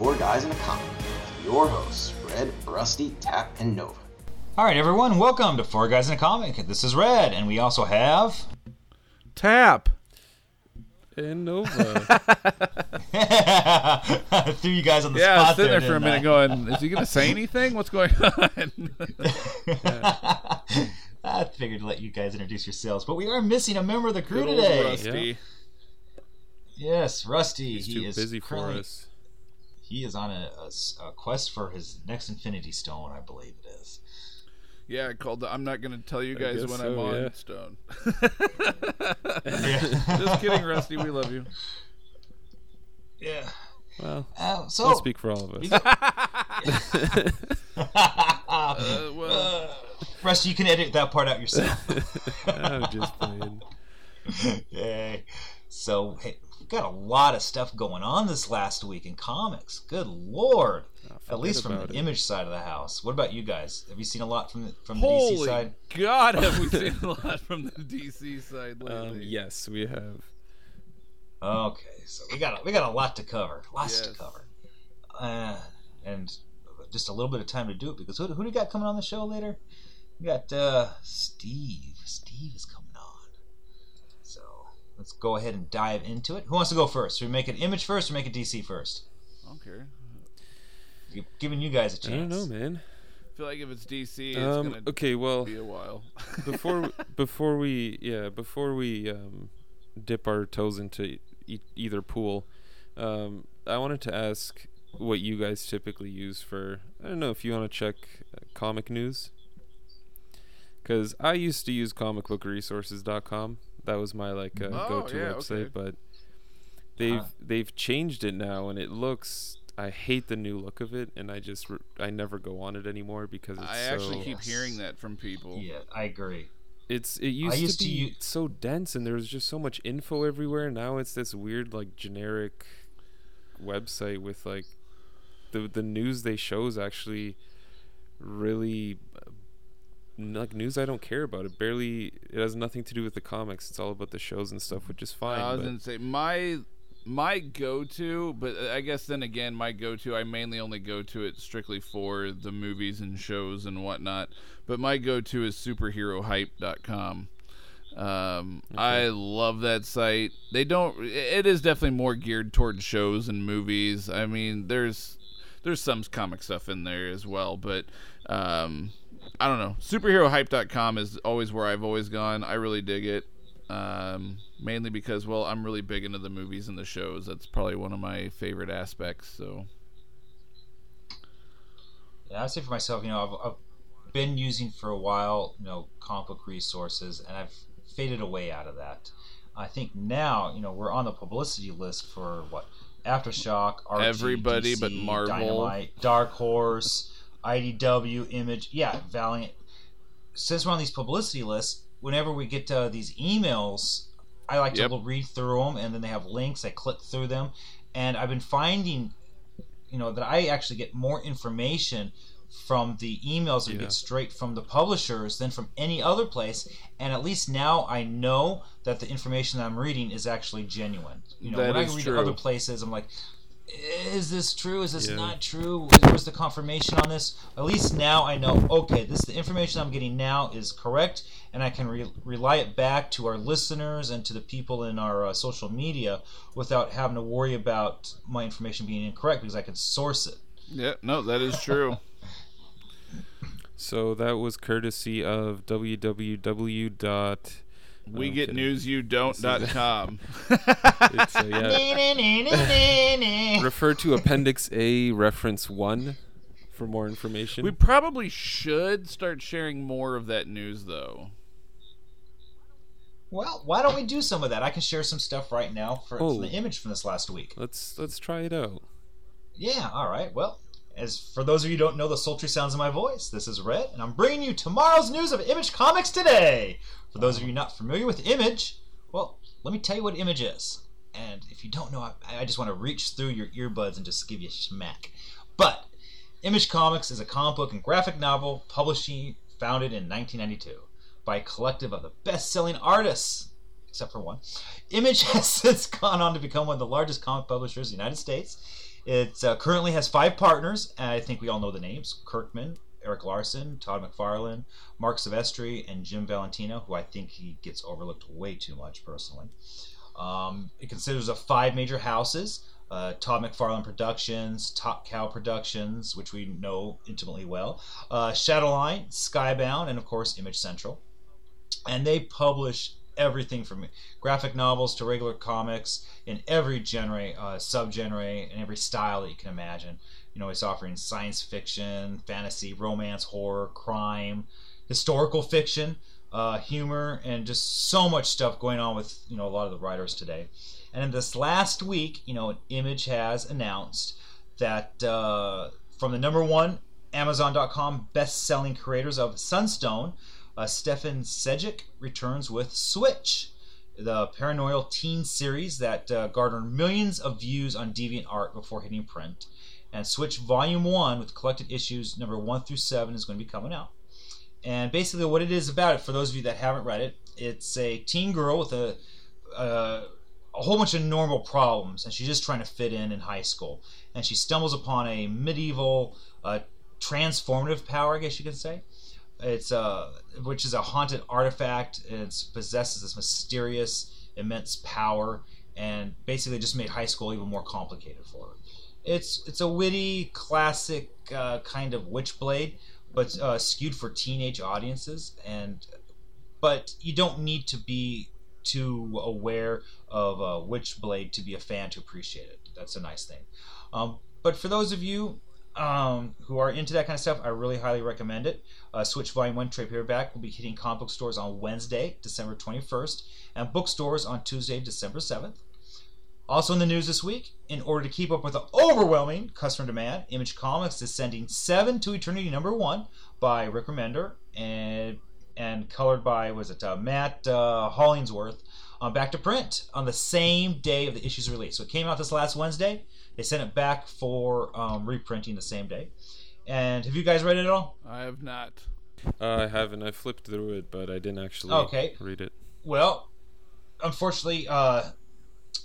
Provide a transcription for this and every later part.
Four Guys in a Comic with your hosts, Red, Rusty, Tap, and Nova. All right, everyone, welcome to Four Guys in a Comic. This is Red, and we also have. Tap. And Nova. Threw you guys on the yeah, I was spot sitting there, there for a didn't minute going, is he going to say anything? What's going on? I? I figured to let you guys introduce yourselves, but we are missing a member of the crew today. Rusty. Yes, Rusty. He's he too is busy for us. He is on a quest for his next Infinity Stone, I believe it is. Yeah, I called the I'm not going to tell you guys when so, I'm on yeah. Stone. Just kidding, Rusty. We love you. Yeah. Well, Uh, so. I'll speak for all of us. Uh, well, Uh, Rusty, you can edit that part out yourself. I'm just playing. Yay. So, hey, we've got a lot of stuff going on this last week in comics. Good lord. At least from the it. image side of the house. What about you guys? Have you seen a lot from the, from the DC side? holy? God, have we seen a lot from the DC side lately? Um, yes, we have. Okay, so we got a, we got a lot to cover. Lots to cover. Uh, and just a little bit of time to do it because who, who do we got coming on the show later? We got uh, Steve. Steve is coming on. So let's go ahead and dive into it. Who wants to go first? Should we make an image first or make a DC first? I don't care. Gi- Giving you guys a I don't chance. know, man. I feel like if it's DC, it's Um, going to okay, well, be a while. before before we yeah before we um, dip our toes into e- either pool, um, I wanted to ask what you guys typically use for. I don't know if you want to check uh, comic news. Because I used to use comicbookresources.com. That was my like uh, Oh, go-to yeah, website, okay. but they've Uh-huh. they've changed it now, and it looks. I hate the new look of it, and I just re- I never go on it anymore because it's I so. actually keep Yes. hearing that from people. Yeah, I agree. It's it used, used to to be u- so dense and there was just so much info everywhere. Now it's this weird like generic website with like the the news they show is actually really n- like news I don't care about. It barely it has nothing to do with the comics. It's all about the shows and stuff, which is fine. I was but- gonna say my my go-to, but I guess then again, my go-to, I mainly only go to it strictly for the movies and shows and whatnot. But my go-to is superherohype.com. Um, I love that site. They don't. It is definitely more geared towards shows and movies. I mean, there's there's some comic stuff in there as well, but um, I don't know. Superherohype.com is always where I've always gone. I really dig it. Um, mainly because, well, I'm really big into the movies and the shows. That's probably one of my favorite aspects. So, Yeah, I say for myself, you know, I've, I've been using for a while, you know, comic book resources, and I've faded away out of that. I think now, you know, we're on the publicity list for what Aftershock, RT, Everybody DC, but Marvel. Dynamite, Dark Horse, IDW, Image, yeah, Valiant. Since we're on these publicity lists, whenever we get uh, these emails, I like Yep. to read through them, and then they have links. I click through them, and I've been finding you know that I actually get more information from the emails that Yeah. get straight from the publishers than from any other place and at least now I know that the information that I'm reading is actually genuine you know That when I read true. other places I'm like is this true is this Yeah. not true where's the confirmation on this at least now I know okay this the information I'm getting now is correct and I can re- rely it back to our listeners and to the people in our uh, social media without having to worry about my information being incorrect because I can source it. yeah, no, that is true. so that was courtesy of www. dot we I'm get kidding. news you don't dot com. Yeah. Refer to Appendix A, Reference One, for more information. we probably should start sharing more of that news, though. well, why don't we do some of that? I can share some stuff right now for, Oh. from the image from this last week. let's let's try it out. Yeah, all right. Well, as for those of you who don't know the sultry sounds of my voice, this is Red, and I'm bringing you tomorrow's news of Image Comics today. For those of you not familiar with Image, well, let me tell you what Image is. And if you don't know, I, I just want to reach through your earbuds and just give you a smack. But Image Comics is a comic book and graphic novel publishing founded in 1992 by a collective of the best-selling artists, except for one. Image has since gone on to become one of the largest comic publishers in the United States It uh, currently has five partners, and I think we all know the names Kirkman, Eric Larsen, Todd McFarlane, Marc Silvestri, and Jim Valentino, who I think he gets overlooked way too much personally. Um, it considers of five major houses uh, Todd McFarlane Productions, Top Cow Productions, which we know intimately well, uh, Shadowline, Skybound, and of course Image Central. And they publish everything from graphic novels to regular comics in every genre, uh, subgenre, and every style that you can imagine. You know, it's offering science fiction, fantasy, romance, horror, crime, historical fiction, uh, humor, and just so much stuff going on with you know a lot of the writers today. And in this last week, you know, Image has announced that uh, from the number one Amazon.com best-selling creators of Sunstone, uh, Stefan Sejic returns with Switch, the paranoid teen series that uh, garnered millions of views on DeviantArt before hitting print. And Switch Volume 1 with collected issues number 1 through 7 is going to be coming out. And basically, what it is about it, for those of you that haven't read it, it's a teen girl with a, a, a whole bunch of normal problems, and she's just trying to fit in in high school. And she stumbles upon a medieval uh, transformative power, I guess you could say. It's uh, which is a haunted artifact. It possesses this mysterious, immense power, and basically just made high school even more complicated for her. It's it's a witty, classic uh, kind of witchblade, but uh, skewed for teenage audiences. And but you don't need to be too aware of uh, Witchblade to be a fan to appreciate it. That's a nice thing. Um, but for those of you um, who are into that kind of stuff, I really highly recommend it. Uh, Switch Volume 1 trade paperback will be hitting comic book stores on Wednesday, December 21st, and bookstores on Tuesday, December 7th. Also in the news this week, in order to keep up with the overwhelming customer demand, Image Comics is sending Seven to Eternity number one by Rick Remender and and colored by was it uh, Matt uh, Hollingsworth uh, back to print on the same day of the issue's release. So it came out this last Wednesday. They sent it back for um, reprinting the same day. And have you guys read it at all? I have not. Uh, I haven't. I flipped through it, but I didn't actually Okay. read it. Well, unfortunately, uh,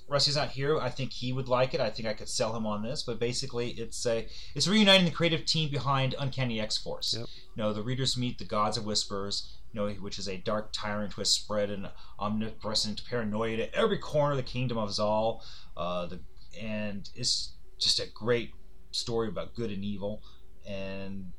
Rusty's not here. I think he would like it. I think I could sell him on this. But basically, it's a it's reuniting the creative team behind Uncanny X Force. Yep. You know, the readers meet the Gods of Whispers. You know, which is a dark tyrant who has spread an omnipresent paranoia to every corner of the kingdom of Zal. Uh, the and it's just a great story about good and evil. And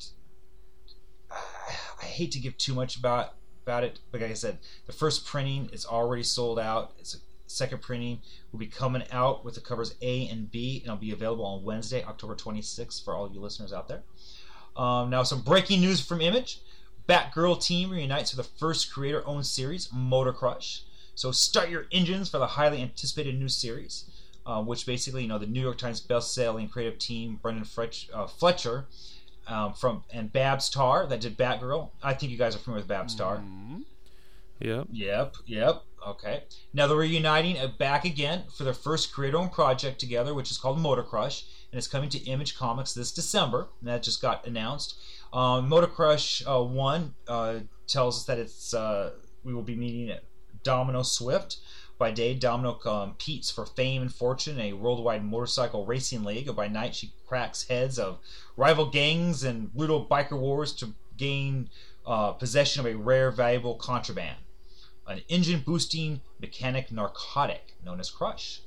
I hate to give too much about about it, but like I said, the first printing is already sold out. It's a second printing will be coming out with the covers A and B, and it'll be available on Wednesday, October 26th, for all you listeners out there. Um, now, some breaking news from Image: Batgirl team reunites for the first creator-owned series, Motor Crush. So start your engines for the highly anticipated new series, uh, which basically, you know, the New York Times best-selling creative team, Brendan Fletch, uh, Fletcher, um, from and Babs Tarr that did Batgirl. I think you guys are familiar with Babs Tarr. Mhm. Yep. Yep, yep. Okay. Now they're reuniting uh, back again for their first creator-owned project together, which is called Motor Crush, and it's coming to Image Comics this December. And that just got announced. Um, Motor Crush uh, One uh, tells us that it's uh, we will be meeting at Domino Swift. By day, Domino competes for fame and fortune in a worldwide motorcycle racing league, and by night, she cracks heads of rival gangs and brutal biker wars to gain uh, possession of a rare, valuable contraband an engine boosting mechanic narcotic known as Crush.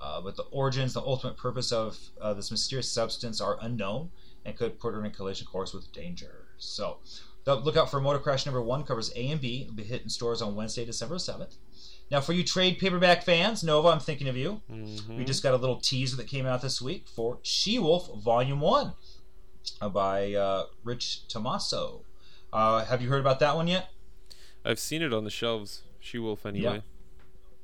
Uh, but the origins, the ultimate purpose of uh, this mysterious substance are unknown and could put her in a collision course with danger. So, the- look out for Motor Crush number one, covers A and B. It'll be hitting stores on Wednesday, December 7th. Now, for you trade paperback fans, Nova, I'm thinking of you. Mhm. We just got a little teaser that came out this week for She Wolf Volume 1 uh, by uh, Rich Tommaso. Uh, have you heard about that one yet? I've seen it on the shelves. She Wolf anyway.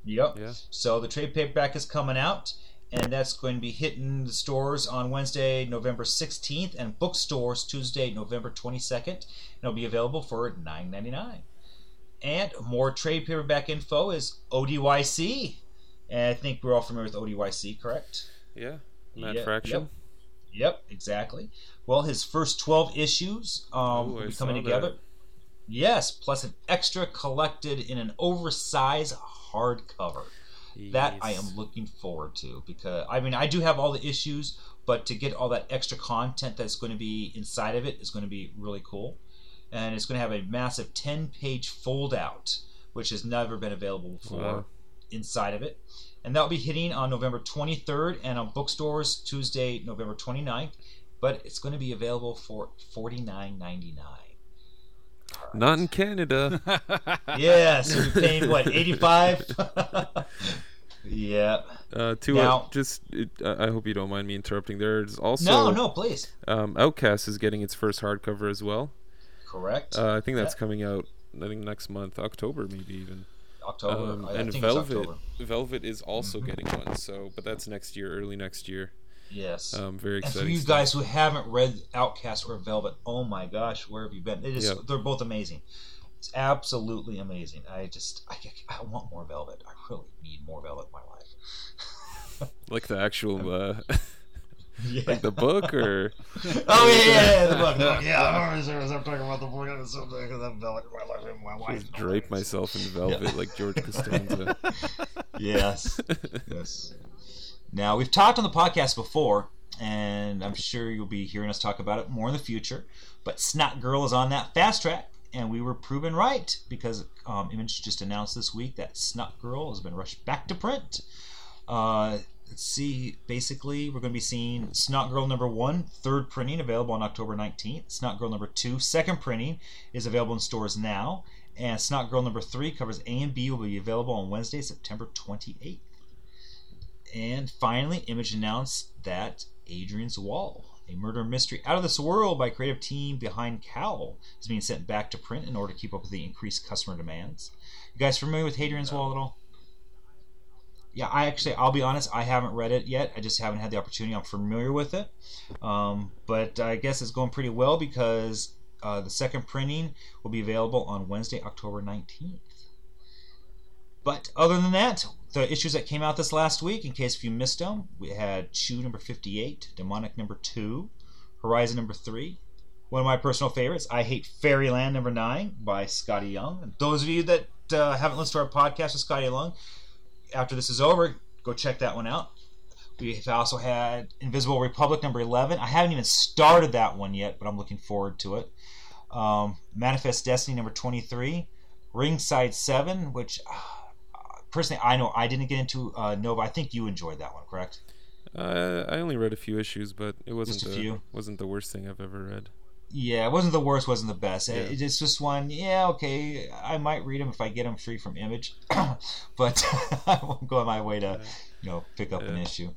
Yep. Yeah. So the trade paperback is coming out, and that's going to be hitting the stores on Wednesday, November 16th, and bookstores Tuesday, November 22nd. And it'll be available for $9.99. And more trade paperback info is ODYC. And I think we're all familiar with ODYC, correct? Yeah. Matt Yep, Fraction. Yep, Yep, exactly. Well, his first 12 issues um, Ooh, will be coming together. that. Yes, plus an extra collected in an oversized hardcover. That I am looking forward to because I mean I do have all the issues, but to get all that extra content that's going to be inside of it is going to be really cool, and it's going to have a massive ten-page fold-out, which has never been available before Wow. inside of it, and that will be hitting on November 23rd and on bookstores Tuesday, November 29th. But it's going to be available for $49.99. Not in Canada. Yes, you're paying what 85. yeah. Uh, to Now- uh, just, it, I I hope you don't mind me interrupting. There's also No, no, please. Um, Outcast is getting its first hardcover as well. Correct. Uh, I think that's Yeah. coming out. I think next month, October maybe even. October. Um, I and think Velvet, October. Velvet is also Mhm. getting one. So, but that's next year, early next year. Yes. Um, very excited. and for you stuff. guys who haven't read Outcast or Velvet, oh my gosh, where have you been? It is. Yep. They're both amazing. It's absolutely amazing. I just, I, I want more Velvet. I really need more Velvet in my life. like the actual, uh, yeah. like the book, or Oh yeah, yeah, yeah, the book. the book. Yeah, I'm always I'm talking about the book. It's so big, the Velvet in my life and my wife. just drape myself in velvet like George Costanza. yes. Yes. Now, we've talked on the podcast before, and I'm sure you'll be hearing us talk about it more in the future. But Snot Girl is on that fast track, and we were proven right because um, Image just announced this week that Snot Girl has been rushed back to print. Uh, let's see. Basically, we're going to be seeing Snot Girl number one, third printing, available on October 19th. Snot Girl number two, second printing, is available in stores now. And Snot Girl number three covers A and B will be available on Wednesday, September 28th. And finally, Image announced that Hadrian's Wall, a murder mystery out of this world by creative team behind Cowl, is being sent back to print in order to keep up with the increased customer demands. You guys familiar with Hadrian's Wall at all? Yeah, I actually, I'll be honest, I haven't read it yet. I just haven't had the opportunity. I'm familiar with it. Um, but I guess it's going pretty well because uh, the second printing will be available on Wednesday, October 19th. But other than that, the issues that came out this last week, in case if you missed them, we had Chew number 58, Demonic number 2, Horizon number 3. One of my personal favorites, I Hate Fairyland number 9 by Skottie Young. Those of you that uh, haven't listened to our podcast with Skottie Young, after this is over, go check that one out. We've also had Invisible Republic number 11. I haven't even started that one yet, but I'm looking forward to it. Um, Manifest Destiny number 23. Ringside 7, which uh, personally I know I didn't get into uh, Nova. I think you enjoyed that one, correct? Uh, I only read a few issues, but it wasn't Just a the, few? wasn't the worst thing I've ever read. Yeah, it wasn't the worst, wasn't the best. Yeah. It- It's just one. Yeah, okay, I might read them if I get them free from Image, but I won't go on my way to, you know, pick up an issue.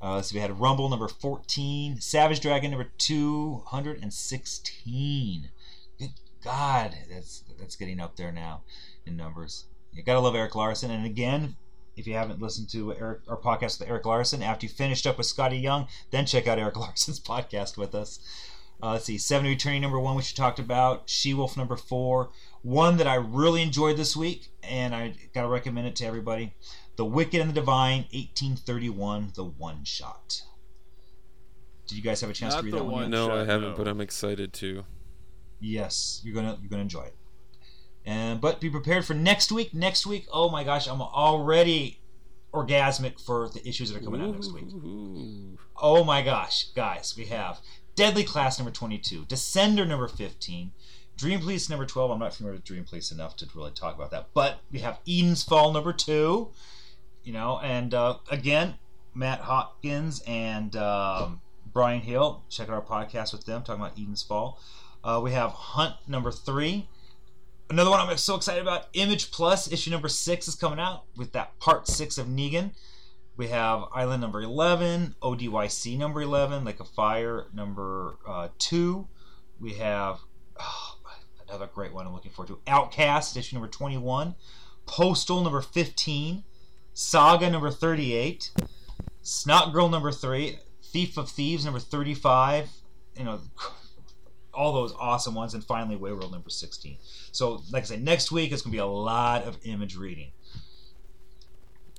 Uh, so we had Rumble number fourteen, Savage Dragon number two hundred and sixteen. Good God, that's that's getting up there now in numbers. You gotta love Eric Larsen, and again. If you haven't listened to Eric, our podcast with Eric Larsen, after you finished up with Skottie Young, then check out Eric Larsen's podcast with us. Uh, let's see, Seven to Eternity number one, which you talked about. She Wolf number four. One that I really enjoyed this week, and I gotta recommend it to everybody. The Wicked and the Divine, 1831, the one shot. Did you guys have a chance Not to read that one? one yet? No, I haven't, no. but I'm excited to. Yes, you're gonna you're gonna enjoy it. And but be prepared for next week. Next week, oh my gosh, I'm already orgasmic for the issues that are coming out next week. Oh my gosh, guys, we have Deadly Class number 22, Descender number 15, Dream Police number 12. I'm not familiar with Dream Police enough to really talk about that, but we have Eden's Fall number 2, you know, and uh, again, Matt Hawkins and um, Bryan Hill. Check out our podcast with them talking about Eden's Fall. Uh, we have Hunt number 3. Another one I'm so excited about, Image Plus, issue number 6 is coming out with that part 6 of Negan. We have Island number 11, ODYC number 11, Lake of Fire number uh, 2. We have oh, another great one I'm looking forward to Outcast, issue number 21. Postal number 15. Saga number 38. Snot Girl number 3. Thief of Thieves number 35. You know, all those awesome ones. And finally, Wayward number 16. So, like I said, next week it's going to be a lot of image reading.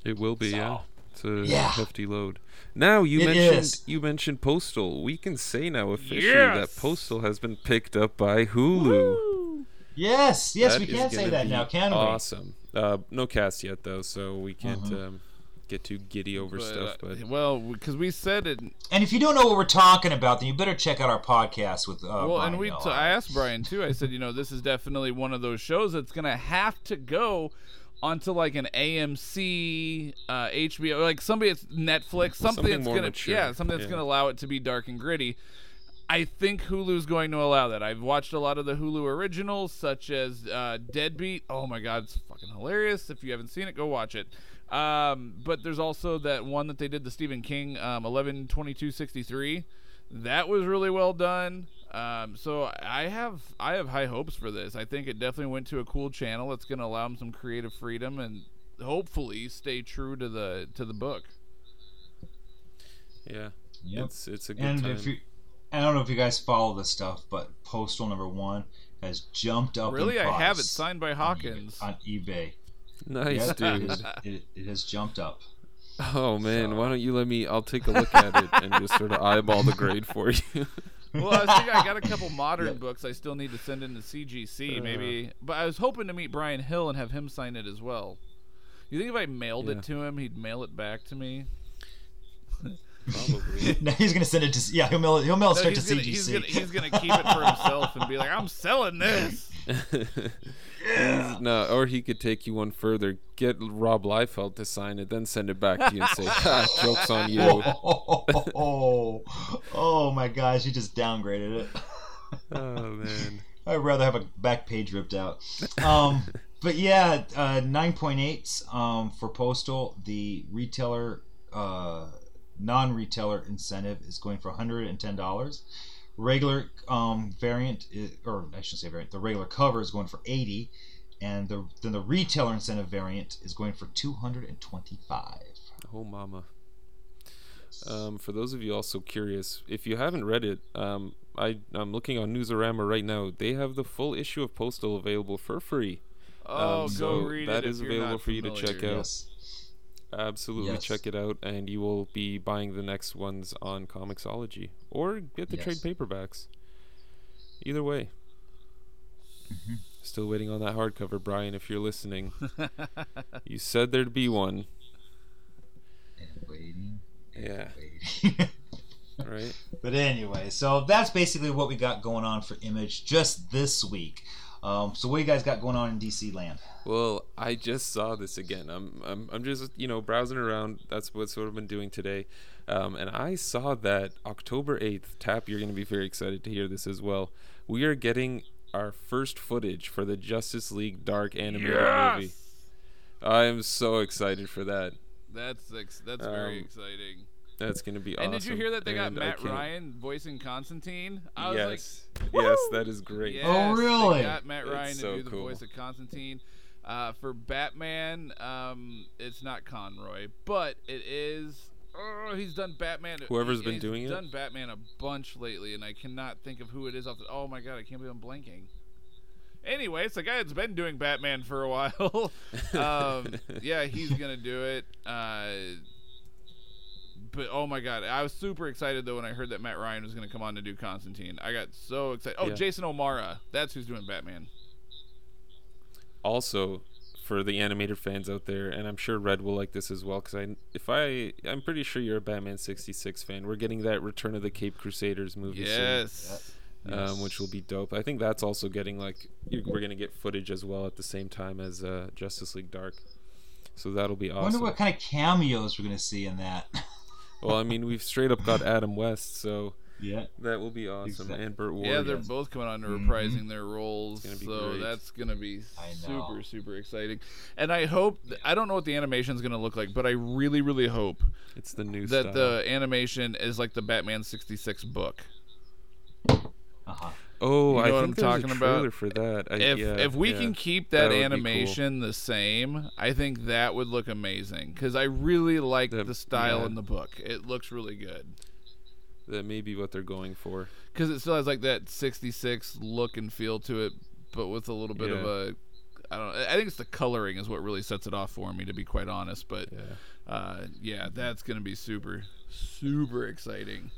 It will be, So, yeah. It's a yeah. hefty load. Now you It mentioned is. you mentioned Postal. We can say now officially Yes! that Postal has been picked up by Hulu. Yes, yes, That we is can say that now, can we? Awesome. Uh, no cast yet though, so we can't Mhm. um, get too giddy over But, stuff, uh, but well, because we said it. And if you don't know what we're talking about, then you better check out our podcast with. Uh, well, Brian and we. Hill. T- I asked Brian too. I said, you know, this is definitely one of those shows that's gonna have to go onto like an AMC, uh, HBO, like somebody that's Netflix, something, Something that's gonna, mature, yeah, something that's yeah. gonna allow it to be dark and gritty. I think Hulu's going to allow that. I've watched a lot of the Hulu originals, such as uh, Deadbeat. Oh my god, it's fucking hilarious! If you haven't seen it, go watch it. Um, but there's also that one that they did, the Stephen King, um, 11 22 63. That was really well done. Um, so I have I have high hopes for this. I think it definitely went to a cool channel that's going to allow them some creative freedom and hopefully stay true to the to the book. yeah, Yep. it's it's a good And time. if you, I don't know if you guys follow this stuff, but Postal number one has jumped up. in Really, I have it signed by Hawkins. on eBay. nice, Yep, it, dude. is- it, it has jumped up. Oh man, So- why don't you let me? I'll take a look at it and just sort of eyeball the grade for you. well, I was thinking I got a couple modern Yep. books I still need to send into CGC, Uh. maybe. But I was hoping to meet Bryan Hill and have him sign it as well. You think if I mailed Yeah. it to him, he'd mail it back to me? Probably. now he's gonna send it to yeah he'll mail it, he'll mail it No, straight to gonna, CGC. he's, gonna, he's gonna keep it for himself and be like, "I'm selling this." yeah. no, or he could take you one further. Get Rob Liefeld to sign it, then send it back to you and say, ha, "Jokes on you." Oh, oh, oh my gosh, you just downgraded it. Oh man. I'd rather have a back page ripped out. Um, but yeah, uh, 9.8 um, for Postal. The retailer, uh, non retailer incentive is going for $110. Regular um, variant, is, or I should say variant, the regular cover is going for 80 and the then the retailer incentive variant is going for 225 Oh mama. Um, for those of you also curious, if you haven't read it, um, I I'm looking on Newsarama right now. They have the full issue of Postal available for free. Oh, Um, go so read that it. is if you're available not for you to check familiar. out. yes Absolutely Yes. check it out, and you will be buying the next ones on Comixology or get the trade paperbacks. Either way. Mhm. Still waiting on that hardcover, Brian. If you're listening, you said there'd be one. and waiting Yeah. waiting Right. But anyway, so that's basically what we got going on for Image just this week. Um, so what you guys got going on in DC land? Well, I just saw this again. I'm, I'm, I'm just, you know, browsing around. That's what sort of been doing today. Um, and I saw that October 8th, Tap, you're going to be very excited to hear this as well. We are getting our first footage for the Justice League Dark animated movie. Yes! I am so excited for that. That's ex- that's very Um, exciting. That's going to be awesome. And did you hear that they got And I Matt Ryan voicing Constantine? I was Yes. like, yes, that is great. Yes, Oh, really? They got Matt Ryan so to do the cool. voice of Constantine. Uh, for Batman, um, it's not Conroy, but it is. Oh, he's done Batman. Whoever's he- been doing it? done Batman a bunch lately, and I cannot think of who it is. Off the, oh my god, I can't believe I'm blanking. Anyway, it's the guy that's been doing Batman for a while. um, yeah, he's gonna do it. Uh, but oh my god, I was super excited though when I heard that Matt Ryan was gonna come on to do Constantine. I got so excited. Oh, Yeah. Jason O'Mara, that's who's doing Batman. also for the animated fans out there and i'm sure red will like this as well because i if i i'm pretty sure you're a batman 66 fan we're getting that return of the cape crusaders movie Yes. soon, um, which will be dope i think that's also getting like you- we're gonna get footage as well at the same time as uh, justice league dark so that'll be awesome. I wonder what kind of cameos we're gonna see in that. well i mean we've straight up got adam west so yeah. that will be awesome Exact- and burt ward Yeah, they're yes. both coming on to Mhm. reprising their roles, so great. that's gonna be super super exciting. And I hope I don't know what the animation's gonna look like, but I really really hope it's the new that style. the animation is like the Batman '66 book. Uh-huh. oh You know i what think I'm talking a about? trailer for that I, if yeah, if we yeah. can keep That that, would be cool. animation the same, I think that would look amazing. Because I really like That- the style yeah. in the book. It looks really good. That may be what they're going for Because it still has like that '66 look and feel to it, but with a little bit of a. I don't. know. I think it's the coloring is what really sets it off for me, to be quite honest. But yeah uh, yeah, that's gonna be super, super exciting.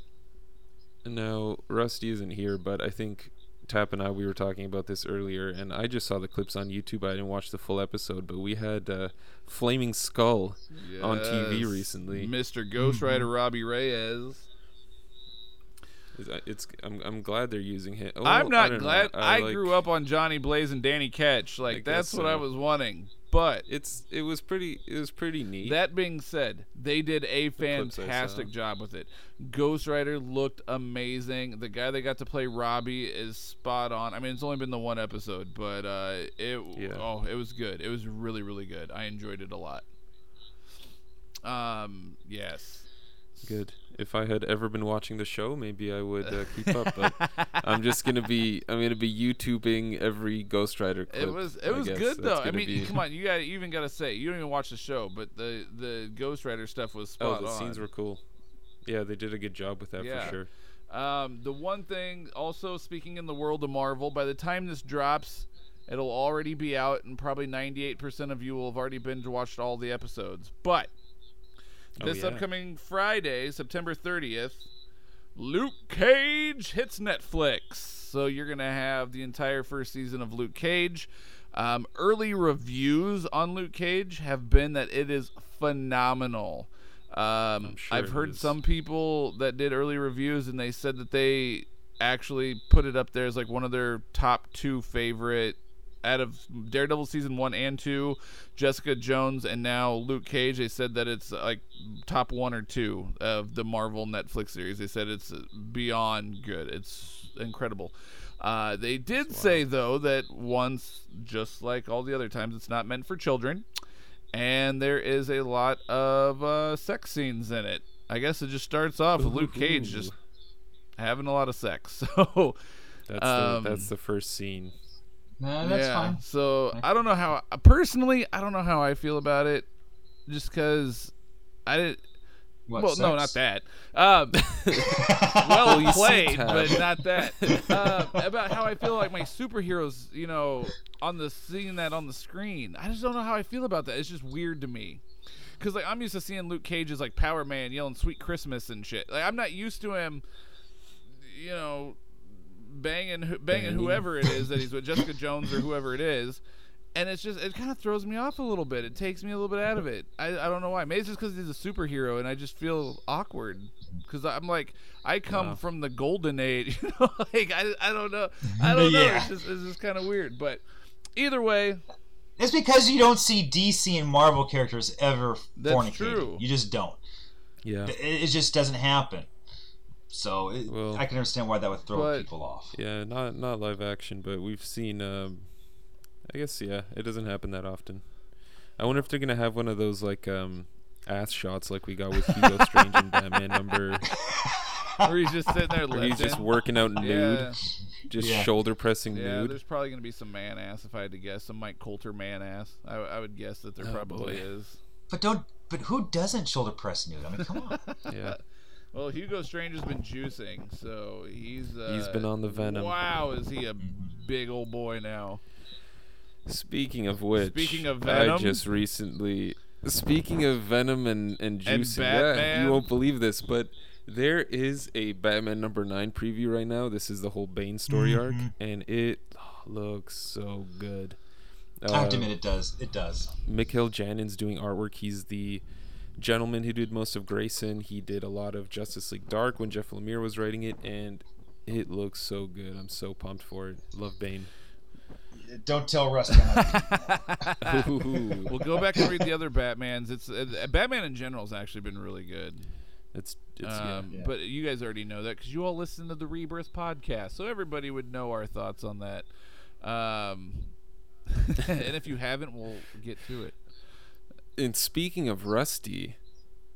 Now, Rusty isn't here, but I think Tap and I we were talking about this earlier, and I just saw the clips on YouTube. I didn't watch the full episode, but we had uh, Flaming Skull on TV recently. Mr. Ghost Rider Robbie Reyes. It's- It's I'm I'm glad they're using him. Well, I'm not know. glad. I, like- grew up on Johnny Blaze and Danny Ketch. Like I that's what I was wanting. But It's it was pretty it was pretty neat. that being said, they did a fantastic job with it. Ghost Rider looked amazing. The guy that got to play Robbie is spot on. I mean, it's only been the one episode, but uh, it Yeah. oh, it was good. It was really really good. I enjoyed it a lot. Um, yes. Good. If I had ever been watching the show, maybe I would uh, keep up. But I'm just gonna be I'm gonna be YouTubing every Ghost Rider clip. It was it I was guess. good That's though. I mean, be- come on, you got you even got to say you don't even watch the show, but the the Ghost Rider stuff was spot Oh, the on. scenes were cool. Yeah, they did a good job with that Yeah. for sure. Um, the one thing, also speaking in the world of Marvel, by the time this drops, it'll already be out, and probably 98% of you will have already binge watched all the episodes. But Oh, this yeah. upcoming Friday, September 30th, Luke Cage hits Netflix. So you're going to have the entire first season of Luke Cage. Um, early reviews on Luke Cage have been that it is phenomenal. Um, sure I've heard is. some people that did early reviews and they said that they actually put it up there as like one of their top two favorite out of Daredevil season one and two, Jessica Jones and now Luke Cage. They said that it's like top one or two of the Marvel Netflix series. They said it's beyond good. It's incredible. Uh, they did say though that once, just like all the other times, it's not meant for children, and there is a lot of uh, sex scenes in it. I guess it just starts off with Luke Cage just having a lot of sex. So That's Um, the that's the first scene. Nah, that's yeah. fine. So I don't know how personally I don't know how I feel about it, just because I did. What, well, no, not that. Um, well Well, you played, but not that. Uh, about how I feel like my superheroes, you know, on the seeing that on the screen. I just don't know how I feel about that. It's just weird to me. Cause like I'm used to seeing Luke Cage as like Power Man yelling "Sweet Christmas" and shit. Like I'm not used to him, you know, banging banging Banging. whoever it is that he's with Jessica Jones or whoever it is. And it's just it kind of throws me off a little bit. It takes me a little bit out of it. I, I don't know why. Maybe it's just because he's a superhero and I just feel awkward. Because I'm like I come Wow. from the golden age. You know, like I, I don't know. I don't know. It's just, it's just kind of weird. But either way, It's because you don't see DC and Marvel characters ever That's fornicating. true. You just don't. Yeah. It, it just doesn't happen. So it, Well- I can understand why that would throw But- people off. Yeah, not not live action, but we've seen. Um, I guess yeah, it doesn't happen that often. I wonder if they're gonna have one of those like um, ass shots like we got with Hugo Strange and Batman number, where he's just sitting there where he's just working out nude, Yeah. just Yeah. shoulder pressing Yeah, nude. there's probably going to be some man ass if I had to guess. Some Mike Colter man ass. I, I would guess that there Oh, probably boy. is. But don't. But who doesn't shoulder press nude? I mean, come on. Yeah, Well, Hugo Strange has been juicing, so he's uh, He's been on the Venom. Wow, is he a big old boy now? Speaking of which, Speaking of venom, I just recently. Speaking of Venom and and And juicing, yeah, you won't believe this, but there is a Batman number nine preview right now. This is the whole Bane story arc, Mhm. and it looks so good. I have to Uh, admit, it does. It does. Mikel Janín's doing artwork. He's the gentleman who did most of Grayson. He did a lot of Justice League Dark when Jeff Lemire was writing it, and it looks so good. I'm so pumped for it. Love Bane. Don't tell Rusty. we'll go back and read the other Batmans. It's uh, Batman in general has actually been really good. It's it's yeah. Um, Yeah. But you guys already know that because you all listen to the Rebirth podcast, so everybody would know our thoughts on that. Um, and if you haven't, we'll get to it. And speaking of Rusty,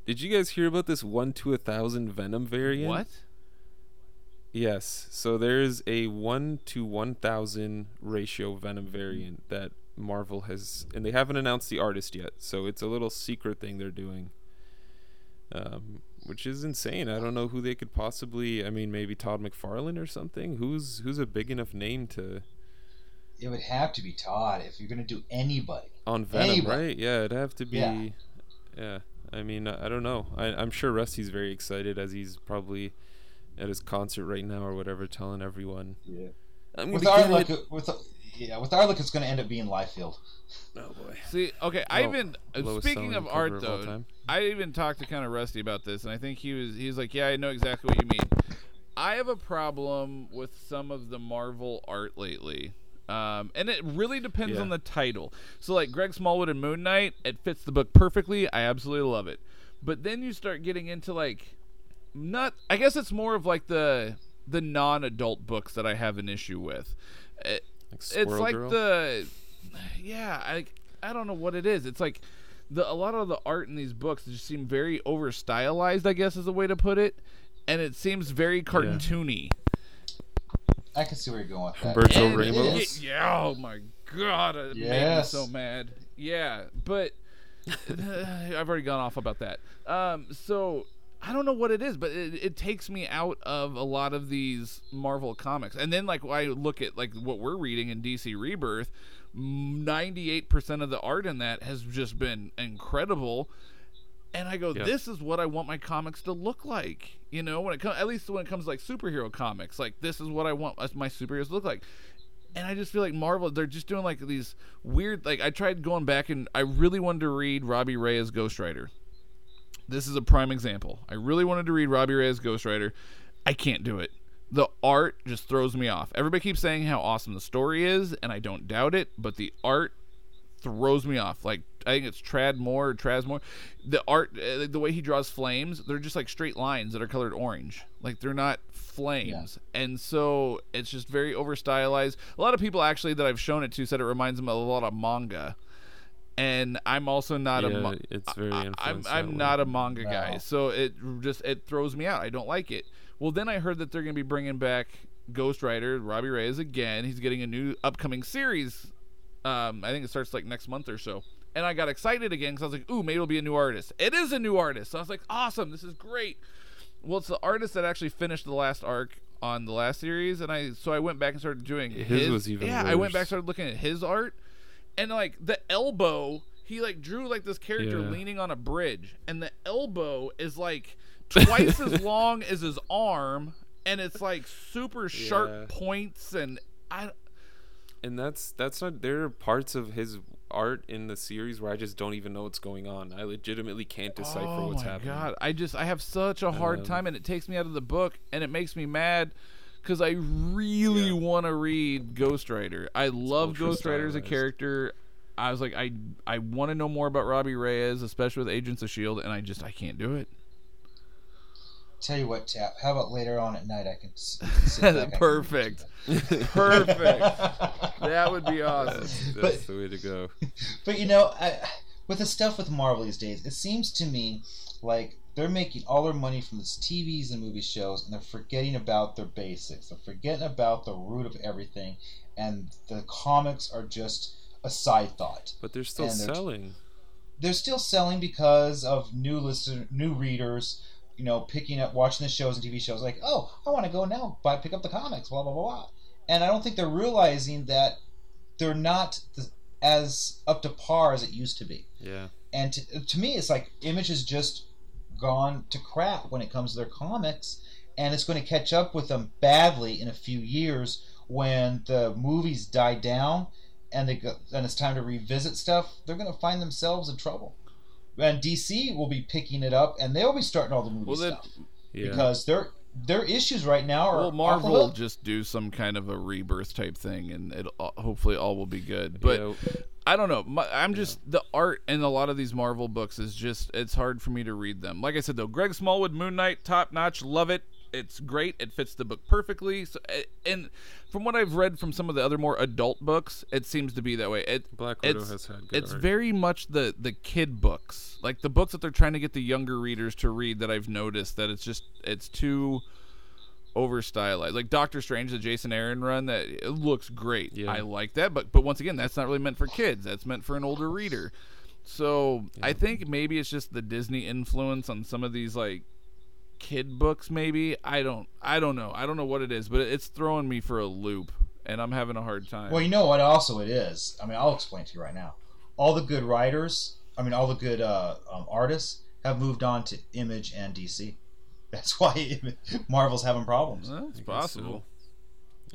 did you guys hear about this one to a thousand Venom variant? What? Yes. So there's a one to one thousand ratio Venom variant that Marvel has, and they haven't announced the artist yet. So it's a little secret thing they're doing, um, which is insane. I don't know who they could possibly. I mean, maybe Todd McFarlane or something. Who's who's a big enough name to it would have to be Todd if you're going to do anybody. on Venom, Anybody. right? Yeah, it'd have to be. Yeah. Yeah. I mean, I I don't know. I, I'm sure Rusty's very excited as he's probably at his concert right now or whatever, telling everyone. Yeah. I'm With gonna our get luck, it. with yeah, with our luck, it's going to end up being Liefeld. Oh boy. See, okay, I Well, even uh, speaking of art of though, time. I even talked to kind of Rusty about this, and I think he was he was like, "Yeah, I know exactly what you mean." I have a problem with some of the Marvel art lately. Um, and it really depends Yeah. on the title. So, like Greg Smallwood and Moon Knight, it fits the book perfectly. I absolutely love it. But then you start getting into like, not. I guess it's more of like the the non-adult books that I have an issue with. It, Like it's like Girl? the yeah i i don't know what it is it's like the a lot of the art in these books just seem very over stylized i guess is the way to put it and it seems very cartoony I can see where you're going with that. Humberto And- Ramos? yeah, yeah, oh my god it made me Yes. so mad yeah but i've already gone off about that um so I don't know what it is, but it, it takes me out of a lot of these Marvel comics. And then, like, I look at like what we're reading in DC Rebirth, ninety-eight percent of the art in that has just been incredible. And I go, this is what I want my comics to look like. You know, when it comes, at least when it comes to, like superhero comics, like this is what I want my superheroes to look like. And I just feel like Marvel, they're just doing like these weird. Like I tried going back and I really wanted to read Robbie Reyes Ghost Rider. This is a prime example. I really wanted to read Robbie Reyes Ghost Rider. I can't do it. The art just throws me off. Everybody keeps saying how awesome the story is, and I don't doubt it, but the art throws me off. Like I think it's Tradd Moore or Traz Moore. The art, uh, the way he draws flames, they're just like straight lines that are colored orange. Like they're not flames, and so it's just very over stylized. A lot of people actually that I've shown it to said it reminds them a lot of manga. And I'm also not a Yeah, ma- it's very I- I'm I'm that way. not a manga No. guy, so it just it throws me out. I don't like it. Well, then I heard that they're going to be bringing back Ghost Rider, Robbie Reyes again. He's getting a new upcoming series. Um, I think it starts like next month or so. And I got excited again because I was like, "Ooh, maybe it'll be a new artist." It is a new artist. So I was like, "Awesome! This is great." Well, it's the artist that actually finished the last arc on the last series, and I so I went back and started doing His was even yeah. I went back worse. started looking at his art, and like the elbow, he like drew like this character Yeah. leaning on a bridge, and the elbow is like twice as long as his arm, and it's like super sharp Yeah. points, and I and that's that's not there are parts of his art in the series where I just don't even know what's going on. I legitimately can't decipher oh what's my happening. god, I just I have such a hard Um, time, and it takes me out of the book, and it makes me mad. Because I really Yeah. want to read Ghost Rider. I love Ghost Rider as a character. I was like, I I want to know more about Robbie Reyes, especially with Agents of Shield, and I just I can't do it. Tell you what, Tap. How about later on at night I can s- you can sit back, I can- Perfect. Perfect. that would be awesome. That's, But- that's the way to go. But you know, I, with the stuff with Marvel these days, it seems to me like they're making all their money from this TVs and movie shows, and they're forgetting about their basics. They're forgetting about the root of everything, and the comics are just a side thought. But they're still they're- selling. They're still selling because of new listener, new readers. You know, picking up, watching the shows and TV shows, like, oh, I want to go now, buy, pick up the comics, blah blah blah blah. And I don't think they're realizing that they're not the, as up to par as it used to be. Yeah. And to, to me, it's like Image has just gone to crap when it comes to their comics, and it's going to catch up with them badly in a few years when the movies die down and they go, and it's time to revisit stuff. They're going to find themselves in trouble. And DC will be picking it up, and they'll be starting all the movie Well, then- stuff Yeah. because their their issues right now are Well, Marvel will just do some kind of a rebirth type thing, and it uh, hopefully all will be good. But Yeah, I don't know. My, I'm just the art in a lot of these Marvel books is just it's hard for me to read them. Like I said though, Greg Smallwood, Moon Knight, top notch, love it. It's great. It fits the book perfectly. So, and from what I've read from some of the other more adult books, it seems to be that way. It Black Widow has had good it's art. very much the the kid books, like the books that they're trying to get the younger readers to read. That I've noticed that it's just it's too over stylized. Like Doctor Strange, the Jason Aaron run, that it looks great. Yeah. I like that, but but once again, that's not really meant for kids. That's meant for an older reader. So I think maybe it's just the Disney influence on some of these like kid books. Maybe I don't I don't know. I don't know what it is, but it's throwing me for a loop, and I'm having a hard time. Well, you know what? Also, it is. I mean, I'll explain to you right now. All the good writers, I mean, all the good uh, um, artists have moved on to Image and DC. That's why Marvel's having problems. Well, it's possible.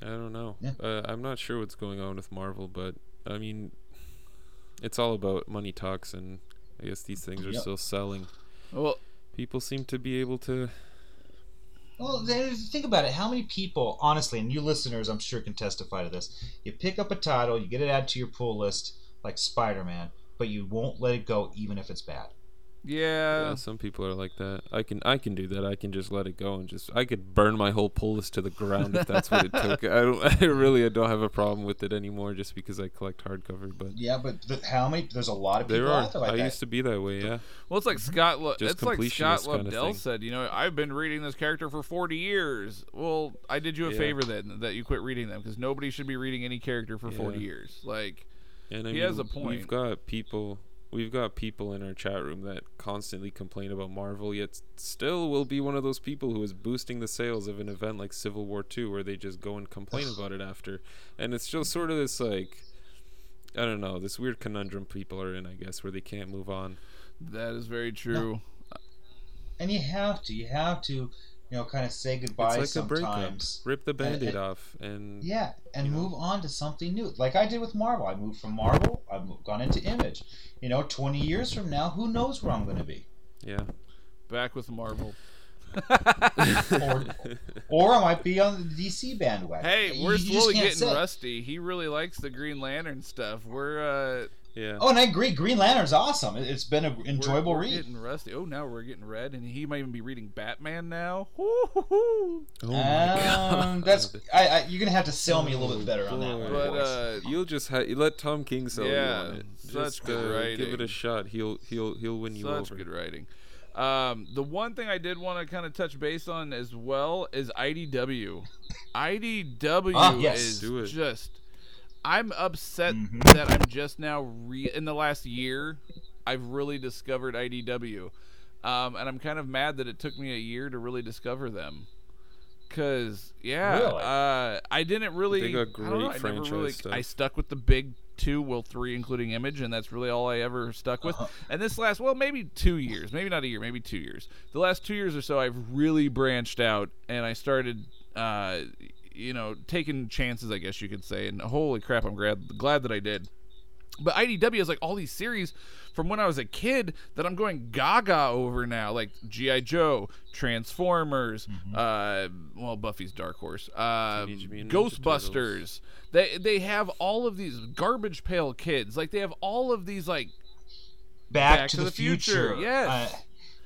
so. I don't know. Yeah. Uh, I'm not sure what's going on with Marvel, but I mean, it's all about money talks, and I guess these things are Yep. still selling. Well, People seem to be able to. Well, think about it. How many people, honestly, and you listeners, I'm sure can testify to this. You pick up a title, you get it added to your pull list, like Spider-Man, but you won't let it go, even if it's bad. Yeah. Yeah, some people are like that. I can I can do that. I can just let it go and just I could burn my whole pull list to the ground if that's what it took. I don't I really I don't have a problem with it anymore just because I collect hardcover. But Yeah, but the, how many? There's a lot of people there are. out there like I that. used to be that way. Yeah. Well, it's like mm-hmm. Scott. Lo- Just it's like Scott completionist kinda Lobdell said. You know, I've been reading this character for 40 years. Well, I did you a Yeah. favor then that you quit reading them because nobody should be reading any character for 40 years. Like, And I He mean, has a point. We've got people. We've got people in our chat room that constantly complain about Marvel, yet still will be one of those people who is boosting the sales of an event like Civil War Two, where they just go and complain about it after, and it's just sort of this like, I don't know, this weird conundrum people are in, I guess, where they can't move on. that is very true. and you have to, you have to, you know, kind of say goodbye it's like a breakup. sometimes. Rip the band-aid and- off, and Yeah, and You know? move on to something new, like I did with Marvel. I moved from Marvel, I've gone into Image. You know, 20 years from now, who knows where I'm going to be? yeah. Back with Marvel. Or, or I might be on the DC bandwagon. Hey, we're you slowly getting rusty. He really likes the Green Lantern stuff. We're uh, yeah. Oh, and I agree. Green Lantern's awesome. It- It's been an we're- enjoyable we're, read. getting rusty. Oh, now we're getting red, and he might even be reading Batman now. Woo-hoo-hoo. Oh my Um, god. that's I, I, you're gonna have to sell me a little bit better on that boy. one. But uh, You'll just ha- you let Tom King sell Yeah, you on it. such good uh, give it a shot. He'll he'll he'll win you Such over. good writing. Um, the one thing I did want to kind of touch base on as well is IDW. IDW Ah, yes. is Do it. just. I'm upset Mhm. that I'm just now re- in the last year. I've really discovered IDW, um, and I'm kind of mad that it took me a year to really discover them. Cause yeah, Really? uh, I didn't really. I don't know, I never really, stuff. I stuck with the big two, well, three including Image, and that's really all I ever stuck with. Uh-huh. And this last, well, maybe two years, maybe not a year, maybe two years. The last two years or so, I've really branched out, and I started, uh, you know, taking chances, I guess you could say. And holy crap, I'm glad glad that I did. But IDW is like all these series from when I was a kid that I'm going gaga over now, like GI Joe, Transformers, uh, well Buffy's Dark Horse, uh, Teenage Mutant Ninja Ghostbusters. They they have all of these garbage pail kids, like they have all of these like, Back, Back to, to the, the Future, future. yes. Uh,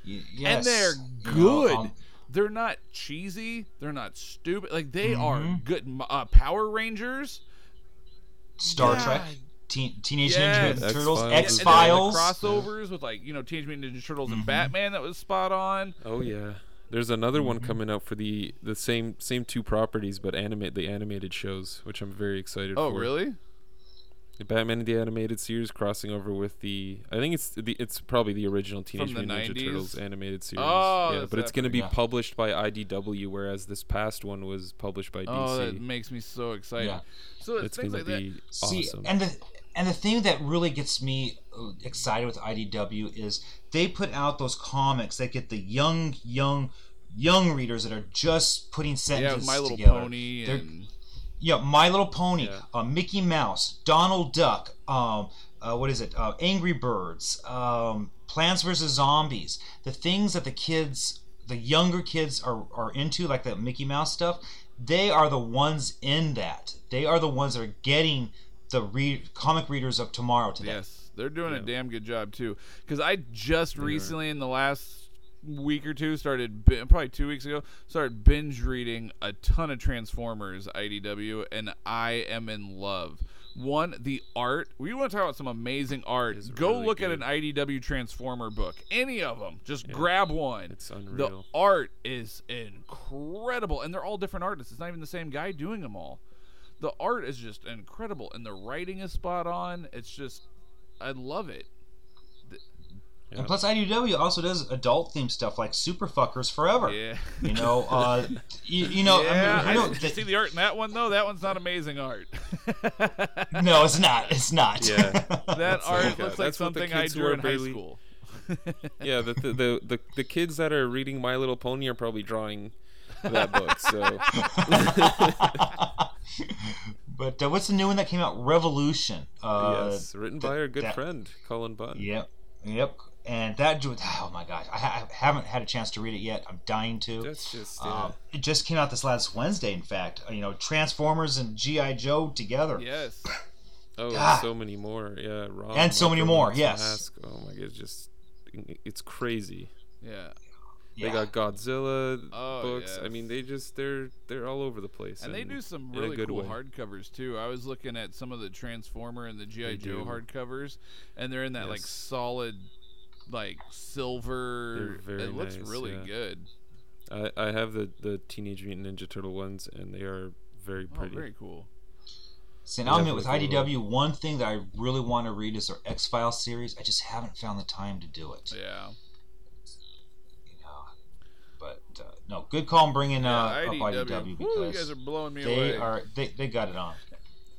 y- and they're You know, good. um, they're not cheesy. They're not stupid. Like they are Mhm. good. Uh, Power Rangers. Star Yeah, Trek, Teen, Teenage Yes. Ninja Turtles, X-Files. and- X and then Files. the crossovers with like you know Teenage Mutant Ninja Turtles and Mhm. Batman that was spot on. Oh yeah. There's another one Mhm. coming out for the the same same two properties, but animate the animated shows, which I'm very excited Oh for. really? The Batman the animated series crossing over with the I think it's the it's probably the original Teenage the Mutant Ninja Turtles animated series. Oh, yeah, but it's going to be yeah. published by IDW, whereas this past one was published by DC. Oh, that makes me so excited. Yeah. So it's it's things going to like that. be See, awesome. and the and the thing that really gets me uh, excited with IDW is they put out those comics that get the young, young, young readers that are just putting sentences Yeah, sentences My Little together. Pony They're- and Yeah, My Little Pony, Yeah. uh, Mickey Mouse, Donald Duck, um, uh, what is it? Uh, Angry Birds, um, Plants vs Zombies. The things that the kids, the younger kids, are are into, like the Mickey Mouse stuff. They are the ones in that. They are the ones that are getting the read, comic readers of tomorrow today. yes, they're doing a damn good job too. Because I just recently in the last week or two started probably two weeks ago started binge reading a ton of Transformers IDW, and I am in love. One, the art. We want to talk about some amazing art. Go really look at an IDW Transformer book. Any of them. Just Yeah. grab one. it's The art is incredible, and they're all different artists. It's not even the same guy doing them all. The art is just incredible, and the writing is spot on. It's just, I love it. Yeah. And plus, IDW also does adult themed stuff like Super Fuckers Forever. Yeah. You know, uh, you, you know, yeah, I mean, you know, did you see the art in that one though? That one's not amazing art. no, it's not. It's not. Yeah. that That's art like, looks like that's what the something I drew are in high school. yeah, the the, the the the kids that are reading My Little Pony are probably drawing that book. So but uh, what's the new one that came out? Revolution. Uh, yes, written th- by our good that- friend Cullen Bunn. Yep, yep. And that, oh my gosh, I, ha- I haven't had a chance to read it yet. I'm dying to. That's just yeah. Um, it just came out this last Wednesday, in fact. Uh, You know, Transformers and GI Joe together. Yes. oh, God. so many more. Yeah, ROM And so many more, yes. Mask. Oh my god, it's just it's crazy. Yeah. Yeah. They got Godzilla Oh, books. I mean, they just they're they're all over the place. And they do some really good cool way. hardcovers too. I was looking at some of the Transformer and the GI Joe do. hardcovers, and they're in that like solid, like silver. Very it looks nice, really yeah. good. I I have the the Teenage Mutant Ninja Turtle ones, and they are very pretty. Oh, pretty. very cool. See, and I'm admit, with Definitely cool. IDW, one thing that I really want to read is their X Files series. I just haven't found the time to do it. Yeah. You know, but uh, no, good call on bringing uh, yeah, up IDW. IDW Woo, you because guys are blowing me they away. are they, they got it on.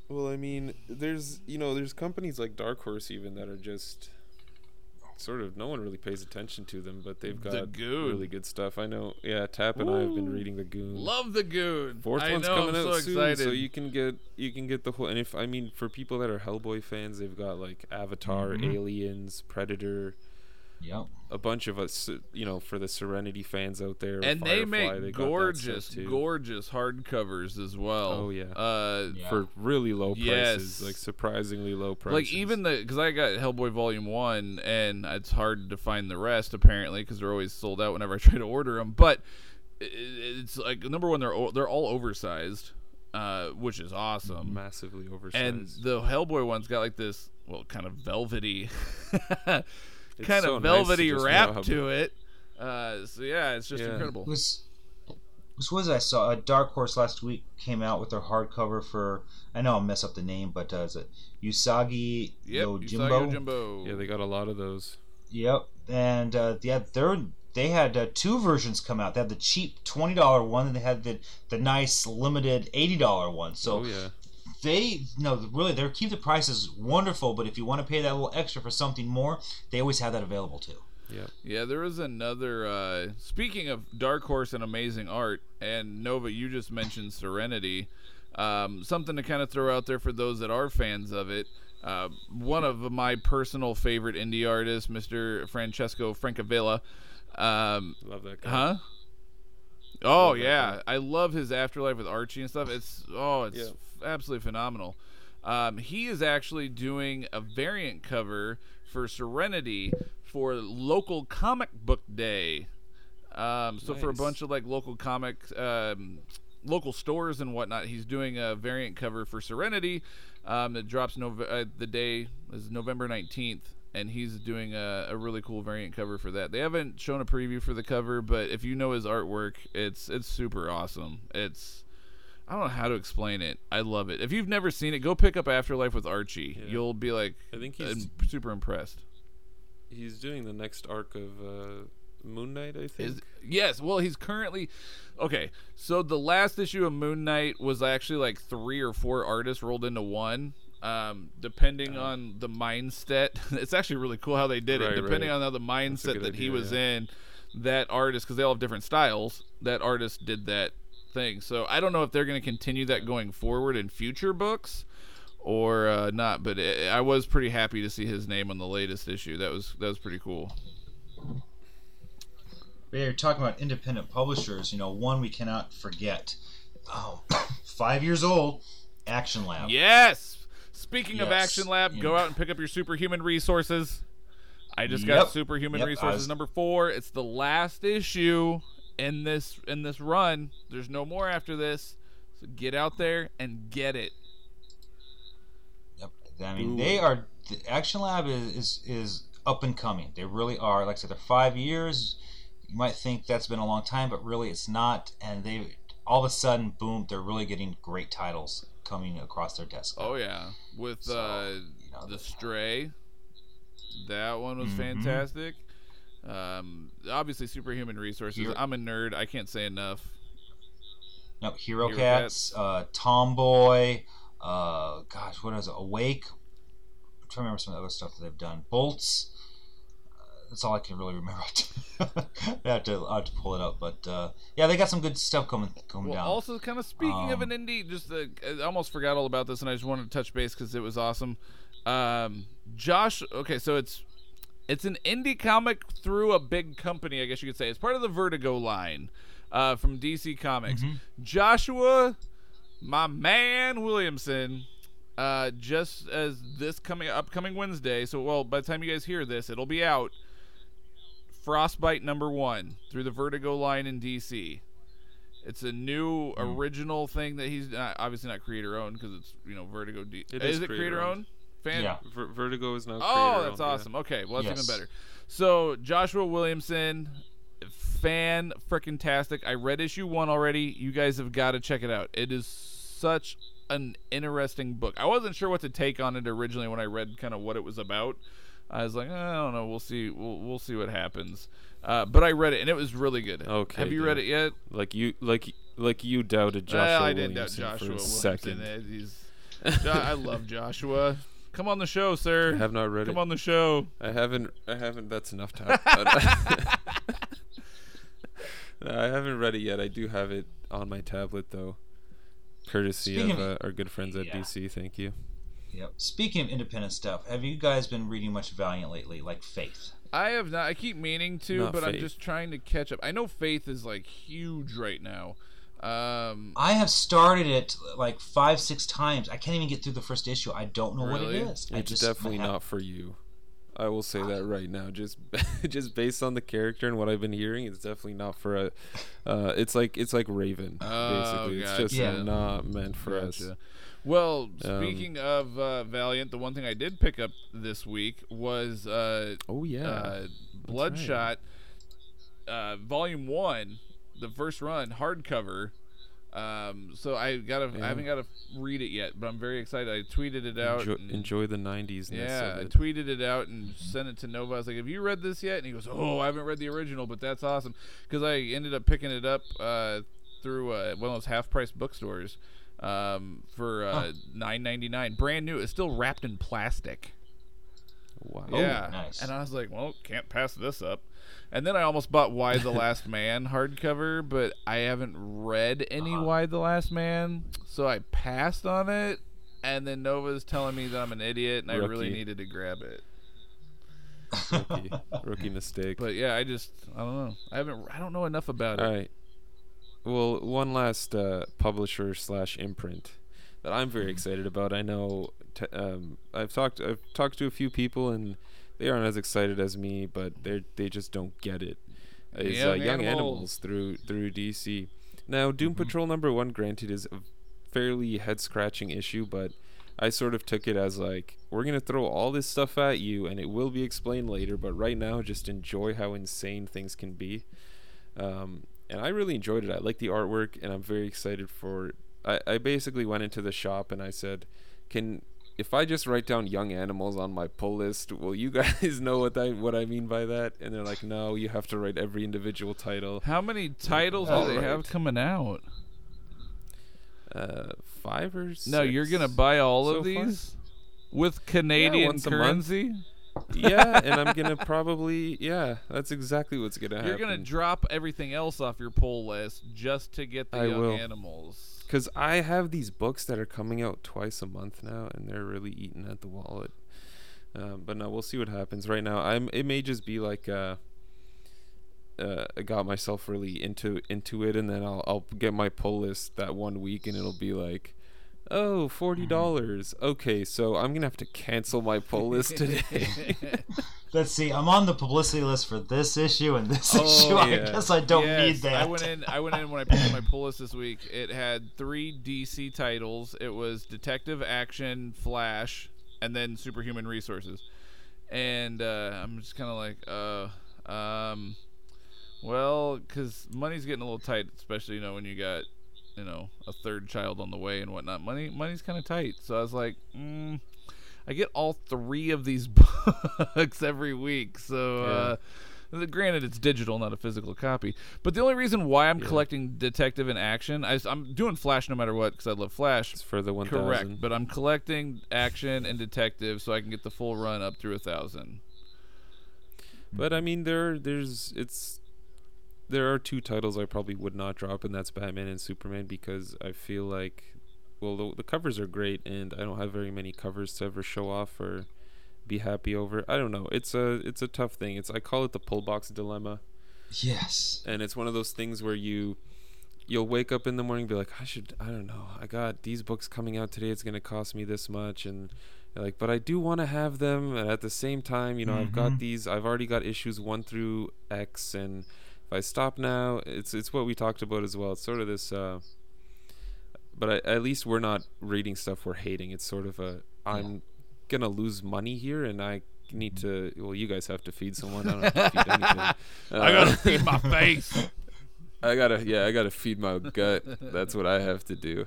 Well, I mean, there's you know there's companies like Dark Horse even that are just sort of no one really pays attention to them, but they've The got Goon. really good stuff. I know. Yeah, Tap and I have been reading the Goon. Love the Goon. Fourth I one's know, coming I'm out so soon, excited. so you can get you can get the whole. And if I mean, for people that are Hellboy fans, they've got like Avatar, Mhm. Aliens, Predator, Yep. a bunch of us. You know, for the Serenity fans out there, and they make they got that stuff gorgeous, gorgeous hardcovers as well. Oh, yeah. Uh, Yeah. for really low prices, Yes. like surprisingly low prices. like even the because I got Hellboy Volume One, and it's hard to find the rest apparently because they're always sold out whenever I try to order them. But it's like number one, they're o- they're all oversized, uh, which is awesome. massively oversized. And the Hellboy one's got like this, well, kind of velvety, kind It's of so nice to velvety just wrap to it. Uh, so yeah, it's just Yeah. incredible. It was which was I saw a Dark Horse last week came out with their hardcover for I know I'll mess up the name, but uh, is it Usagi Yep, Yojimbo? Usagi Yojimbo. yeah, they got a lot of those. Yep, and uh, yeah, they're they had uh, two versions come out. They had the cheap twenty dollar one, and they had the the nice limited eighty dollar one. So oh yeah, they no really they keep the prices wonderful. But if you want to pay that little extra for something more, they always have that available too. yeah. Yeah, there was another. Uh, speaking of Dark Horse and amazing art, and Nova, you just mentioned Serenity. Um, something to kind of throw out there for those that are fans of it. Uh, one of my personal favorite indie artists, Mr. Francesco Francavilla. Um, Love that guy. huh? Oh Love yeah. I love his Afterlife with Archie and stuff. It's oh, it's Yeah. Absolutely phenomenal. Um, he is actually doing a variant cover for Serenity for local comic book day. Um, so for a bunch of like local comic, um, local stores and whatnot, he's doing a variant cover for Serenity. Um, that drops Nov- uh, the day is November nineteenth, and he's doing a, a really cool variant cover for that. They haven't shown a preview for the cover, but if you know his artwork, it's it's super awesome. It's I don't know how to explain it. I love it. If you've never seen it, go pick up Afterlife with Archie. Yeah. You'll be like, I think he's im- super impressed. he's doing the next arc of uh, Moon Knight. I think. Is yes. Well, he's currently okay. So the last issue of Moon Knight was actually like three or four artists rolled into one. Um, depending Oh. on the mindset, it's actually really cool how they did Right, it. Depending right. on how the mindset that he was yeah. in, that artist because they all have different styles. That artist did that thing. So I don't know if they're going to continue that going forward in future books or uh, not. But i I was pretty happy to see his name on the latest issue. That was that was pretty cool. Yeah, you're talking about independent publishers. You know, one we cannot forget. Oh, five years old, Action Lab. Yes. Speaking of Action Lab, go out and pick up your superhuman resources. I just got superhuman Yep, resources was- number four. It's the last issue in this in this run. There's no more after this. So get out there and get it. Yep. I mean, Ooh. they are. The Action Lab is, is is up and coming. They really are. Like I said, they're five years. You might think that's been a long time, but really it's not. And they all of a sudden, boom, they're really getting great titles coming across their desk. Oh yeah, with So, uh, you know, the Stray. That one was Mhm. fantastic. Um, obviously, superhuman resources. Here- I'm a nerd. I can't say enough. No, Hero, Hero Cats, uh, Tomboy, uh, gosh, what is it? Awake. I'm trying to remember some of the other stuff that they've done. Bolts. Uh, That's all I can really remember. I have to, I have to pull it up, but uh, yeah, they got some good stuff coming coming Well, down. also, kind of speaking of Um, an indie, just uh, I almost forgot all about this, and I just wanted to touch base because it was awesome. Um, Josh, okay, so it's it's an indie comic through a big company, I guess you could say. It's part of the Vertigo line uh, from DC Comics. Mm-hmm. Joshua, my man Williamson, uh, just as this coming upcoming Wednesday. So, well, by the time you guys hear this, it'll be out. Frostbite number one through the Vertigo line in DC. It's a new Hmm. original thing that he's not, obviously not creator owned because it's you know Vertigo. D- It is is it creator creator-owned. owned? Fan- Yeah. Ver- Vertigo is now. Oh, creator-owned, that's yeah. awesome. Okay, well that's Yes. even better. So Joshua Williamson, fan freaking tastic. I read issue one already. You guys have got to check it out. It is such an interesting book. I wasn't sure what to take on it originally when I read kind of what it was about. I was like, I don't know. We'll see. We'll, we'll see what happens. Uh, but I read it and it was really good. Okay, Have you read it yet? Like you, like like you doubted Joshua well, I didn't doubt Joshua for a Williamson. second. Uh, He's, I love Joshua. Come on the show, sir. I have not read Come it. Come on the show. I haven't. I haven't. That's enough time. No, I haven't read it yet. I do have it on my tablet though, courtesy Speaking of of- uh, our good friends at Yeah. DC. Thank you. Yep. Speaking of independent stuff, have you guys been reading much Valiant lately, like Faith? I have not. I keep meaning to, Not but I'm just trying to catch up. I know Faith is like huge right now. Um, I have started it like five, six times. I can't even get through the first issue. I don't know what Really? it is. I It's just definitely I not for you. I will say that right now. Just just based on the character and what I've been hearing, it's definitely not for a. Uh, it's like it's like Raven. Oh, basically, it's just Yeah. not meant for us. Gotcha. Well, Um, speaking of uh, Valiant, the one thing I did pick up this week was uh, Oh yeah. uh, Bloodshot, uh, Volume One, the first run hardcover. Um, so I gotta, Yeah. I haven't got to read it yet, but I'm very excited. I tweeted it out. enjoy, and- enjoy the '90s. Yeah, I of it. tweeted it out and sent it to Nova. I was like, "Have you read this yet?" And he goes, "Oh, I haven't read the original, but that's awesome." Because I ended up picking it up uh, through uh, one of those half-price bookstores um, for uh, Huh. nine ninety nine, brand new. It's still wrapped in plastic. Wow. yeah, nice. and I was like, "Well, can't pass this up." And then I almost bought Y: The Last Man hardcover, but I haven't read any Uh-huh. Y: The Last Man, so I passed on it. And then Nova's telling me that I'm an idiot and I really needed to grab it. Rookie, rookie mistake. But yeah, I just I don't know. I haven't I don't know enough about it. All right. Well, one last uh, publisher slash imprint that I'm very excited about. I know t- um, I've talked I've talked to a few people and they aren't as excited as me, but they they just don't get it. It's uh, Young Young Animals. Animals through through DC. Now, Doom Mm-hmm. Patrol number one, granted, is a fairly head scratching issue, but I sort of took it as like we're gonna throw all this stuff at you, and it will be explained later. But right now, just enjoy how insane things can be. Um, and I really enjoyed it. I like the artwork, and I'm very excited for. I, I basically went into the shop and I said, "Can if I just write down young animals on my pull list, will you guys know what I what I mean by that?" And they're like, "No, you have to write every individual title." How many titles do they Alright. have coming out? Uh, five or six. No, you're gonna buy all so of far? these with Canadian once a month. currency. yeah, and I'm gonna probably yeah. That's exactly what's gonna happen. You're gonna drop everything else off your pull list just to get the I young will. animals. Because I have these books that are coming out twice a month now, and they're really eating at the wallet. Um, but no, we'll see what happens. Right now, I'm. It may just be like uh, uh, I got myself really into into it, and then I'll I'll get my pull list that one week, and it'll be like, oh, forty dollars. Okay, so I'm gonna have to cancel my pull list today. Let's see. I'm on the publicity list for this issue and this Oh, issue. I guess I don't Yes, need that. I went in. I went in when I picked up my pull list this week. It had three DC titles. It was Detective Action, Flash, and then Superhuman Resources. And uh, I'm just kind of like, uh, um, well, because money's getting a little tight, especially you know when you got, you know, a third child on the way and whatnot. Money, money's kind of tight. So I was like, mm, I get all three of these books every week. So. Uh, uh, Granted, it's digital, not a physical copy. But the only reason why I'm Yeah. collecting Detective in Action, I, am doing Flash no matter what because I love Flash. it's for the one thousand. Correct, but I'm collecting Action and Detective so I can get the full run up through a thousand. But I mean, there there's it's there are two titles I probably would not drop, and that's Batman and Superman because I feel like, well, the, the covers are great, and I don't have very many covers to ever show off or be happy over. I don't know. It's a it's a tough thing. It's I call it the pull box dilemma, Yes. and it's one of those things where you you'll wake up in the morning and be like, I should I don't know. I got these books coming out today. It's gonna cost me this much, and like, but I do want to have them. And at the same time, you know, I've got Mhm. these. I've already got issues one through X, and if I stop now, it's it's what we talked about as well. It's sort of this. Uh, but I, at least we're not reading stuff we're hating. It's sort of a I'm gonna lose money here, and I need to. Well, you guys have to feed someone. I don't have to feed anything. I Uh, gotta feed my face. I gotta, yeah, I gotta feed my gut. That's what I have to do.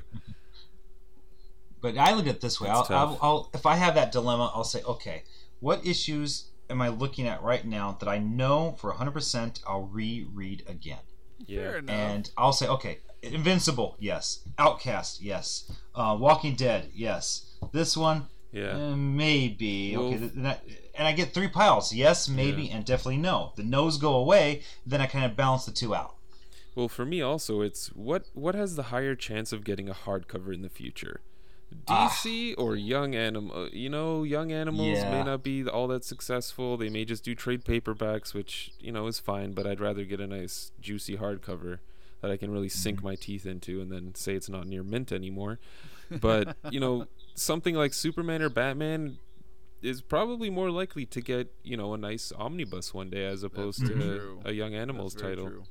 But I look at it this way. I'll, I'll. I'll, if I have that dilemma, I'll say, okay, what issues am I looking at right now that I know for 100% I'll reread again? Yeah, Fair enough. And I'll say, okay, Invincible, yes. Outcast, yes. Uh, Walking Dead, yes. This one, yeah, eh, maybe. Well- okay, th- that, and I get three piles: yes, maybe, and definitely no. The no's go away, then I kind of balance the two out. Well, for me also, it's what what has the higher chance of getting a hardcover in the future, Ah. DC or Young Animal? You know, Young Animals may not be all that successful. They may just do trade paperbacks, which you know is fine. But I'd rather get a nice juicy hardcover that I can really sink Mm-hmm. my teeth into, and then say it's not near mint anymore. But you know, something like Superman or Batman is probably more likely to get you know a nice omnibus one day as opposed very to true. a Young Animals That's title. true.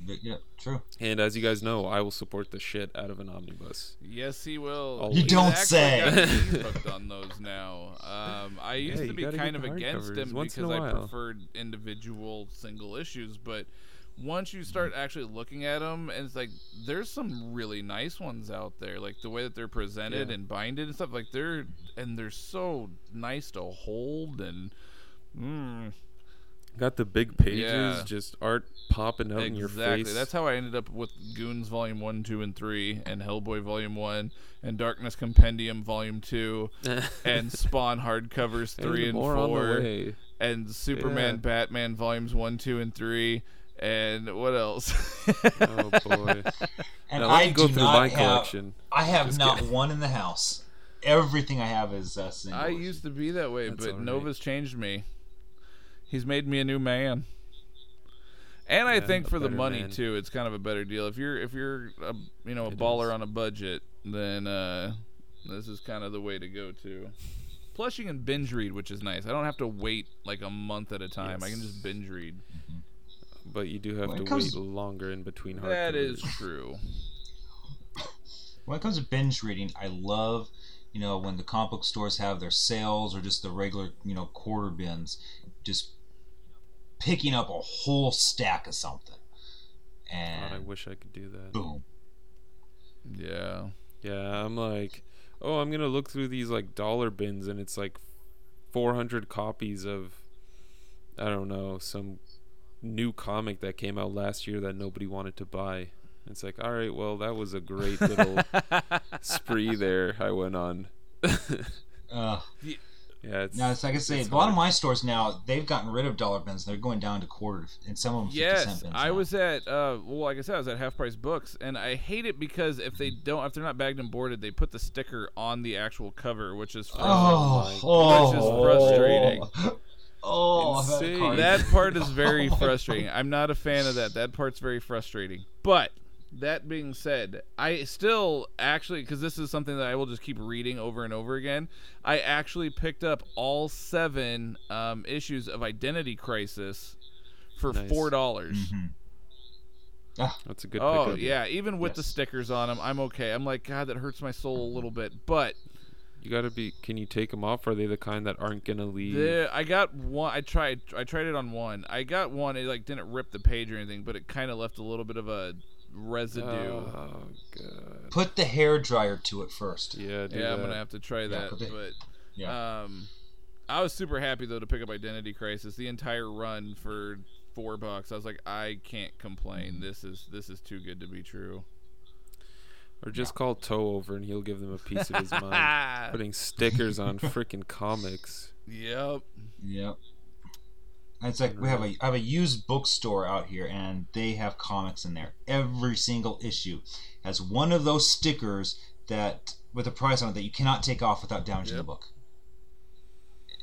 But, yeah, true. And as you guys know, I will support the shit out of an omnibus. Yes, he will. He's You don't actually say. got me hooked on those now. Um, I used Yeah, to be kind of against hardcovers them because I preferred individual single issues, but once you start actually looking at them, and it's like there's some really nice ones out there, like the way that they're presented Yeah. and binded and stuff. Like they're and they're so nice to hold and. Mm, Got the big pages, Yeah. just art popping out in your Exactly. face. That's how I ended up with Goons Volume 1, 2, and 3, and Hellboy Volume 1, and Darkness Compendium Volume 2, and Spawn hardcovers 3 and, more on the 4, and Superman, Yeah. Batman Volumes 1, 2, and 3, and what else? Oh boy! And now let I me go do through not my have. collection. I have Just not kidding. one in the house. Everything I have is uh, single. I used to be that way, That's but alright. Nova's changed me. He's made me a new man. And I think for the money man. too, it's kind of a better deal. If you're if you're a, you know a It baller is. on a budget, then uh, this is kind of the way to go too. Plus, you can binge read, which is nice. I don't have to wait like a month at a time. I can just binge read. But you do have When to comes- wait longer in between hardcovers. That is true. When it comes to binge reading, I love, you know, when the comic book stores have their sales or just the regular, you know, quarter bins, just picking up a whole stack of something. God, I wish I could do that. boom. Yeah. Yeah, I'm like, oh, I'm gonna look through these like dollar bins, and it's like 400 copies of, I don't know, some new comic that came out last year that nobody wanted to buy. It's like, all right, well, that was a great little spree there I went on. Uh, Yeah, it's now, it's like I say, a lot of my stores now, they've gotten rid of dollar bins. They're going down to quarter, and some of them 50 cent Yes, bins. I now. was at uh, well, like I said, I was at Half Price Books, and I hate it because if they don't, if they're not bagged and boarded, they put the sticker on the actual cover, which is Oh, Oh oh, Which is frustrating. Oh, I've had a Insane. card. that part is very frustrating. I'm not a fan of that. That part's very frustrating. But that being said, I still actually because this is something that I will just keep reading over and over again. I actually picked up all seven um, issues of Identity Crisis for Nice. four dollars. Mhm. That's a good Oh pickup. yeah, even with the stickers on them, I'm okay. I'm like, God, that hurts my soul a little bit. But You gotta be. Can you take them off? Are they the kind that aren't gonna leave? the, I got one. I tried. I tried it on one. I got one. It like didn't rip the page or anything, but it kind of left a little bit of a residue. Oh god. Put the hair dryer to it first. Yeah, do yeah, I'm gonna have to try that. put the- but Yeah. um, I was super happy though to pick up Identity Crisis. The entire run for four bucks. I was like, I can't complain. This is this is too good to be true. Or just call Toe over and he'll give them a piece of his mind. Putting stickers on freaking comics. Yep. Yep. It's like we have a I have a used bookstore out here, and they have comics in there. Every single issue has one of those stickers that with a price on it that you cannot take off without damaging the book.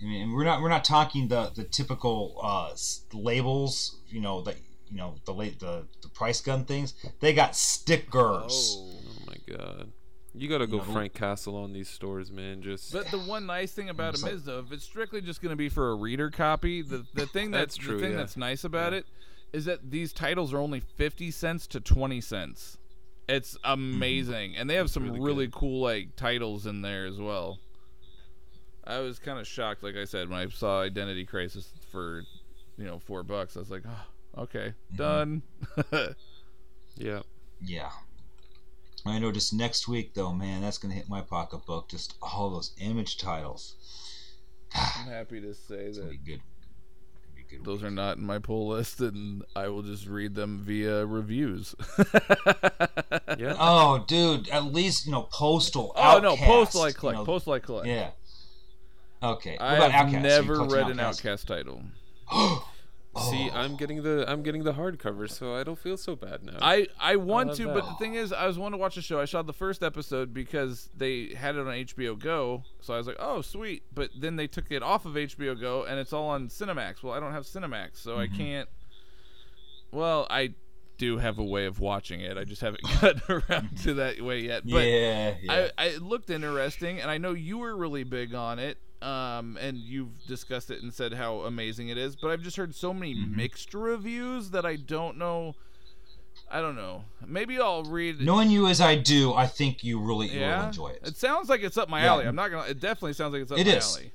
I mean, and we're not we're not talking the the typical uh, labels, you know that you know the late the the price gun things. They got stickers. Oh. Oh my god. You gotta go No. Frank Castle on these stores, man. Just But the one nice thing about them is though, if it's strictly just going to be for a reader copy, the the thing that's, That's true, the thing yeah. that's nice about Yeah. it is that these titles are only fifty cents to twenty cents. It's mm-hmm. amazing, and they have some really really, cool like titles in there as well. I was kind of shocked, like I said, when I saw Identity Crisis for, you know, four bucks. I was like, oh, okay, done. yeah. Yeah. I know just next week though, man, that's gonna hit my pocketbook. Just all those image titles. I'm happy to say It's be that good. Gonna be good those week. are not in my pull list, and I will just read them via reviews. Yeah. Oh, dude, at least you know Postal. Oh no, Outcast, Postal I you collect. know- Postal I collect. Yeah. Okay. I what about have Outcast? Never collecting read an Outcast? Outcast title. See, Oh. I'm getting the I'm getting the hardcover, so I don't feel so bad now. I I want love to, that. but the thing is, I was wanting to watch the show. I saw the first episode because they had it on HBO Go, so I was like, oh sweet. But then they took it off of HBO Go, and it's all on Cinemax. Well, I don't have Cinemax, so I mm-hmm. can't. Well, I do have a way of watching it. I just haven't gotten around to that way yet. But yeah, yeah. I, I it looked interesting, and I know you were really big on it. Um, and you've discussed it and said how amazing it is, but I've just heard so many Mm-hmm. mixed reviews that I don't know. I don't know. Maybe I'll read. Knowing you as I do, I think you really yeah, will enjoy it. It sounds like it's up my Yeah. alley. I'm not gonna. It definitely sounds like it's up It my is. alley.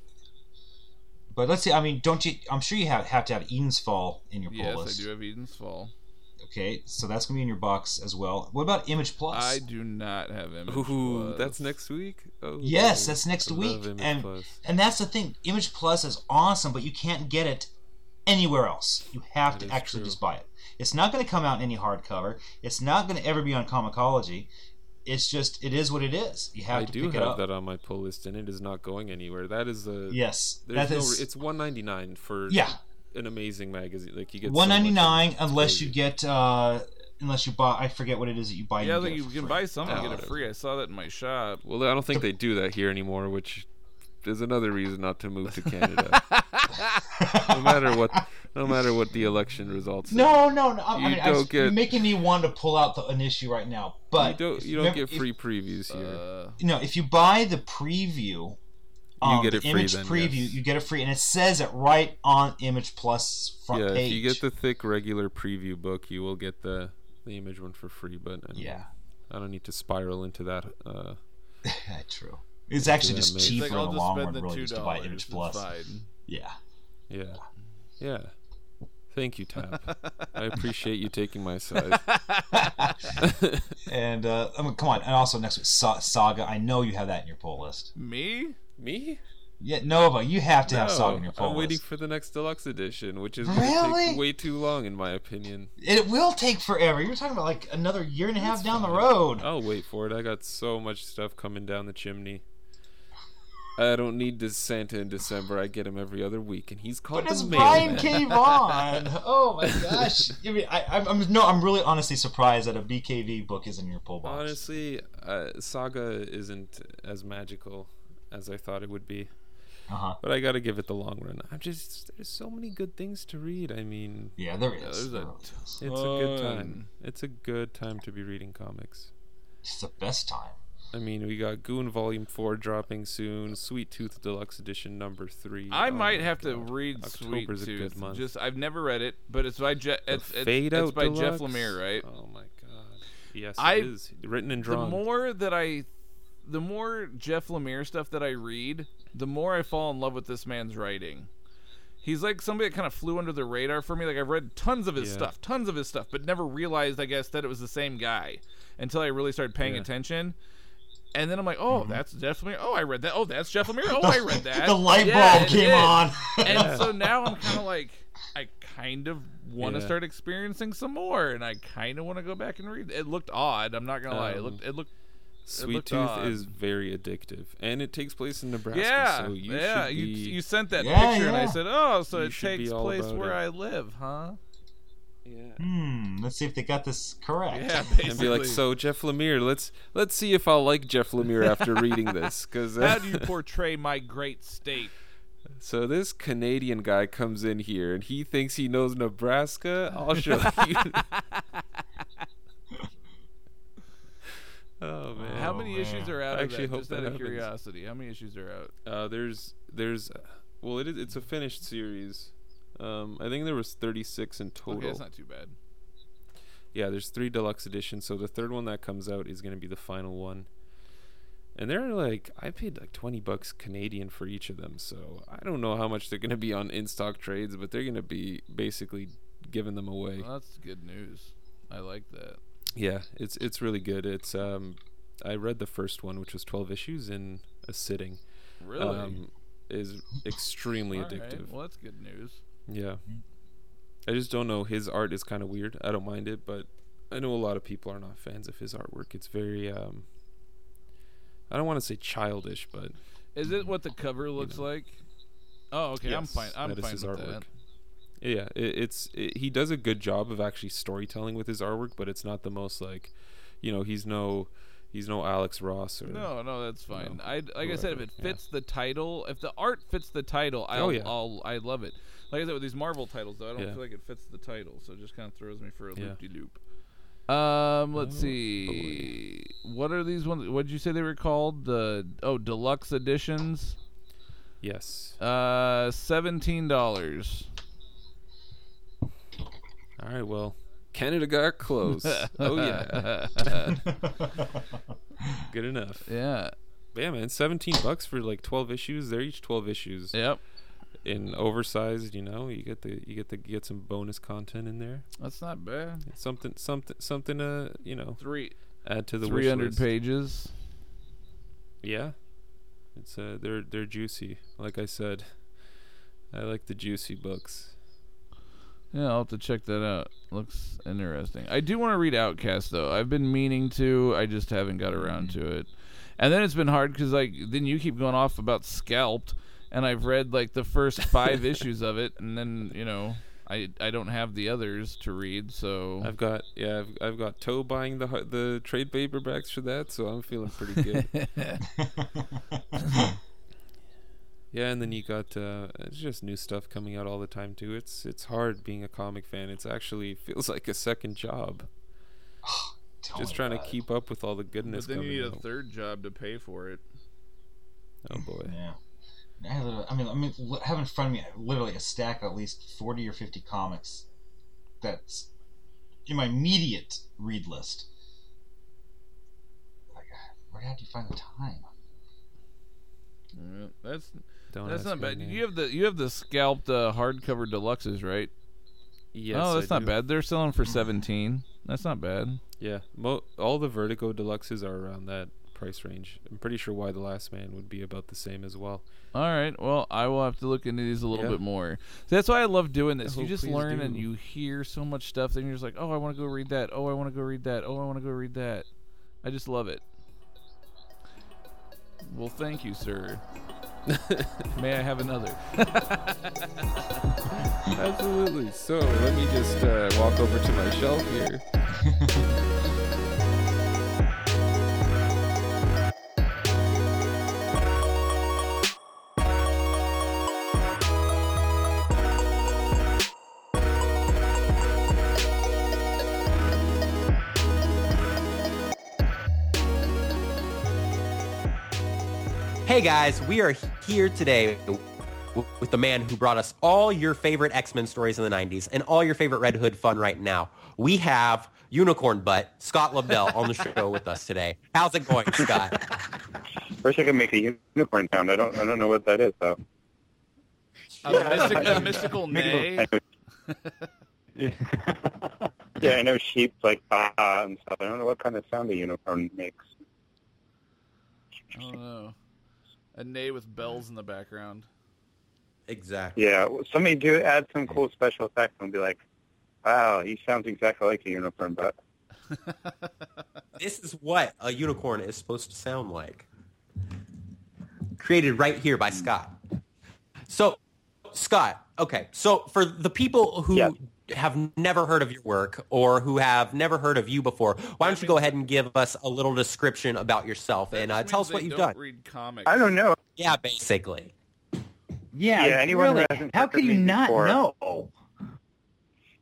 But let's see. I mean, don't you? I'm sure you have have to have Eden's Fall in your pull Yes. I do have Eden's Fall. Okay, so that's gonna be in your box as well. What about Image Plus? I do not have Image Ooh, Plus. that's next week. Oh, Yes, that's next I week, love Image and Plus. and that's the thing. Image Plus is awesome, but you can't get it anywhere else. You have That to actually true. just buy it. It's not going to come out in any hardcover. It's not going to ever be on comiXology. It's just it is what it is. You have I to do pick it have up. that on my pull list, and it is not going anywhere. That is a Yes, There's that no. is it's one ninety nine for yeah, an amazing magazine. Like you get so one much ninety in it. nine It's unless you get uh unless you buy. I forget what it is that you buy. Yeah, you like you can free. buy some and get it free. I saw that in my shop. Well, I don't think they do that here anymore, which is another reason not to move to Canada. no matter what, no matter what the election results. say. No, no, no. I, I You mean, I, don't you're get- making me want to pull out the, an issue right now. But you But don't. You don't remember- get if- free previews here. Uh, No, if you buy the preview, um, get the it free image then, preview, yes. you get it free, and it says it right on Image Plus front yeah, page. if you get the thick regular preview book, you will get the the image one for free. But I mean, yeah, I don't need to spiral into that. Uh, true. It's actually just maybe. it's cheaper like in the long spend run, the really, just to buy dollars. Image Plus. fine. Yeah. yeah, yeah. Thank you, Tap. I appreciate you taking my side. And uh, I mean, come on, and also next week Saga. I know you have that in your pull list. Me? Me? Yeah, Nova, you have to have No, Saga in your pull I'm waiting list. for the next deluxe edition, which is Really? take way too long, in my opinion. It will take forever. You're talking about like another year and a half It's down the road. I'll wait for it. I got so much stuff coming down the chimney. I don't need this Santa in December. I get him every other week, and he's called But it's Brian. K. Vaughan. Oh my gosh! I mean, I, I'm, I'm no, I'm really honestly surprised that a BKV book is in your pull box. Honestly, uh, Saga isn't as magical as I thought it would be. Uh huh. But I gotta give it the long run. I'm just there's so many good things to read. I mean, Yeah, there Yeah, there's There a is. it's a good time. It's a good time to be reading comics. It's the best time. I mean, we got Goon Volume Four dropping soon. Sweet Tooth Deluxe Edition number three. I Oh might my have to God. read Sweet October's a Tooth. good month. Just I've never read it, but it's by Je- it's it's, it's Out by Jeff Deluxe? Lemire, right? Oh my god. Yes, I- it is written and drawn. the drawn. more that I, the more Jeff Lemire stuff that I read, the more I fall in love with this man's writing. He's like somebody that kind of flew under the radar for me. Like I've read tons of his Yeah. stuff, tons of his stuff, but never realized, I guess, that it was the same guy until I really started paying Yeah. attention. And then I'm like, oh, that's Jeff Lemire. Oh, I read that. Oh, that's Jeff Lemire. Oh, I read that. the light Yeah, bulb came did. on. and so now I'm kind of like, I kind of want to start experiencing some more, and I kind of want to go back and read. It looked odd. I'm not gonna lie. It Um, looked. It looked. Sweet Tooth odd. is very addictive, and it takes place in Nebraska. yeah, so you yeah. should You be, you sent that Yeah, picture, and I said, "Oh, so You it takes place where it. I live, huh?" yeah. Hmm. Let's see if they got this correct. Yeah, basically. and be like, "So Jeff Lemire, let's let's see if I'll like Jeff Lemire after reading this." Because How do you portray my great state? so this Canadian guy comes in here and he thinks he knows Nebraska. I'll show you. oh man. How Oh, many man. issues are out I actually that? hope Just that out of happens. curiosity, how many issues are out? Uh, there's there's well it is it's a finished series. Um, I think there was 36 in total. Okay, that's not too bad. Yeah, there's three deluxe editions, so the third one that comes out is going to be the final one. And they're like, I paid like 20 bucks Canadian for each of them, so I don't know how much they're going to be on in stock trades, but they're going to be basically giving them away. Well, that's good news. I like that. Yeah, it's it's really good. It's um, I read the first one, which was 12 issues in a sitting. Really? Um, is extremely All right, addictive. Well, that's good news. Yeah. I just don't know. His art is kind of weird. I don't mind it, but I know a lot of people are not fans of his artwork. It's very um I don't want to say childish, but Is it what the cover looks know. like? Oh, okay. I'm fine. I'm fine his with artwork. that. Yeah, it, it's it, he does a good job of actually storytelling with his artwork, but it's not the most like, you know, he's no he's no Alex Ross or No, no, that's fine. No, I like I said, if whoever, it yeah. fits the title, if the art fits the title, I'll, Oh, yeah. I'll I love it. Like I said with these Marvel titles, though, I don't Yeah. feel like it fits the title, so it just kind of throws me for a Yeah. loop de loop. Um, let's Oh, see. What are these ones? What did you say they were called? The oh, deluxe editions. Yes. Uh, seventeen dollars. All right, well, Canada got close. oh yeah, good enough. yeah. But yeah, man, 17 bucks for like 12 issues. They're each 12 issues. Yep. in oversized, you know, you get the you get the get some bonus content in there. That's not bad. Something something something to, you know, Three add to the three hundred pages. Yeah. It's uh they're they're juicy. Like I said, I like the juicy books. Yeah, I'll have to check that out. Looks interesting. I do want to read Outcast though. I've been meaning to. I just haven't got around mm-hmm. to it. And then it's been hard because like then you keep going off about Scalped, and I've read like the first five issues of it, and then you know I I don't have the others to read. So I've got yeah, I've, I've got Toe buying the hu- the trade paperbacks for that, so I'm feeling pretty good. yeah, and then you got uh it's just new stuff coming out all the time too. It's it's hard being a comic fan. It's actually feels like a second job. Tell just me trying to keep up with all the goodness but then coming you need a third job to pay for it. oh boy. Yeah. I mean, I mean, have in front of me literally a stack of at least forty or fifty comics. That's in my immediate read list. Like, where do you find the time? Yeah, that's Don't that's not bad. You have the you have the scalped uh, hardcover deluxes, right? Yes, oh, I that's not do. bad. They're selling for seventeen. That's not bad. Yeah, mo- all the Vertigo deluxes are around that price range. I'm pretty sure Y: The Last Man would be about the same as well. All right. Well, I will have to look into these a little Yeah. bit more. So that's why I love doing this. Oh, you just learn and you hear so much stuff, then you're just like, oh, I want to go read that. Oh, I want to go read that. Oh, I want to go read that. I just love it. Well, thank you, sir. May I have another? Absolutely. So let me just uh, walk over to my shelf here. Hey guys, we are here today with the man who brought us all your favorite X-Men stories in the 90s and all your favorite Red Hood fun right now. We have Unicorn Butt, Scott Lobdell, on the show with us today. How's it going, Scott? First I can make a unicorn sound. I don't. I don't know what that is though. A, mystic, a mystical nay. yeah, I know sheep like ah ah and stuff. I don't know what kind of sound a unicorn makes. I don't know. A neigh with bells in the background. Exactly. Yeah, well, somebody do add some cool special effects and be like, "Wow, he sounds exactly like a unicorn." But this is what a unicorn is supposed to sound like. Created right here by Scott. So, Scott, okay. So, for the people who Yeah. Have never heard of your work or who have never heard of you before, why don't you go ahead and give us a little description about yourself and uh, tell us what you've don't done? Read comics. I don't know. Yeah, basically. Yeah, Yeah, anyone who really. hasn't How heard could of you me not before- know?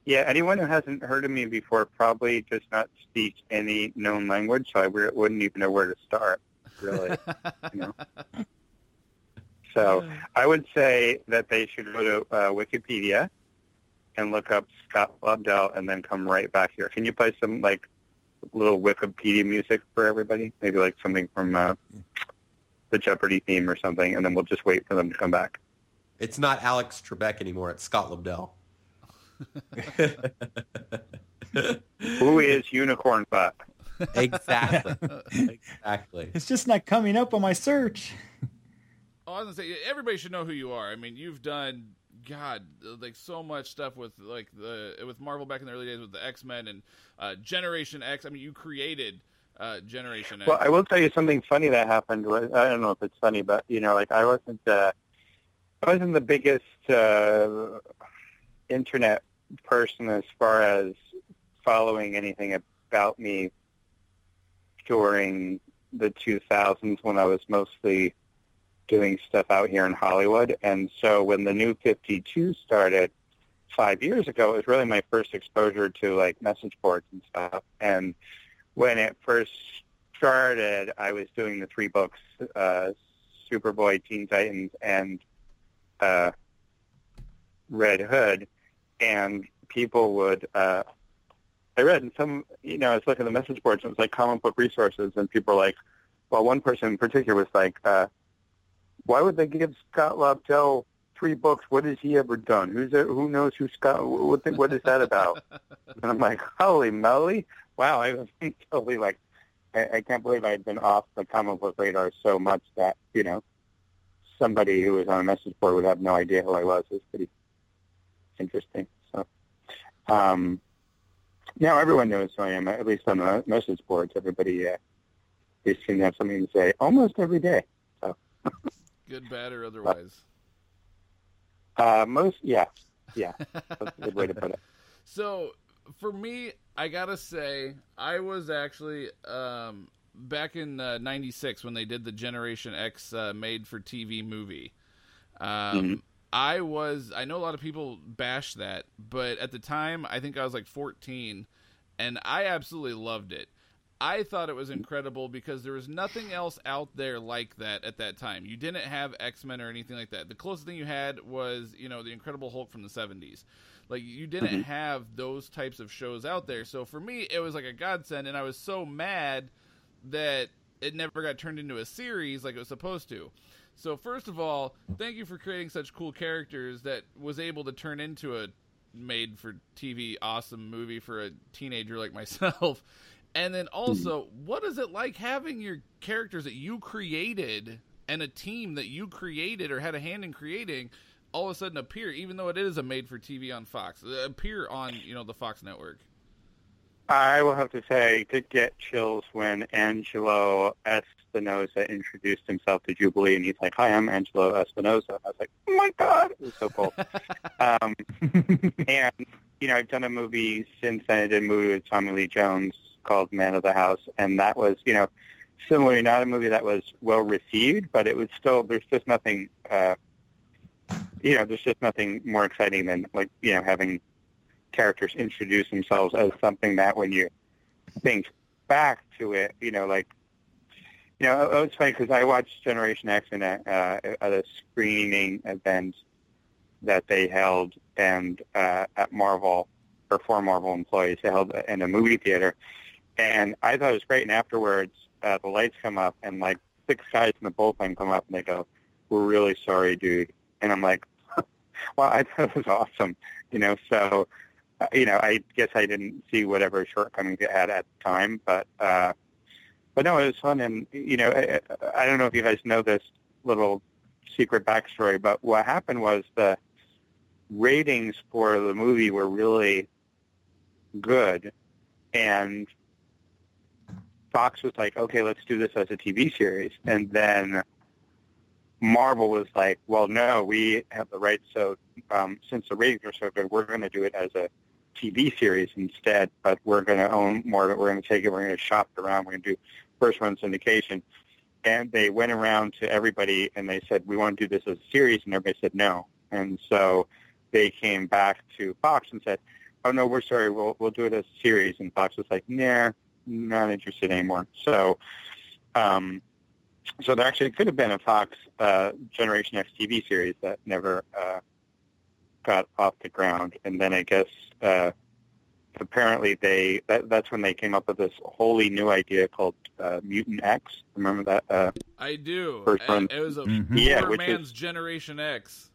Yeah, anyone who hasn't heard of me before probably does not speak any known language, so I wouldn't even know where to start, really. you know. So I would say that they should go to uh, Wikipedia and look up Scott Lobdell and then come right back here. Can you play some like little Wikipedia music for everybody? Maybe like something from uh, the Jeopardy theme or something, and then we'll just wait for them to come back. It's not Alex Trebek anymore. It's Scott Lobdell. Who is Unicorn Butt? exactly. exactly. It's just not coming up on my search. Oh, I was gonna say everybody should know who you are. I mean, you've done God like so much stuff with like the with Marvel back in the early days with the X Men and uh, Generation X. I mean, you created uh, Generation X. Well, I will tell you something funny that happened. I don't know if it's funny, but you know, like I wasn't, uh, I wasn't the biggest uh, internet person as far as following anything about me during the 2000s when I was mostly doing stuff out here in Hollywood. And so when the new 52 started five years ago, it was really my first exposure to like message boards and stuff. And when it first started, I was doing the three books, uh, Superboy, Teen Titans, and uh, Red Hood, and people would. Uh, I read in some, you know, I was looking at the message boards. And it was like comic book resources, and people were like, well, one person in particular was like, uh, why would they give Scott Lobdell three books? What has he ever done? Who's it, who knows who Scott? What, what is that about? and I'm like, holy moly! Wow, I was totally like, I, I can't believe I had been off the comic book radar so much that you know somebody who was on a message board would have no idea who I was. It was pretty interesting. So um, now everyone knows who I am, at least on the message boards. Everybody uh, they seem to have something to say almost every day. Good, bad, or otherwise. Uh, most, yeah, yeah, that's a good way to put it. So for me, I gotta say, I was actually um, back in '96 when they did the Generation X uh, made-for-TV movie. Um, Mhm. I was. I know a lot of people bash that, but at the time, I think I was like 14, and I absolutely loved it. I thought it was incredible because there was nothing else out there like that at that time. You didn't have X Men or anything like that. The closest thing you had was, you know, the Incredible Hulk from the 70s. Like, you didn't Mhm. have those types of shows out there. So for me, it was like a godsend, and I was so mad that it never got turned into a series like it was supposed to. So first of all, thank you for creating such cool characters that was able to turn into a made for TV awesome movie for a teenager like myself. And then also, what is it like having your characters that you created and a team that you created or had a hand in creating all of a sudden appear, even though it is a made for TV on Fox, uh, appear on you know the Fox network? I will have to say, I did get chills when Angelo Espinosa introduced himself to Jubilee, and he's like, "Hi, I'm Angelo Espinosa." I was like, "Oh my god!" It was so cool. um, and you know, I've done a movie since then. I did a movie with Tommy Lee Jones called Man of the House, and that was, you know, similarly not a movie that was well received, but it was still. There's just nothing. Uh, you know, there's just nothing more exciting than like you know having characters introduce themselves as something that when you think back to it, you know, like, you know, it was funny because I watched Generation X in a, uh, at a screening event that they held and uh, at Marvel, or for Marvel employees, they held in a movie theater. And I thought it was great. And afterwards, uh, the lights come up and like six guys in the bullpen come up and they go, we're really sorry, dude. And I'm like, well, I thought it was awesome, you know, so uh, you know, I guess I didn't see whatever shortcomings it had at the time, but uh, but no, it was fun. And you know, I, I don't know if you guys know this little secret backstory, but what happened was the ratings for the movie were really good, and Fox was like, okay, let's do this as a TV series, and then Marvel was like, well, no, we have the rights. So um, since the ratings are so good, we're going to do it as a TV series instead. But we're going to own more of it. We're going to take it. We're going to shop it around. We're going to do first run syndication. And they went around to everybody and they said, we want to do this as a series. And everybody said no. And so they came back to Fox and said, oh, no, we're sorry. We'll, we'll do it as a series. And Fox was like, nah, not interested anymore. So um, so there actually could have been a Fox uh, Generation X TV series that never uh, got off the ground, and then I guess uh, apparently they that, that's when they came up with this wholly new idea called uh, Mutant X. Remember that? Uh, I do. First one. It was a Mhm. Yeah, which is- Generation X.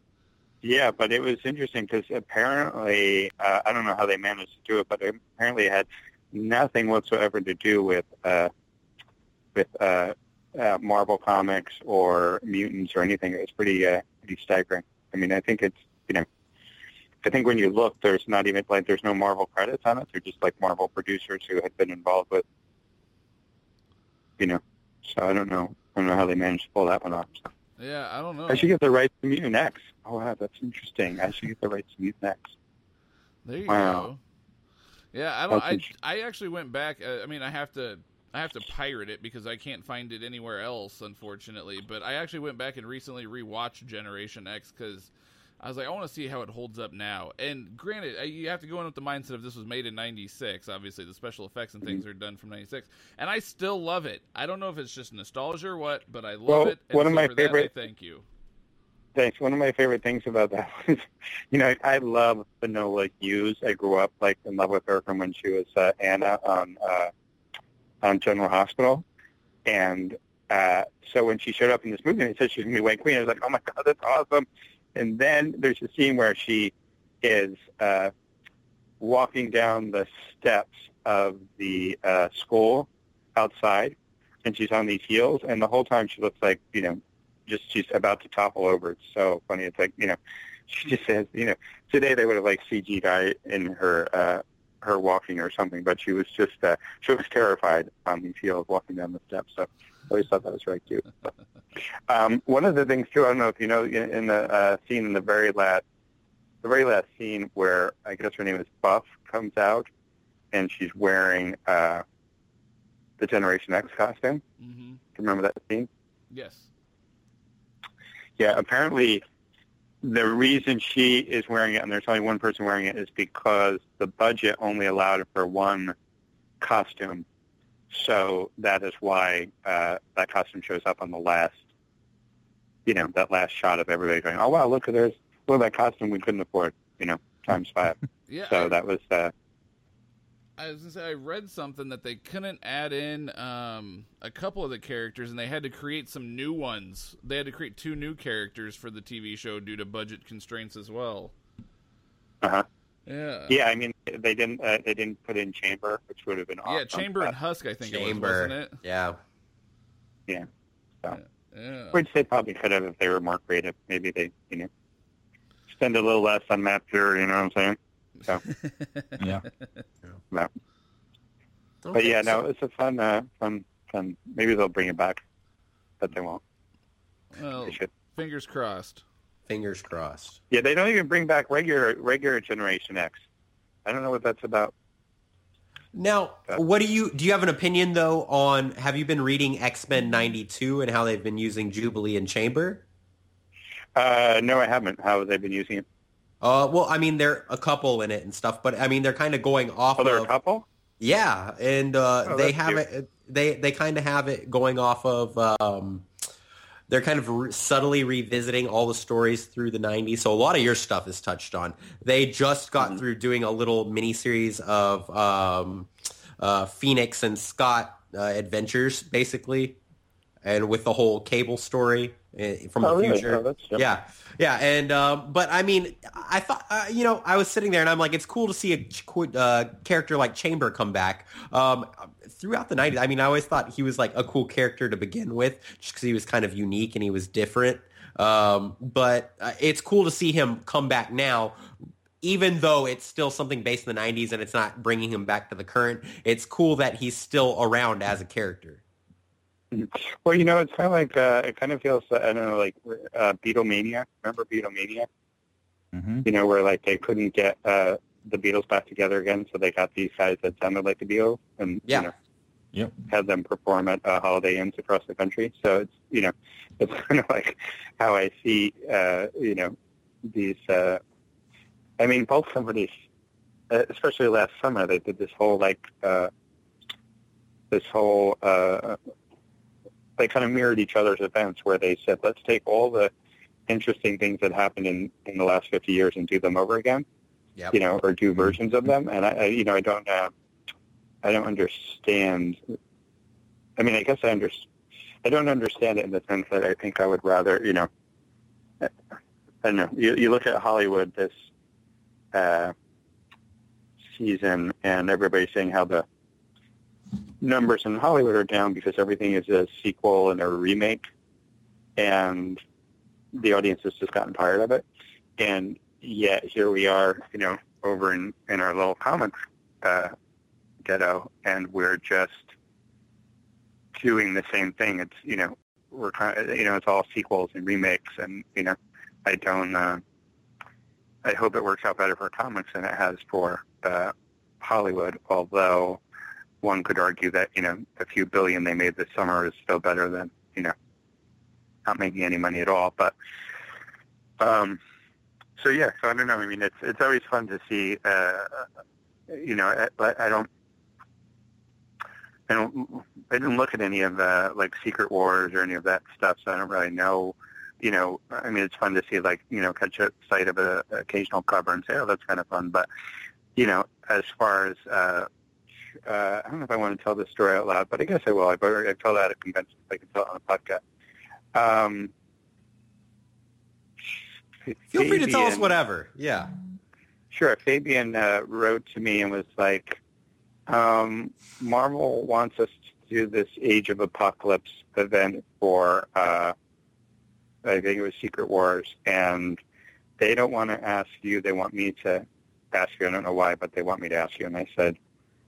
yeah, but it was interesting because apparently uh, I don't know how they managed to do it, but apparently it had nothing whatsoever to do with uh, with uh, uh, Marvel comics or mutants or anything. It was pretty uh, pretty staggering. I mean, I think it's you know, I think when you look, there's not even like there's no Marvel credits on it. They're just like Marvel producers who had been involved with, you know. So I don't know. I don't know how they managed to pull that one off. So. Yeah, I don't know. I should get the rights to Mutant X. Oh wow, that's interesting. I should get the rights to Mutant X. There you Wow. go. Yeah, I don't. I. I actually went back. Uh, I mean, I have to. I have to pirate it because I can't find it anywhere else, unfortunately. But I actually went back and recently rewatched Generation X because I was like, I want to see how it holds up now. And granted, you have to go in with the mindset of this was made in '96. Obviously, the special effects and Mm-hmm. things are done from '96, and I still love it. I don't know if it's just nostalgia or what, but I love Well, it. And one of my for that, favorite- thank you. Thanks. One of my favorite things about that was, you know, I love Finola Hughes. I grew up like in love with her from when she was uh, Anna on uh, on General Hospital, and uh, so when she showed up in this movie and they said she was going to be White Queen, I was like, oh my god, that's awesome. And then there's a scene where she is uh, walking down the steps of the uh, school outside, and she's on these heels, and the whole time she looks like you know just she's about to topple over. It's so funny. It's like you know, she just says you know today they would have like CG guy in her uh, her walking or something, but she was just uh, she was terrified on these heels walking down the steps. So I always thought that was very cute. But, um, one of the things too, I don't know if you know in, in the uh, scene in the very last the very last scene where I guess her name is Buff comes out and she's wearing uh, the Generation X costume. hmm Do you remember that scene? Yes. Yeah, apparently the reason she is wearing it, and there's only one person wearing it, is because the budget only allowed for one costume. So that is why uh, that costume shows up on the last, you know, that last shot of everybody going, oh, wow, look at this. Look at that costume we couldn't afford, you know, times five. Yeah. So that was, uh, I was gonna say I read something that they couldn't add in um, a couple of the characters, and they had to create some new ones. They had to create two new characters for the TV show due to budget constraints as well. uh-huh. Yeah. yeah, I mean, they didn't, uh, they didn't put in Chamber, which would have been awesome. Yeah, Chamber and Husk, I think Chamber. it was, wasn't it? Yeah. Yeah. Which they probably could have if they were more creative. Maybe they, you know, spend a little less on Matt Frewer, you know what I'm saying? So yeah. yeah. But yeah, no, it's a fun, uh, fun, fun. Maybe they'll bring it back, but they won't. well, They fingers crossed. Fingers crossed. Yeah, they don't even bring back regular, regular Generation X. I don't know what that's about. Now, what do you do? You have an opinion though on? Have you been reading X Men '92 and how they've been using Jubilee and Chamber? Uh, no, I haven't. How have they been using it? Uh, well, I mean, they're a couple in it and stuff, but I mean, they're kind of going off Oh, they're a couple. yeah, and uh, Oh, they have cute. it. They they kind of have it going off of. Um, they're kind of re- subtly revisiting all the stories through the 90s. So a lot of your stuff is touched on. They just got Mm-hmm. through doing a little mini series of um, uh, Phoenix and Scott uh, adventures, basically, and with the whole cable story from Oh, the really? future. Oh. Yeah, yeah, and um, but I mean, I thought uh, you know I was sitting there and I'm like, it's cool to see a ch- uh, character like Chamber come back. Um, throughout the '90s, I mean, I always thought he was like a cool character to begin with, just because he was kind of unique and he was different. Um, but uh, it's cool to see him come back now. even though it's still something based in the 90s and it's not bringing him back to the current, it's cool that he's still around as a character. Well, you know, it's kind of like uh, it kind of feels I don't know like uh, Beatlemania. Remember Beatlemania? Mm-hmm. You know, where like they couldn't get uh, the Beatles back together again, so they got these guys that sounded like the Beatles, and Yeah. you know, Yep. had them perform at uh, Holiday Inns across the country. So it's you know, it's kind of like how I see uh, you know these. Uh, I mean, both companies, uh, especially last summer, they did this whole like uh, this whole. Uh, they kind of mirrored each other's events where they said, let's take all the interesting things that happened in, in the last 50 years and do them over again, Yep. you know, or do versions of them. And I, I you know, I don't, uh, I don't understand. I mean, I guess I under, I don't understand it in the sense that I think I would rather, you know, I don't know. You, you look at Hollywood this uh, season, and everybody's saying how the numbers in Hollywood are down because everything is a sequel and a remake, and the audience has just gotten tired of it. And yet here we are, you know, over in, in our little comics uh, ghetto, and we're just doing the same thing. It's you know we're kind of, you know it's all sequels and remakes, and you know I don't. Uh, I hope it works out better for comics than it has for uh, Hollywood. Although one could argue that you know a few billion they made this summer is still better than you know not making any money at all. But um, so yeah, so I don't know. I mean, it's it's always fun to see. Uh, you know, I, I don't. I don't. I didn't look at any of the like Secret Wars or any of that stuff, so I don't really know. You know, I mean, it's fun to see like you know catch a sight of a, a occasional cover and say, oh, that's kind of fun. But you know, as far as uh, uh, I don't know if I want to tell this story out loud, but I guess I will. I've already I've told that at a convention. if I can tell it on a podcast. Um, Feel free to tell us whatever. Yeah. Sure. Fabian uh, wrote to me and was like, um, Marvel wants us to do this Age of Apocalypse event for, uh, I think it was Secret Wars, and they don't want to ask you. They want me to ask you. I don't know why, but they want me to ask you. And I said,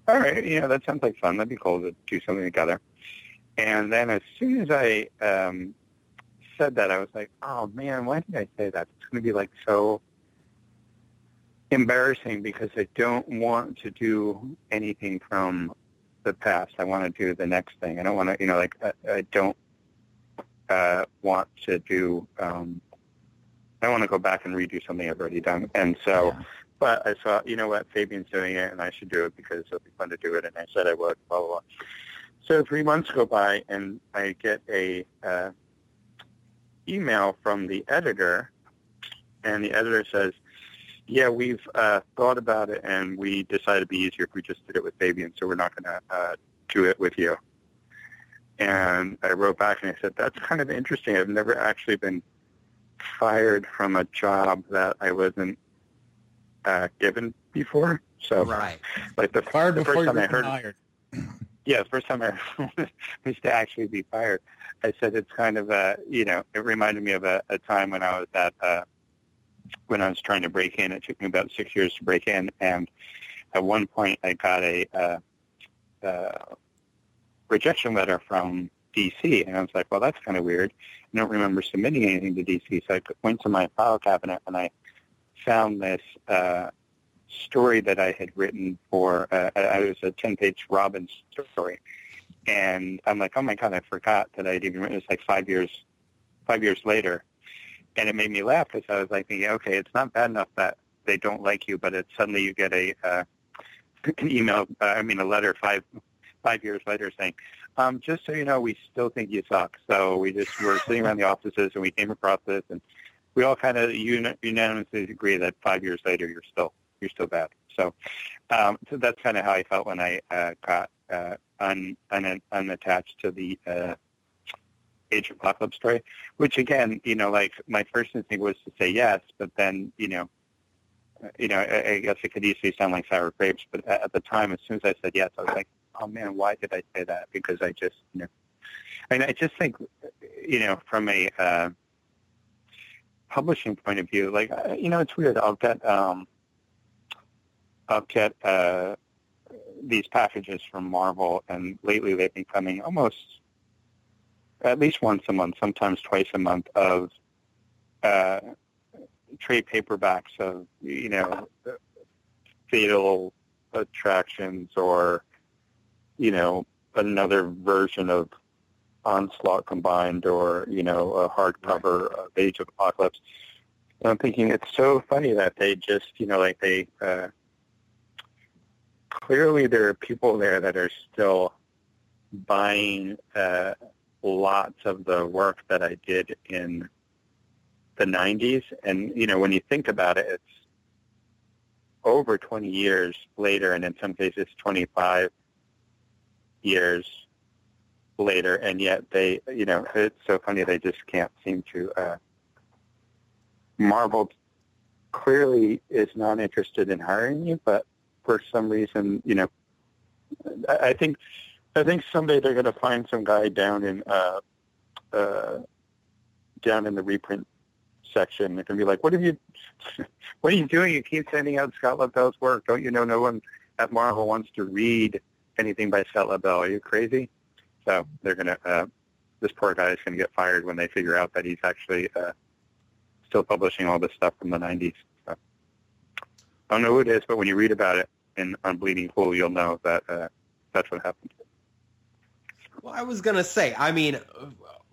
all right, you know, that sounds like fun. That'd be cool to do something together. And then as soon as I um, said that, I was like, oh, man, why did I say that? It's going to be like so embarrassing because I don't want to do anything from the past. I want to do the next thing. I don't want to, you know, like I, I don't uh, want to do. Um, I want to go back and redo something I've already done. And so, but I saw, you know what, Fabian's doing it, and I should do it because it'll be fun to do it. And I said I would. Blah blah. blah. So three months go by, and I get a uh, email from the editor, and the editor says, yeah, we've uh, thought about it, and we decided it'd be easier if we just did it with Fabian, so we're not going to uh, do it with you. And I wrote back and I said, that's kind of interesting. I've never actually been fired from a job that I wasn't uh, given before. So, Right. like the, Fired the before first time I were heard, hired. yeah, the first time I heard was to actually be fired. I said it's kind of a, you know, it reminded me of a, a time when I was at, uh, when I was trying to break in. It took me about six years to break in, and at one point I got a uh, uh, rejection letter from DC, and I was like, well, that's kind of weird. I don't remember submitting anything to DC, so I went to my file cabinet and I found this uh, story that I had written for. Uh, it was a ten-page Robin story, and I'm like, oh my god, I forgot that I'd even written. this like five years, five years later, and it made me laugh because I was like thinking, okay, it's not bad enough that they don't like you, but it's suddenly you get a uh, an email, uh, I mean a letter five five years later saying, um, just so you know, we still think you suck. So we just were sitting around the offices and we came across this, and we all kind of unanimously agree that five years later you're still you're still bad. So, um, so that's kind of how I felt when I uh, got uh, un, un, unattached to the uh, Age Apocalypse story. Which again, you know, like my first instinct was to say yes, but then you know, uh, you know, I, I guess it could easily sound like sour grapes. But at, the time, as soon as I said yes, I was like, oh man, why did I say that? Because I just, you know, I mean, I just think, you know, from a uh, publishing point of view, like, uh, you know, it's weird. I'll get, um, I'll get uh, these packages from Marvel, and lately they've been coming almost at least once a month, sometimes twice a month, of uh, trade paperbacks of you know fatal attractions or you know another version of onslaught combined or you know a hardcover of age of apocalypse. And i'm thinking it's so funny that they just you know like they uh clearly there are people there that are still buying uh lots of the work that i did in the 90s and you know when you think about it it's over 20 years later and in some cases 25 years later and yet they you know it's so funny they just can't seem to uh marvel clearly is not interested in hiring you but for some reason you know i, I think i think someday they're going to find some guy down in uh uh down in the reprint section. They're going to be like what have you what are you doing? You keep sending out Scott Lobdell's work. Don't you know no one at marvel wants to read anything by scott lobell are you crazy so they're going to, uh, this poor guy is going to get fired when they figure out that he's actually uh, still publishing all this stuff from the 90s. So, I don't know who it is, but when you read about it in on Bleeding Cool, you'll know that uh, that's what happened. Well, I was gonna say, I mean,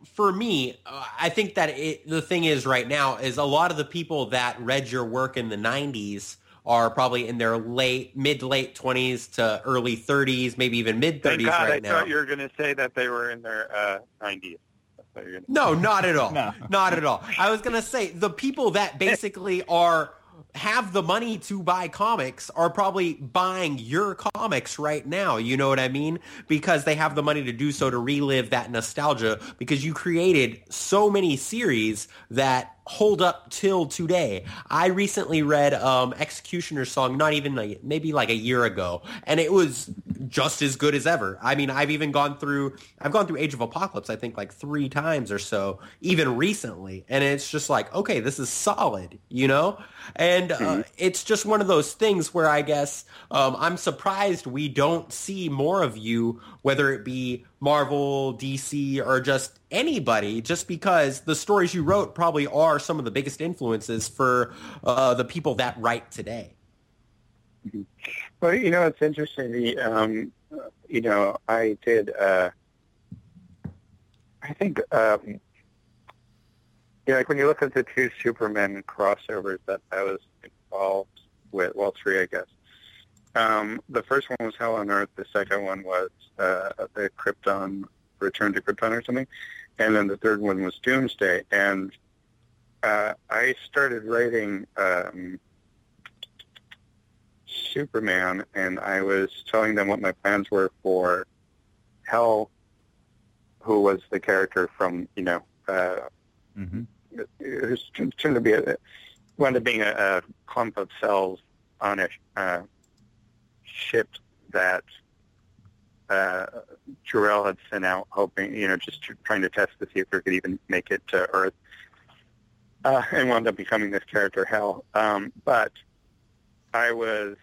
for me, I think that it, the thing is right now is a lot of the people that read your work in the '90s are probably in their late, mid late 20s to early 30s, maybe even mid 30s Thank God, right I now. thought you were going to say that they were in their uh, 90s. That's what you're gonna- No, not at all. No. Not at all. I was gonna say the people that basically are have the money to buy comics are probably buying your comics right now. You know what I mean? Because they have the money to do so to relive that nostalgia because you created so many series that hold up till today. I recently read um X-Cutioner's Song not even like maybe like a year ago and it was just as good as ever. I mean, I've even gone through I've gone through Age of Apocalypse I think like 3 times or so even recently and it's just like okay, this is solid, you know? And uh, it's just one of those things where I guess um, I'm surprised we don't see more of you whether it be Marvel, DC, or just anybody, just because the stories you wrote probably are some of the biggest influences for uh, the people that write today. Well, you know, it's interesting. The, um, you know, I did. Uh, I think, um, know, like when you look at the two Superman crossovers that I was involved with, well, three, I guess. Um, the first one was Hell on Earth. The second one was uh, the Krypton Return to Krypton or something, and then the third one was Doomsday. And uh, I started writing. Um, Superman, and I was telling them what my plans were for Hell, who was the character from you know, uh, Mm-hmm. who's turned to be a wound up being a, a clump of cells on a uh, ship that uh, Jor-El had sent out, hoping you know, just trying to test to see if it could even make it to Earth, uh, and wound up becoming this character Hell. Um, but I was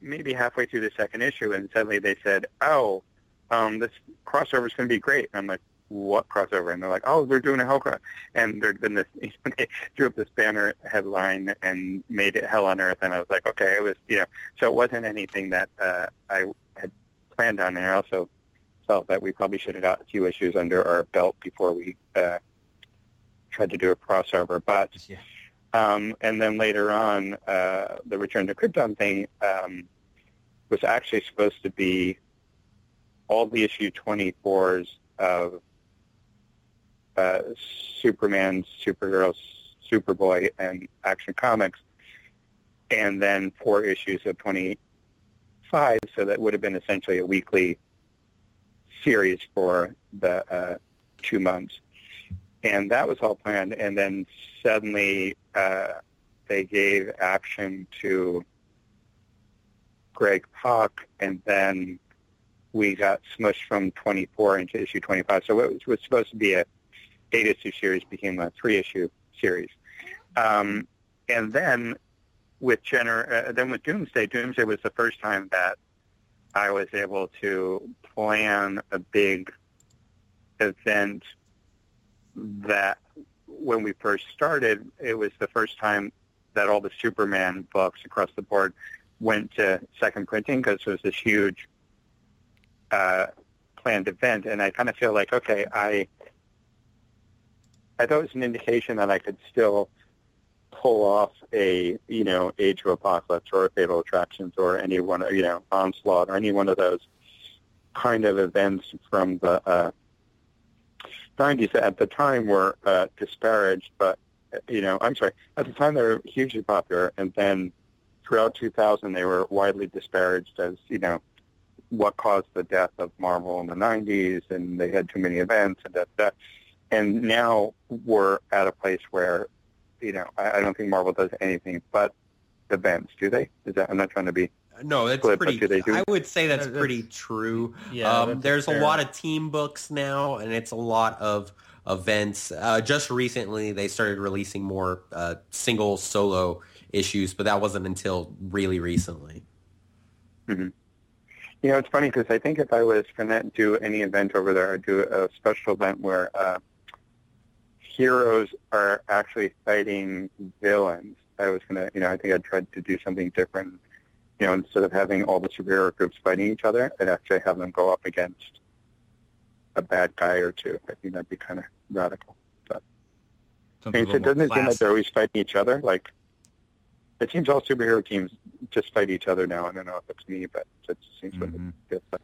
maybe halfway through the second issue, and suddenly they said, "Oh, um, this crossover is going to be great." And I'm like, "What crossover?" And they're like, "Oh, they're doing a Hell cross." And there'd been this, they drew up this banner headline and made it Hell on Earth, and I was like, "Okay." It was, you know, so it wasn't anything that uh, I had planned on. And I also felt that we probably should have got a few issues under our belt before we uh, tried to do a crossover, but. Yeah. Um, and then later on, uh, the Return to Krypton thing um, was actually supposed to be all the issue 24s of uh, Superman, Supergirl, Superboy, and Action Comics, and then four issues of 25, so that would have been essentially a weekly series for the uh, two months. And that was all planned, and then suddenly uh, they gave action to Greg Pak, and then we got smushed from 24 into issue 25. So it was, was supposed to be a eight-issue series became a three-issue series. Um, and then with Jenner, uh, then with Doomsday, Doomsday was the first time that I was able to plan a big event that when we first started, it was the first time that all the Superman books across the board went to second printing because it was this huge uh, planned event. And I kind of feel like, okay, I I thought it was an indication that I could still pull off a, you know, Age of Apocalypse or Fatal Attractions or any one, you know, Onslaught or any one of those kind of events from the uh, 90s that at the time were uh, disparaged, but, you know, I'm sorry, at the time they were hugely popular, and then throughout 2000 they were widely disparaged as, you know, what caused the death of Marvel in the 90s, and they had too many events, and that, that. And now we're at a place where, you know, I, I don't think Marvel does anything but events, do they? Is that I'm not trying to be No, that's Flip, pretty. do they do- I would say that's that's- pretty true. Yeah, um, that's there's a lot of team books now, and it's a lot of events. Uh, just recently, they started releasing more uh, single solo issues, but that wasn't until really recently. You know, it's funny because I think if I was going to do any event over there, I'd do a special event where uh, heroes are actually fighting villains. I was going to, you know, I think I'd try to do something different. You know, instead of having all the superhero groups fighting each other, I'd actually have them go up against a bad guy or two. I think that'd be kind of radical. I Something mean, so little doesn't it seem like they're always fighting each other? Like, it seems all superhero teams just fight each other now. I don't know if it's me, but it just seems what Mhm. it feels like.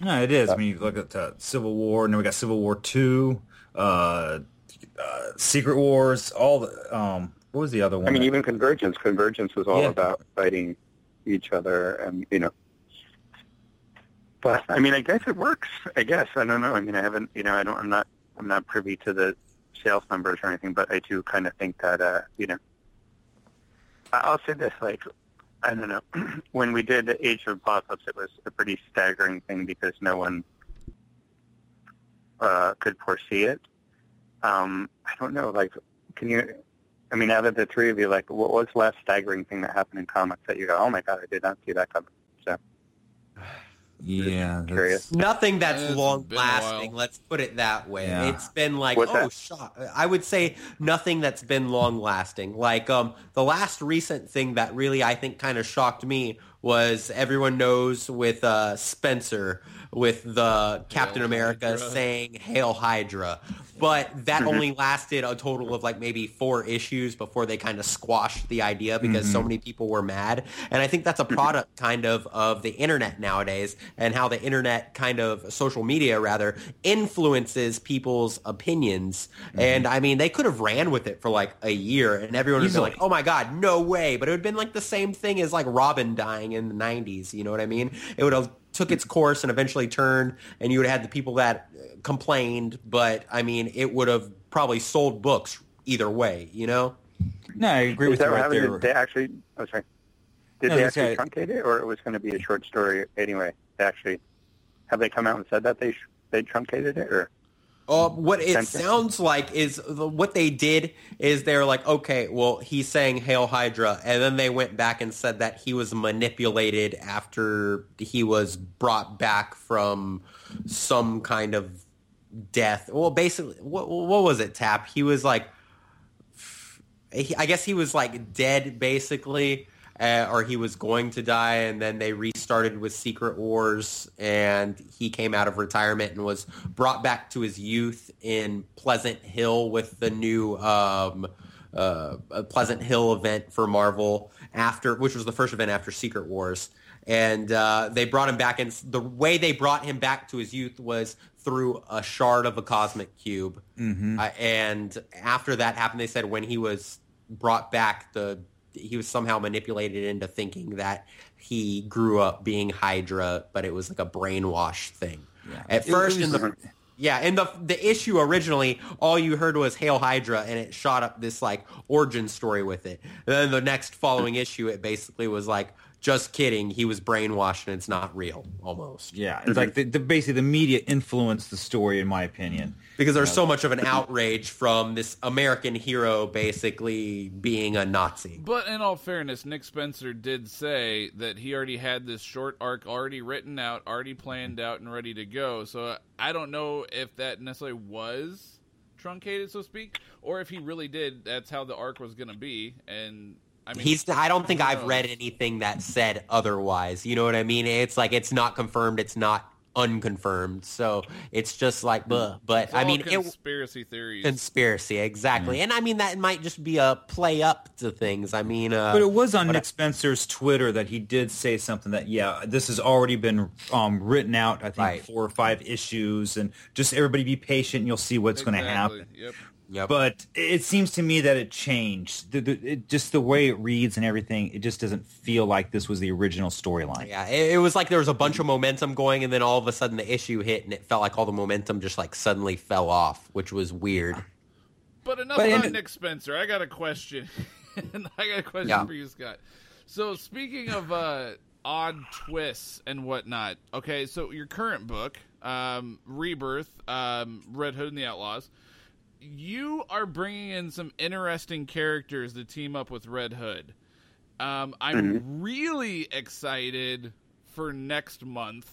No, it is. I mean, you look at uh, Civil War, and then we got Civil War Two, uh, uh, Secret Wars, all the. Um, what was the other one? I mean, even Convergence. Convergence was all Yeah. about fighting each other, and you know. But I mean, I guess it works. I guess I don't know. I mean, I haven't. You know, I don't. I'm not. I'm not privy to the sales numbers or anything, but I do kind of think that. uh, You know. I'll say this: like, I don't know. when we did the Age of Apocalypse, it was a pretty staggering thing because no one uh, could foresee it. Um, I don't know. Like, can you? I mean, out of the three of you, like, what was the last staggering thing that happened in comics that you go, "Oh my god, I did not see that coming"? So yeah, curious. Nothing that's It's long lasting. Let's put it that way. Yeah. It's been like What's oh, that? shock. I would say nothing that's been long lasting. Like um, the last recent thing that really I think kind of shocked me was everyone knows with uh, Spencer with the Captain America Hydra. saying "Hail Hydra," but that Mm-hmm. only lasted a total of like maybe four issues before they kind of squashed the idea because Mm-hmm. so many people were mad. And I think that's a product kind of of the internet nowadays and how the internet kind of social media rather influences people's opinions. Mm-hmm. And I mean, they could have ran with it for like a year and everyone would be like, "Oh my god, no way!" But it would have been like the same thing as like Robin dying in the '90s. You know what I mean? It would have took its course and eventually turned, and you would have had the people that uh, complained. But I mean, it would have probably sold books either way. You know? No, I agree Is with that you right happened? there. Did they actually? Oh, sorry. Did No, they actually right. truncate it, or it was going to be a short story anyway? They actually have they come out and said that they they truncated it, or Uh, what it sounds like is the, what they did is they're like, okay, well, he's saying "Hail Hydra," and then they went back and said that he was manipulated after he was brought back from some kind of death. Well, basically, what, what was it? Tap. He was like, he, I guess he was like dead, basically. Uh, or he was going to die, and then they restarted with Secret Wars, and he came out of retirement and was brought back to his youth in Pleasant Hill with the new um, uh, Pleasant Hill event for Marvel after, which was the first event after Secret Wars, and uh, they brought him back. And the way they brought him back to his youth was through a shard of a cosmic cube. Mm-hmm. Uh, and after that happened, they said when he was brought back, the he was somehow manipulated into thinking that he grew up being Hydra, but it was like a brainwash thing. Yeah. At It- it first, in was- the yeah, and the the issue originally, all you heard was "Hail Hydra," and it shot up this like origin story with it. And then the next following issue, it basically was like, just kidding, he was brainwashed and it's not real, almost. Yeah, it's like mhm. the, the basically the media influenced the story, in my opinion. Because there's so much of an outrage from this American hero basically being a Nazi. But in all fairness, Nick Spencer did say that he already had this short arc already written out, already planned out, and ready to go. So I don't know if that necessarily was truncated, so to speak, or if he really did. That's how the arc was going to be. And I mean, He's. I don't think I've read anything that said otherwise. You know what I mean? It's like it's not confirmed. It's not unconfirmed. So it's just like, bleh. but It's I all mean, it, conspiracy theories. conspiracy exactly. And I mean that might just be a play up to things. I mean, uh, But it was on but Nick Spencer's Twitter that he did say something that yeah, this has already been um, written out. I think Right. four or five issues, and just everybody be patient, and you'll see what's going to happen. Yep. Yep. But it seems to me that it changed. The, the, it, just the way it reads and everything, it just doesn't feel like this was the original storyline. Yeah, it, it was like there was a bunch of momentum going, and then all of a sudden the issue hit, and it felt like all the momentum just like suddenly fell off, which was weird. But enough But about it- Nick Spencer. I got a question. I got a question Yeah. for you, Scott. So speaking of uh, odd twists and whatnot, okay. So your current book, um, Rebirth, um, Red Hood and the Outlaws, you are bringing in some interesting characters to team up with Red Hood. Um, I'm really excited for next month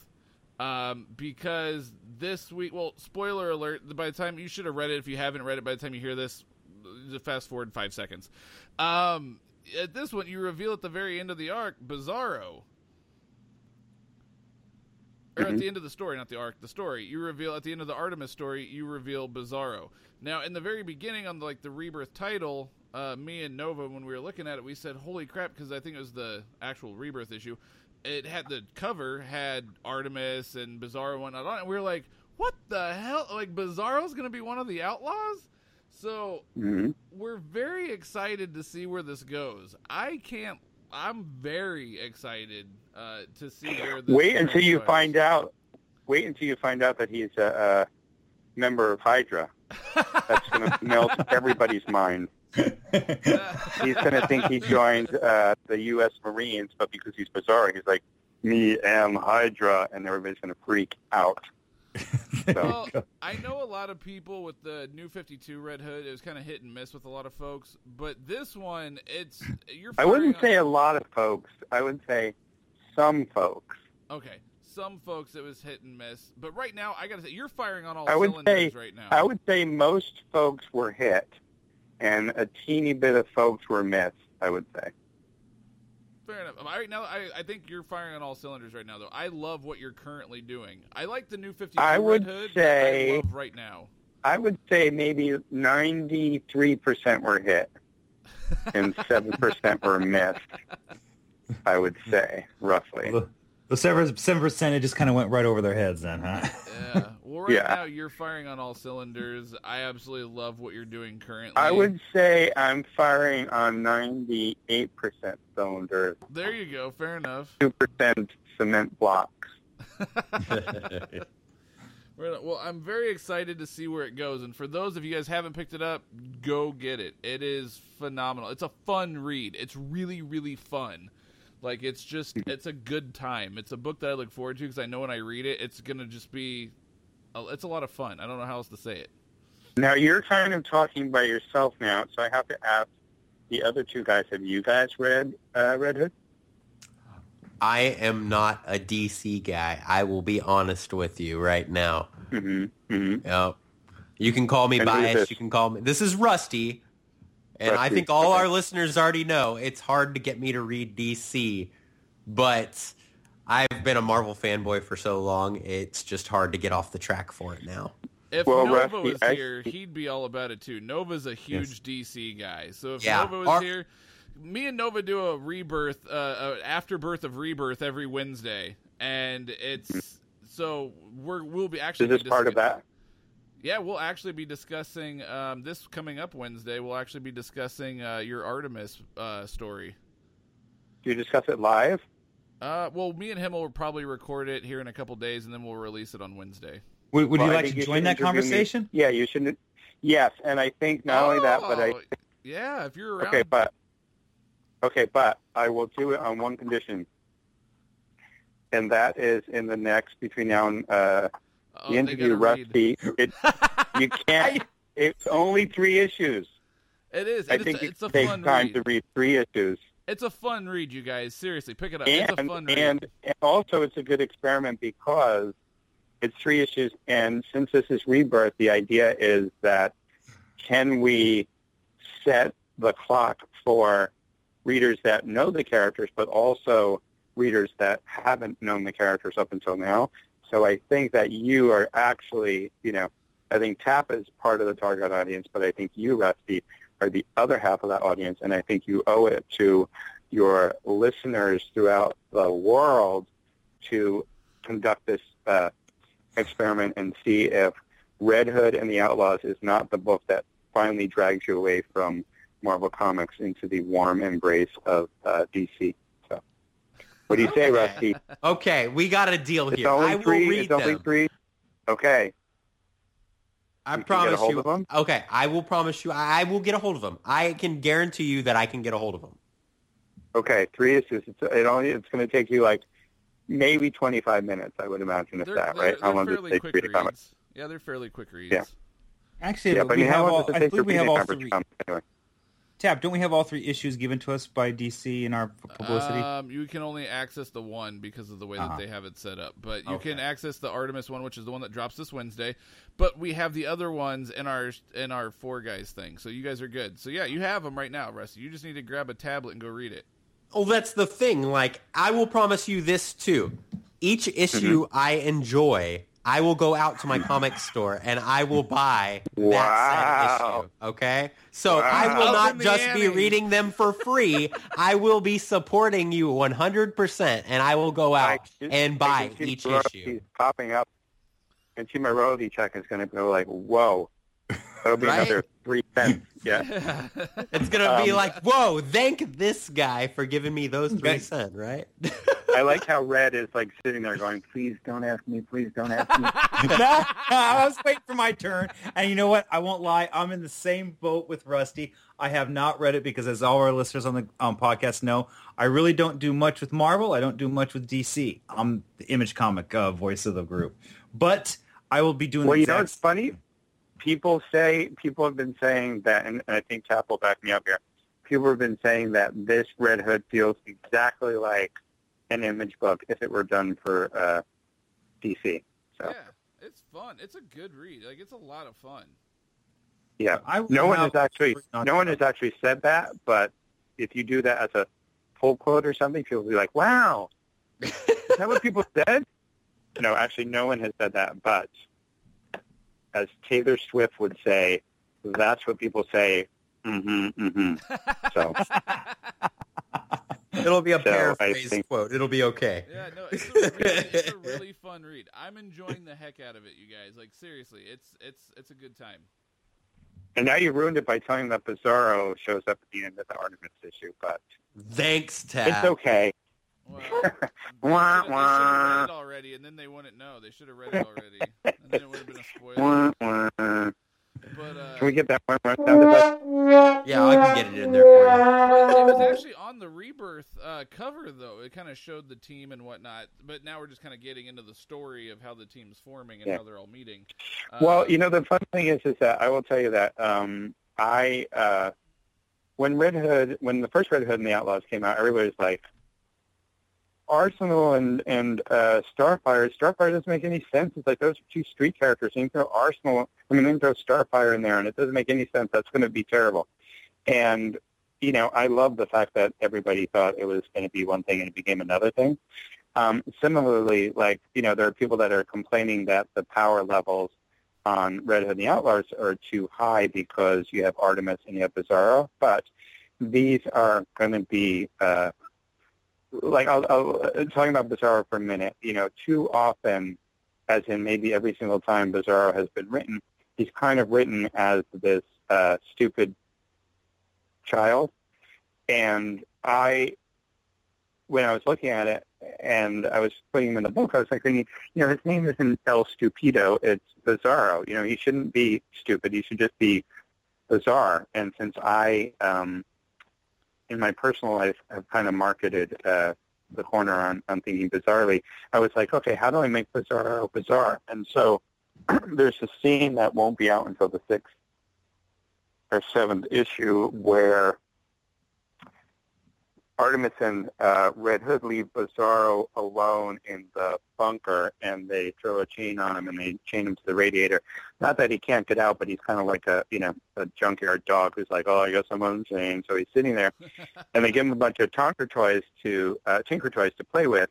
um, because this week, well, spoiler alert, by the time you should have read it, if you haven't read it by the time you hear this, just fast forward five seconds. Um, at this one, you reveal at the very end of the arc Bizarro. Or at the end of the story, not the arc, the story. You reveal at the end of the Artemis story, you reveal Bizarro. Now, in the very beginning, on like the rebirth title, uh, me and Nova, when we were looking at it, we said, "Holy crap!" Because I think it was the actual rebirth issue. It had the cover had Artemis and Bizarro and whatnot on it. And we were like, "What the hell? Like Bizarro's going to be one of the outlaws?" So hmm we're very excited to see where this goes. I can't. I'm very excited uh, to see where. This Wait until you transpires. find out. Wait until you find out that he's a, a member of Hydra. That's going to melt everybody's mind. He's going to think he joined uh, the U.S. Marines, but because he's bizarre, he's like, "Me am Hydra," and everybody's going to freak out. So, well, I know a lot of people with the new 52 Red Hood. It was kind of hit and miss with a lot of folks, but this one, it's you're. I wouldn't firing say a lot of folks. I would say some folks. okay. Some folks it was hit and miss, but right now I gotta say you're firing on all I would cylinders say- right now. I would say most folks were hit, and a teeny bit of folks were missed. I would say. Fair enough. Um, I, right now, I, I think you're firing on all cylinders right now, though. I love what you're currently doing. I like the new 52 I would Red Hood. say- I love right now. I would say maybe ninety-three percent were hit, and seven percent were missed. I would say roughly. The, the seven seven percent, it just kind of went right over their heads, then, huh? Yeah. Well, right Yeah. now you're firing on all cylinders. I absolutely love what you're doing currently. I would say I'm firing on ninety-eight percent cylinders, There you go. Fair enough. two percent cement blocks. Well, I'm very excited to see where it goes. And for those of you guys who haven't picked it up, go get it. It is phenomenal. It's a fun read. It's really, really fun. Like it's just, it's a good time. It's a book that I look forward to because I know when I read it, it's gonna just be, a- it's a lot of fun. I don't know how else to say it. Now you're kind of talking by yourself now, so I have to ask the other two guys: Have you guys read uh, Red Hood? I am not a DC guy. I will be honest with you right now. Mm-hmm. mm-hmm. Yep. You can call me And biased. You can call me. This is Rusty. And I think all okay. our listeners already know it's hard to get me to read DC, but I've been a Marvel fanboy for so long, it's just hard to get off the track for it now. If Well, Nova Rusty, was I- here, he'd be all about it too. Nova's a huge DC guy, so if Yeah. Nova was Our- here, me and Nova do a rebirth, uh, uh, afterbirth of rebirth every Wednesday, and it's so we're we'll be actually Is this part of discuss- that? Yeah, we'll actually be discussing um, this coming up Wednesday. We'll actually be discussing uh, your Artemis uh, story. Do you discuss it live? Uh, well, me and him will probably record it here in a couple days, and then we'll release it on Wednesday. Would, would Well, you like to you join that interview me. conversation? Yeah, you should. Yes, and I think not only that, but I Oh, yeah, if you're around, okay, but okay, but I will do it on one condition: and that is in the next between now and uh, Oh, the interview. Rusty, it, you can't. It's only three issues. It is. I and think it's, it a takes fun time read. to read three issues. It's a fun read, you guys. Seriously, pick it up. it's a and fun read. and and also it's a good experiment because it's three issues, and since this is rebirth, the idea is that can we set the clock for readers that know the characters, but also readers that haven't known the characters up until now. So I think that you are actually, you know, I think Tap is part of the target audience, but I think you, Rusty, are the other half of that audience, and I think you owe it to your listeners throughout the world to conduct this uh, experiment and see if Red Hood and the Outlaws is not the book that finally drags you away from Marvel Comics into the warm embrace of uh, DC. So, what do you say, Rusty? Okay, we got a deal It's here. only I will three. read It's only three. Okay. I You can get a promise hold you. of 'em? Okay, I will promise you. I, I will get a hold of them. I can guarantee you that I can get a hold of them. Okay, three issues. It's it only it's going to take you like maybe 25 minutes, I would imagine, if they're, that, right? How long does it take quick to read a comic? reads. Yeah, they're fairly quick reads. Yeah. Actually, Yeah, but I we mean, have all, I take to believe we have all three. anyway? Tab, don't we have all three issues given to us by DC in our publicity? Um, you can only access the one because of the way Uh-huh. that they have it set up. But you Okay. can access the Artemis one, which is the one that drops this Wednesday. But we have the other ones in our in our four guys thing. So you guys are good. So yeah, you have them right now, Rusty. You just need to grab a tablet and go read it. Oh, that's the thing. Like, I will promise you this too. Each issue I enjoy, I will go out to my comic store and I will buy that said Wow. issue. Okay? So I will not Up in just be reading them for free. I will be supporting you 100% and I will go out can- and buy each my royalties issue. popping up. And see my royalty check is going to go like, whoa. That'll be Right? another three cents. Yeah. It's going to be Um, like, whoa, thank this guy for giving me those three Okay. cents, right? I like how Red is like sitting there going, please don't ask me, please don't ask me. no, I was waiting for my turn. And you know what? I won't lie. I'm in the same boat with Rusty. I have not read it because, as all our listeners on the um, podcast know, I really don't do much with Marvel. I don't do much with DC. I'm the Image Comic uh, voice of the group. But I will be doing well, the you know exact what's funny? People say, people have been saying that, and I think Tab will back me up here. People have been saying that this Red Hood feels exactly like an image book if it were done for uh, DC. So, Yeah, it's fun. It's a good read. Like it's a lot of fun. yeah. I will No one has actually, no one has actually said that, but if you do that as a full quote or something, people will be like, wow, is that what people said? No, actually, no one has said that, but as Taylor Swift would say, that's what people say. Mm-hmm, mm-hmm. So, It'll be a So, I paraphrase think- quote. It'll be okay. Yeah, no, it's a, really, it's a really fun read. I'm enjoying the heck out of it, you guys. Like seriously, it's it's it's a good time. and now you ruined it by telling that Bizarro shows up at the end of the Artemis issue, but Thanks, Tab. it's okay. Well, Wah, they should have read it already, and then they wouldn't know. They should have read it already, and then it would have been a spoiler. Wah, wah. But uh, Can we get that one more sound effect? Yeah, I can get it in there for you. it was actually on the rebirth uh, cover, though. It kind of showed the team and whatnot. But now we're just kind of getting into the story of how the team's forming and Yeah. how they're all meeting. Uh, Well, you know, the fun thing is, is that I will tell you that um, I, uh, when Red Hood, when the first Red Hood and the Outlaws came out, everybody was like, Arsenal and and uh, Starfire. Starfire doesn't make any sense. It's like those are two street characters. And you throw Arsenal, I mean, then throw Starfire in there, and it doesn't make any sense. That's going to be terrible. And you know, I love the fact that everybody thought it was going to be one thing and it became another thing. Um, similarly, like you know, there are people that are complaining that the power levels on Red Hood and the Outlaws are too high because you have Artemis and you have Bizarro, but these are going to be uh, like I'll, I'll uh, talking about Bizarro for a minute. You know, too often, as in maybe every single time Bizarro has been written, he's kind of written as this uh, stupid child, and I. When I was looking at it and I was putting him in the book, I was like thinking, you know, his name isn't El Stupido, it's Bizarro. You know, he shouldn't be stupid. He should just be bizarre. And since I, um, in my personal life, I've kind of marketed uh, the corner on, on thinking bizarrely, I was like, okay, how do I make Bizarro bizarre? And so there's a scene that won't be out until the sixth or seventh issue where Artemis and uh, Red Hood leave Bizarro alone in the bunker, and they throw a chain on him, and they chain him to the radiator. Not that he can't get out, but he's kind of like a you know a junkyard dog who's like, oh, I guess I'm unchained. So he's sitting there, and they give him a bunch of Tonker toys to uh, Tinker toys to play with.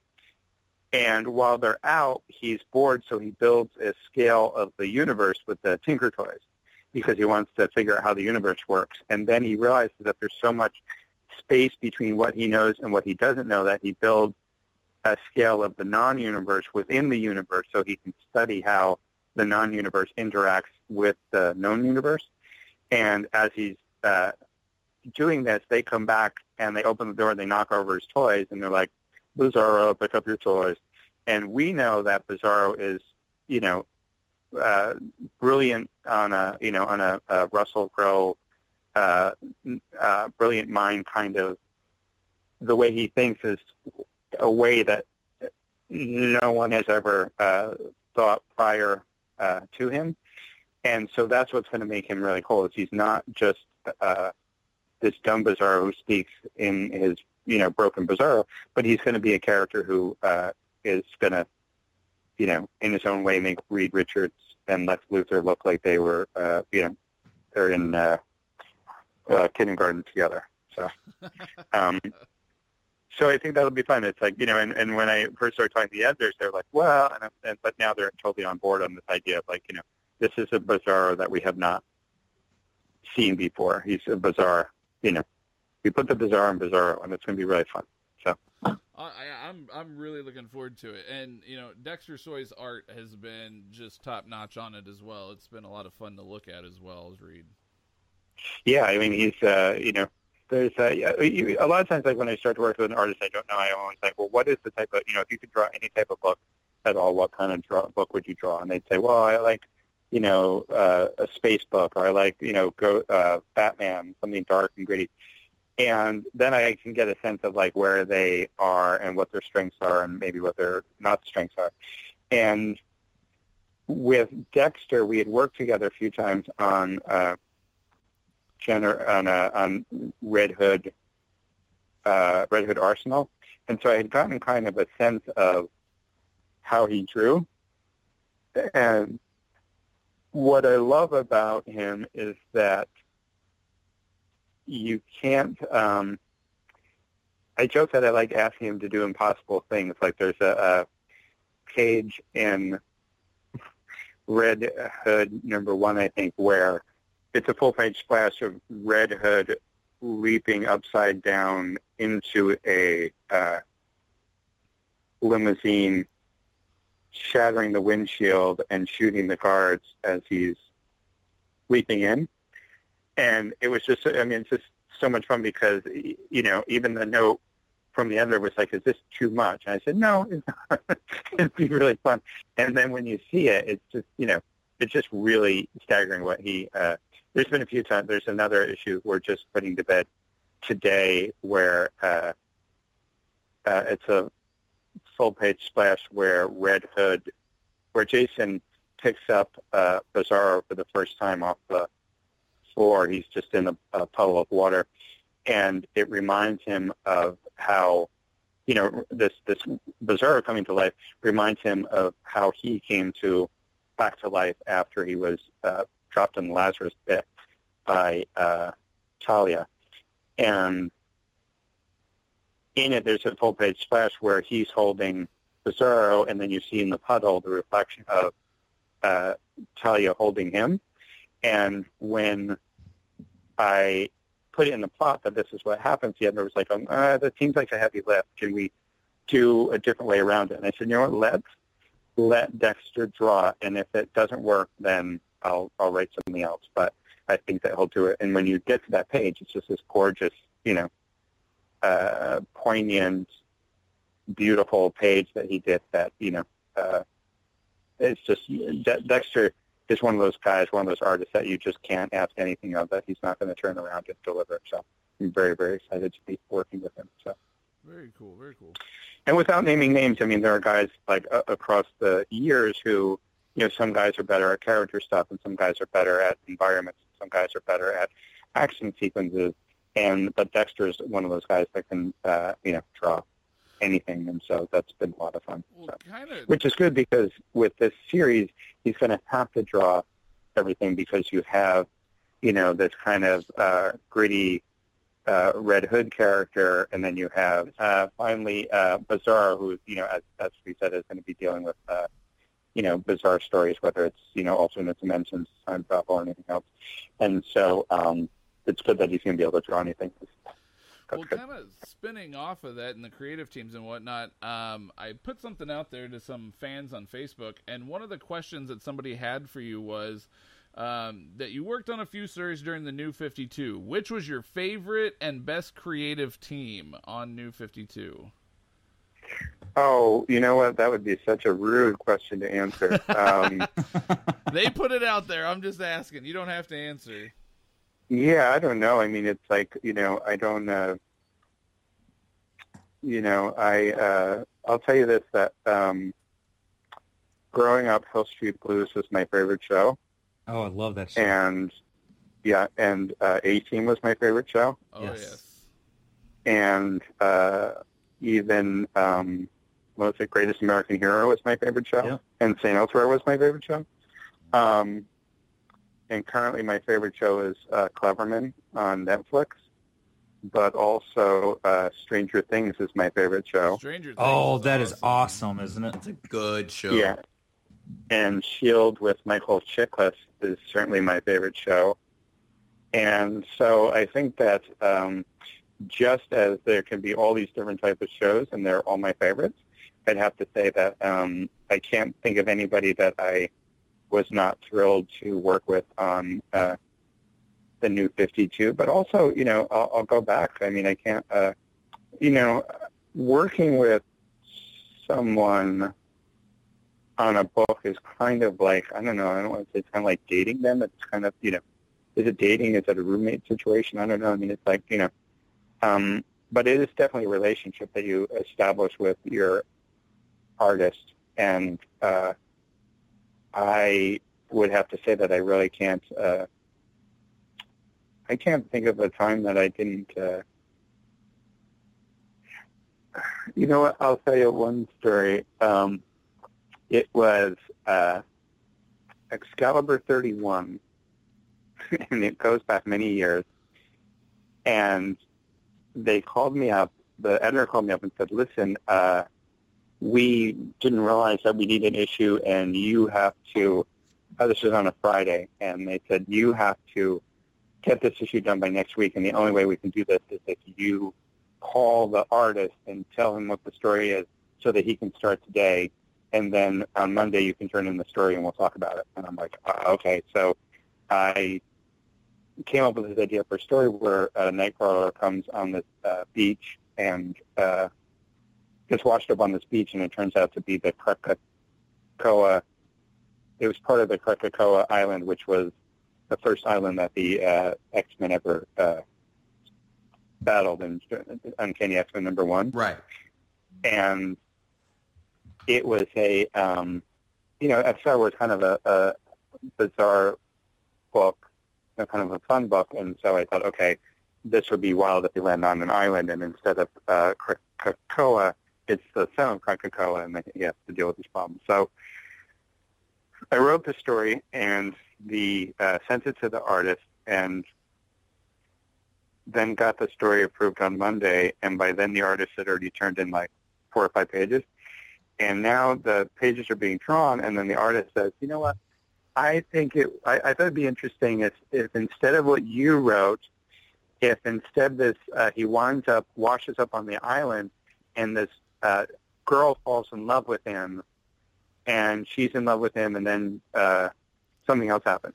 And while they're out, he's bored, so he builds a scale of the universe with the Tinker toys because he wants to figure out how the universe works. And then he realizes that there's so much space between what he knows and what he doesn't know that he builds a scale of the non-universe within the universe so he can study how the non-universe interacts with the known universe. And as he's uh, doing this, they come back and they open the door and they knock over his toys and they're like, Bizarro, pick up your toys. And we know that Bizarro is, you know, uh, brilliant on a, you know, on a, a Russell Crowe, uh, uh, brilliant mind kind of, the way he thinks is a way that no one has ever uh, thought prior uh, to him. And so that's what's going to make him really cool is he's not just uh, this dumb Bizarro who speaks in his you know, broken Bizarro, but he's going to be a character who uh, is going to, you know, in his own way, make Reed Richards and Lex Luthor look like they were, uh, you know, they're in uh, uh, kindergarten together. So, um, so I think that'll be fun. It's like you know, and, and when I first started talking to the editors, they're like, well, and, and but now they're totally on board on this idea of like, you know, this is a Bizarro that we have not seen before. He's a bizarre, you know, we put the Bizarro in Bizarro, and it's going to be really fun. So I, I'm I'm really looking forward to it, and you know Dexter Soy's art has been just top notch on it as well. It's been a lot of fun to look at as well as read. Yeah, I mean he's uh, you know there's uh, you, a lot of times like when I start to work with an artist I don't know I always like well what is the type of you know if you could draw any type of book at all what kind of draw, book would you draw and they'd say well I like you know uh, a space book or I like you know go uh, Batman something dark and gritty and then I can get a sense of like where they are and what their strengths are and maybe what their not strengths are. And with Dexter, we had worked together a few times on uh, gener- on, uh, on Red Hood, uh, Red Hood Arsenal, and so I had gotten kind of a sense of how he drew. And what I love about him is that you can't. Um, I joke that I like asking him to do impossible things. Like there's a, a page in Red Hood number one, I think, where it's a full page splash of Red Hood leaping upside down into a uh, limousine, shattering the windshield and shooting the guards as he's leaping in and it was just I mean it's just so much fun because you know even the note from the editor was like, "Is this too much?" And I said, "No, it's not. It'd be really fun." And then when you see it, it's just you know it's just really staggering what he. Uh, there's been a few times. There's another issue we're just putting to bed today where uh, uh, it's a full page splash where Red Hood, where Jason picks up uh, Bizarro for the first time off the floor. He's just in a, a puddle of water, and it reminds him of how, you know, this this Bizarro coming to life reminds him of how he came to back to life after he was uh, dropped in the Lazarus pit by uh, Talia, and in it there's a full page splash where he's holding Bizarro, and then you see in the puddle the reflection of uh, Talia holding him. And when I put it in the plot that this is what happens, the editor was like, um, uh, that seems like a heavy lift. Can we do a different way around it? And I said, you know what, let's let Dexter draw, and if it doesn't work, then I'll I'll write something else. But I think that he'll do it. And when you get to that page, it's just this gorgeous, you know, uh, poignant, beautiful page that he did. That you know, uh, it's just De- Dexter is one of those guys, one of those artists that you just can't ask anything of that he's not going to turn around and deliver. So I'm very, very excited to be working with him. So very cool, very cool. and without naming names, I mean there are guys like uh, across the years who, you know, some guys are better at character stuff, and some guys are better at environments, and some guys are better at action sequences. And but Dexter's one of those guys that can, uh, you know, draw anything, and so that's been a lot of fun. Well, So kind of. which is good because with this series, he's going to have to draw everything because you have, you know, this kind of uh, gritty uh, Red Hood character, and then you have uh, finally uh, Bizarre, who, you know, as, as we said, is going to be dealing with, uh, you know, bizarre stories, whether it's, you know, alternate dimensions, time travel, or anything else. And so um, it's good that he's going to be able to draw anything. That's well, kind of spinning off of that and the creative teams and whatnot, um, I put something out there to some fans on Facebook, and one of the questions that somebody had for you was um, that you worked on a few series during the New 52. Which was your favorite and best creative team on New 52? Oh, you know what? That would be such a rude question to answer. Um, they put it out there. I'm just asking. You don't have to answer. Yeah, I don't know. I mean, it's like you know, I don't. Uh, you know, I uh, I'll tell you this that um, growing up, Hill Street Blues was my favorite show, Oh, I love that show. and yeah, and uh, A Team was my favorite show, Oh Yes. yes. and uh, even um, what was it? Greatest American Hero was my favorite show, Yeah. and Saint Elsewhere was my favorite show. Um, and currently, my favorite show is uh, Cleverman on Netflix, but also uh, Stranger Things is my favorite show. Stranger Things. Oh, that is awesome. awesome, isn't it? It's a good show. Yeah. And Shield with Michael Chiklis is certainly my favorite show. And so I think that um, just as there can be all these different types of shows and they're all my favorites, I'd have to say that um, I can't think of anybody that I was not thrilled to work with on uh, the new 52. But also, you know, I'll, I'll go back. I mean, I can't, uh, you know, working with someone on a book is kind of like I don't know. I don't want to say it's kind of like dating them. It's kind of you know, is it dating? Is it a roommate situation? I don't know. I mean, it's like you know, um, but it is definitely a relationship that you establish with your artist, and uh, I would have to say that I really can't. Uh, I can't think of a time that I didn't. Uh, you know what? I'll tell you one story. Um, it was uh, Excalibur 31, and it goes back many years. And they called me up. The editor called me up and said, "Listen, uh, we didn't realize that we need an issue, and you have to." Uh, this was on a Friday, and they said you have to get this issue done by next week, and the only way we can do this is if you call the artist and tell him what the story is, so that he can start today and then on Monday you can turn in the story and we'll talk about it. And I'm like, uh, okay. So I came up with this idea for a story where a nightcrawler comes on this uh, beach and uh, gets washed up on this beach, and it turns out to be the Krakatoa. It was part of the Krakatoa Island, which was the first island that the uh, X-Men ever uh, battled in Uncanny X-Men number one Right. and it was a um, you know at Star Wars kind of a, a bizarre book, know, kind of a fun book, and so I thought, okay, this would be wild if they land on an island, and instead of uh, Krakoa, it's the son of Krakoa, and then he has to deal with these problems. So I wrote the story and the uh, sent it to the artist, and then got the story approved on Monday, and by then the artist had already turned in like four or five pages. And now the pages are being drawn, and then the artist says, you know what, I think it, I, I thought it'd be interesting if, if instead of what you wrote, if instead this, uh, he winds up, washes up on the island, and this uh, girl falls in love with him, and she's in love with him, and then uh, something else happens.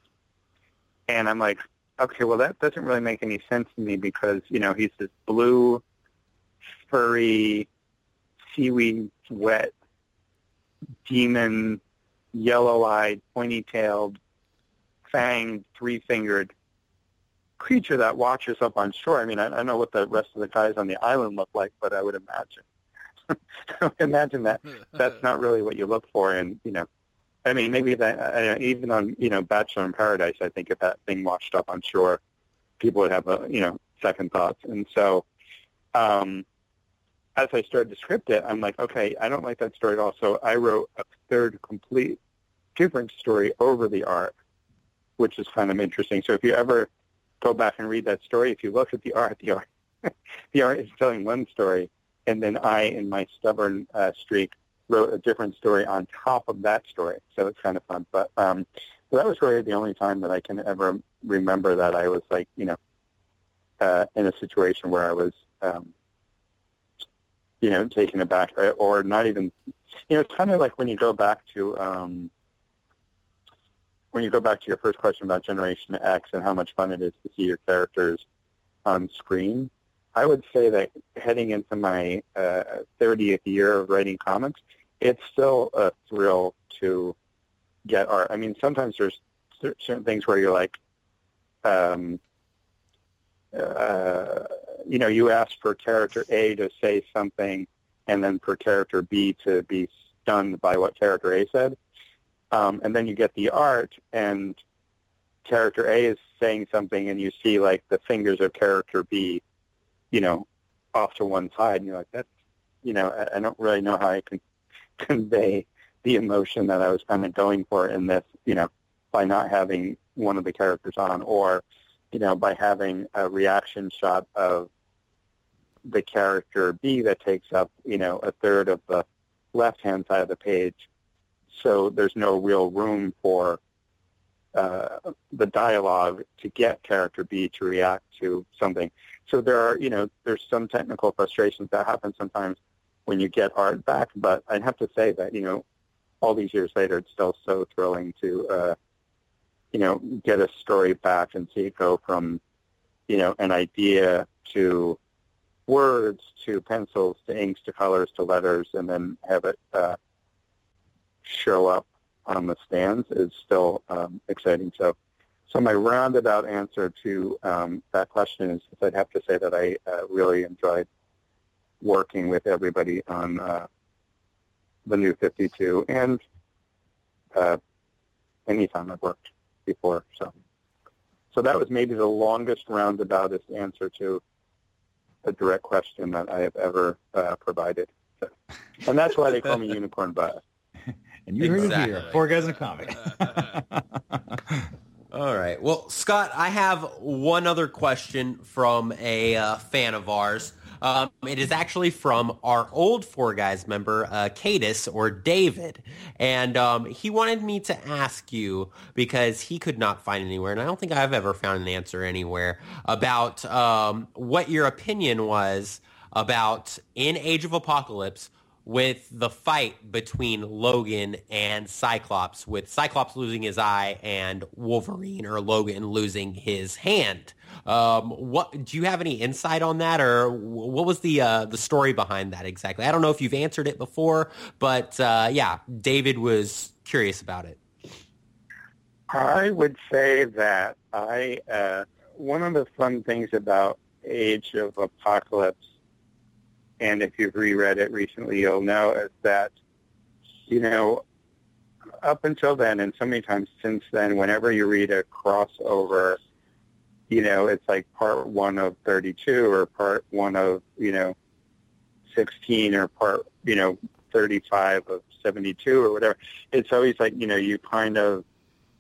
And I'm like, okay, well, that doesn't really make any sense to me because, you know, he's this blue, furry, seaweed wet demon, yellow-eyed, pointy-tailed, fanged, three-fingered creature that watches up on shore. I mean, I, I don't know what the rest of the guys on the island look like, but I would imagine imagine that that's not really what you look for, and you know, I mean, maybe that uh, even on you know Bachelor in Paradise, I think if that thing washed up on shore, people would have a you know second thoughts, and so. Um, as I started to script it, I'm like, okay, I don't like that story at all. So I wrote a third complete different story over the arc, which is kind of interesting. So if you ever go back and read that story, if you look at the art, the art, the art is telling one story, and then I, in my stubborn uh, streak, wrote a different story on top of that story. So it's kind of fun. But um, so that was really the only time that I can ever remember that I was like, you know, uh, in a situation where I was um, you know, taken aback, or not even, you know, it's kind of like when you go back to, um, when you go back to your first question about Generation X and how much fun it is to see your characters on screen. I would say that heading into my uh, 30th year of writing comics, it's still a thrill to get art. I mean, sometimes there's certain things where you're like, um, uh, you know, you ask for character A to say something, and then for character B to be stunned by what character A said, um, and then you get the art, and character A is saying something, and you see like the fingers of character B, you know, off to one side, and you're like, that's, you know, I, I don't really know how I can convey the emotion that I was kind of going for in this, you know, by not having one of the characters on, or you know, by having a reaction shot of the character B that takes up, you know, a third of the left-hand side of the page. So there's no real room for uh, the dialogue to get character B to react to something. So there are, you know, there's some technical frustrations that happen sometimes when you get art back. But I'd have to say that, you know, all these years later, it's still so thrilling to uh, you know, get a story back and see it go from, you know, an idea to words to pencils to inks to colors to letters and then have it uh, show up on the stands is still um, exciting. So, so my roundabout answer to um, that question is I'd have to say that I uh, really enjoyed working with everybody on uh, the new 52 and uh, anytime I've worked before. So, so that was maybe the longest roundaboutest answer to a direct question that I have ever uh, provided. So, and that's why they call me Unicorn Butt. and you heard Exactly. it here. Four guys in a comic. All right. Well, Scott, I have one other question from a uh, fan of ours. Um, it is actually from our old Four Guys member, uh, Cadis or David, and um, he wanted me to ask you because he could not find anywhere, and I don't think I've ever found an answer anywhere about um, what your opinion was about in Age of Apocalypse with the fight between Logan and Cyclops, with Cyclops losing his eye and Wolverine or Logan losing his hand. Um, what do you have any insight on that, or what was the uh, the story behind that exactly? I don't know if you've answered it before, but uh, yeah, David was curious about it. I would say that I uh, one of the fun things about Age of Apocalypse, and if you've reread it recently, you'll know is that you know up until then, and so many times since then, whenever you read a crossover, you know it's like part one of thirty-two or part one of you know sixteen or part you know thirty-five of seventy-two or whatever. It's always like you know you kind of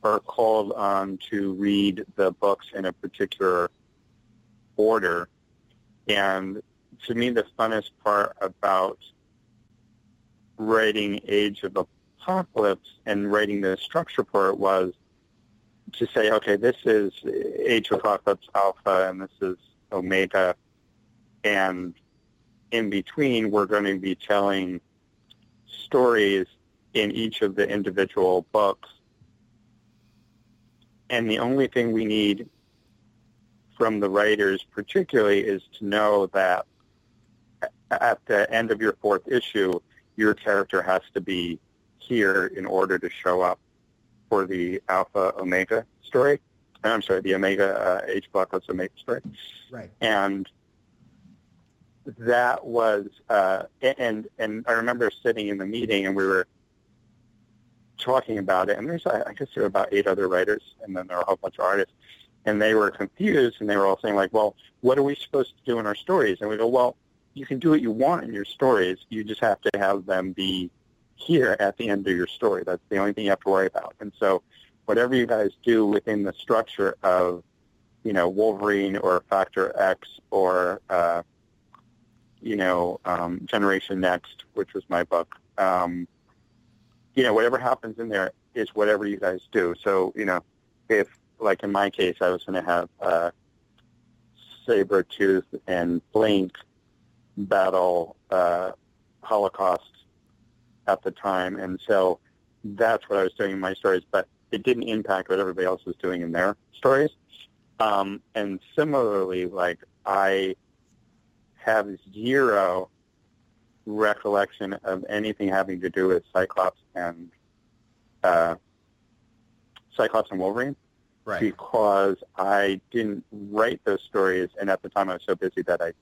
are called on to read the books in a particular order. And to me, the funnest part about writing Age of Apocalypse and writing the structure for it was to say, okay, this is Age of Apocalypse Alpha and this is Omega. And in between, we're going to be telling stories in each of the individual books and the only thing we need from the writers particularly is to know that at the end of your fourth issue, your character has to be here in order to show up for the Alpha Omega story. I'm sorry, the Omega uh, Age Apocalypse Omega story. Right. And that was uh, and and I remember sitting in the meeting and we were talking about it and there's I guess there were about eight other writers and then there were a whole bunch of artists and they were confused and they were all saying like, well, what are we supposed to do in our stories? And we go, well, you can do what you want in your stories. You just have to have them be here at the end of your story. That's the only thing you have to worry about. And so whatever you guys do within the structure of, you know, Wolverine or Factor X or, uh, you know, um, Generation Next, which was my book, um, you know, whatever happens in there is whatever you guys do. So, you know, if, like in my case, I was going to have uh, Sabretooth and Blink battle uh, Holocaust at the time, and so that's what I was doing in my stories. But it didn't impact what everybody else was doing in their stories. Um, and similarly, like I have zero recollection of anything having to do with Cyclops and uh, Cyclops and Wolverine Right. because I didn't write those stories, and at the time I was so busy that I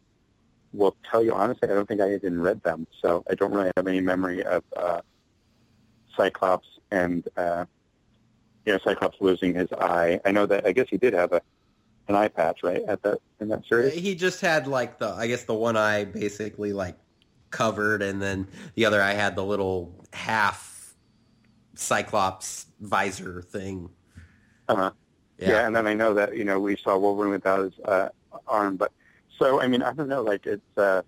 will tell you honestly, I don't think I even read them, so I don't really have any memory of uh, Cyclops and uh, you know Cyclops losing his eye. I know that I guess he did have a an eye patch, right, at that in that series. He just had like the, I guess the one eye basically like covered, and then the other eye had the little half Cyclops visor thing. Uh-huh. Yeah. Yeah. and then I know that you know we saw Wolverine without his uh, arm, but so I mean I don't know, like it's uh,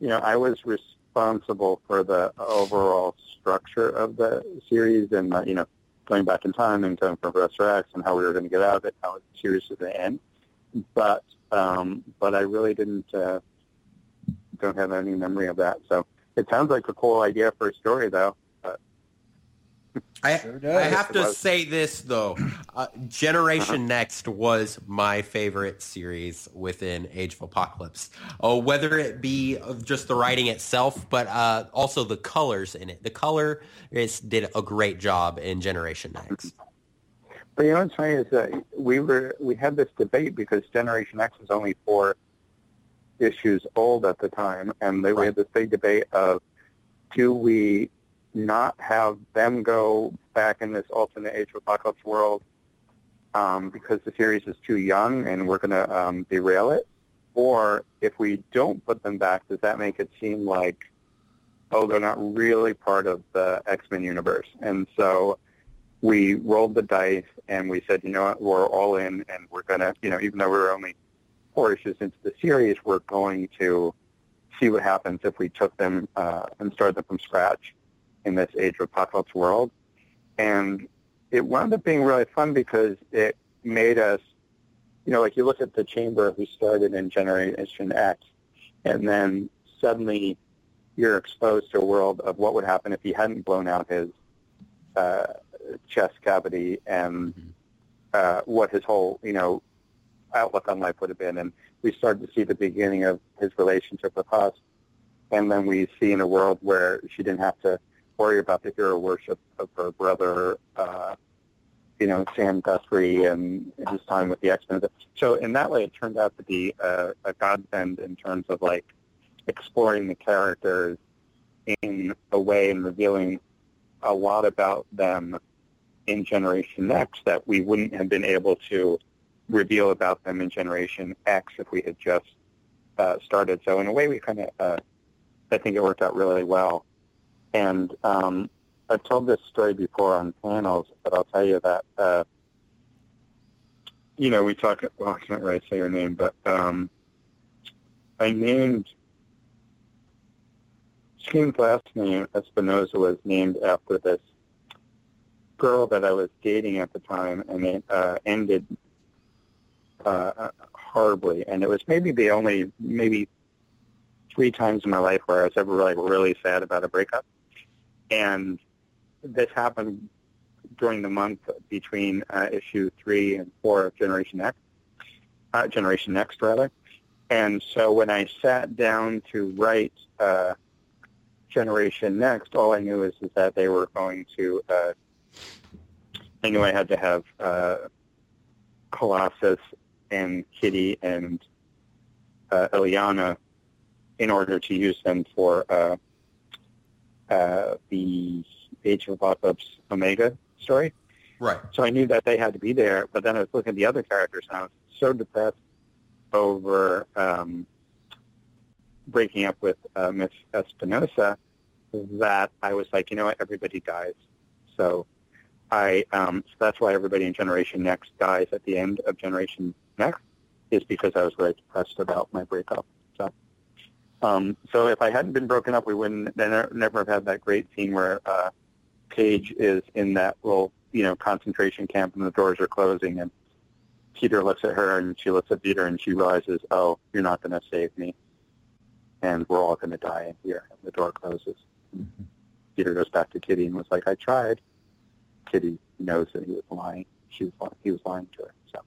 you know I was responsible for the overall structure of the series and uh, you know going back in time and telling Professor X and how we were going to get out of it, how the series going to end, but um, but I really didn't uh, don't have any memory of that. So it sounds like a cool idea for a story though. But I, Sure I have to say this though, uh, Generation Next was my favorite series within Age of Apocalypse. Oh, whether it be of just the writing itself, but uh, also the colors in it. The color is did a great job in Generation Next. But you know what's funny is that we were we had this debate because Generation X was only four issues old at the time, and they, we had this big debate of do we not have them go back in this alternate age of apocalypse world um, because the series is too young and we're going to um, derail it, or if we don't put them back, does that make it seem like oh they're not really part of the X Men universe? And so we rolled the dice and we said, you know what, we're all in and we're going to, you know, even though we're only four issues into the series, we're going to see what happens if we took them uh, and started them from scratch in this Age of Apocalypse world. And it wound up being really fun because it made Husk, you know, like you look at the Chamber who started in Generation X, and then suddenly you're exposed to a world of what would happen if he hadn't blown out his uh, chest cavity and uh, what his whole, you know, outlook on life would have been. And we started to see the beginning of his relationship with us. And then we see in a world where she didn't have to worry about the hero worship of her brother, uh, you know, Sam Guthrie and his time with the X-Men. So in that way, it turned out to be a, a godsend in terms of like exploring the characters in a way and revealing a lot about them in Generation X that we wouldn't have been able to reveal about them in Generation X if we had just uh, started. So in a way, we kind of, uh, I think it worked out really well. And um, I've told this story before on panels, but I'll tell you that, uh, you know, we talk, well, I can't really say her name, but um, I named, Skin's last name, Espinosa, was named after this girl that I was dating at the time, and it uh, ended uh, horribly. And it was maybe the only, maybe three times in my life where I was ever like really sad about a breakup. And this happened during the month between uh, issue three and four of Generation X, uh, Generation Next rather. And so when I sat down to write uh, Generation Next, all I knew is, is that they were going to. Uh, I knew I had to have uh, Colossus and Kitty and uh, Illyana in order to use them for uh, the Age of Apocalypse Omega story. Right. So I knew that they had to be there, but then I was looking at the other characters, and I was so depressed over um, breaking up with uh, Miss Espinosa that I was like, you know what, everybody dies. So I, um, so that's why everybody in Generation Next dies at the end of Generation Next, is because I was very depressed about my breakup. So, um, so if I hadn't been broken up, we wouldn't then never have had that great scene where uh, Paige is in that little, you know, concentration camp and the doors are closing and Peter looks at her and she looks at Peter and she realizes, oh, you're not going to save me. And we're all going to die in here. And the door closes. Peter goes back to Kitty and was like, I tried. Kitty knows that he was lying. She was lying. He was lying to her. So,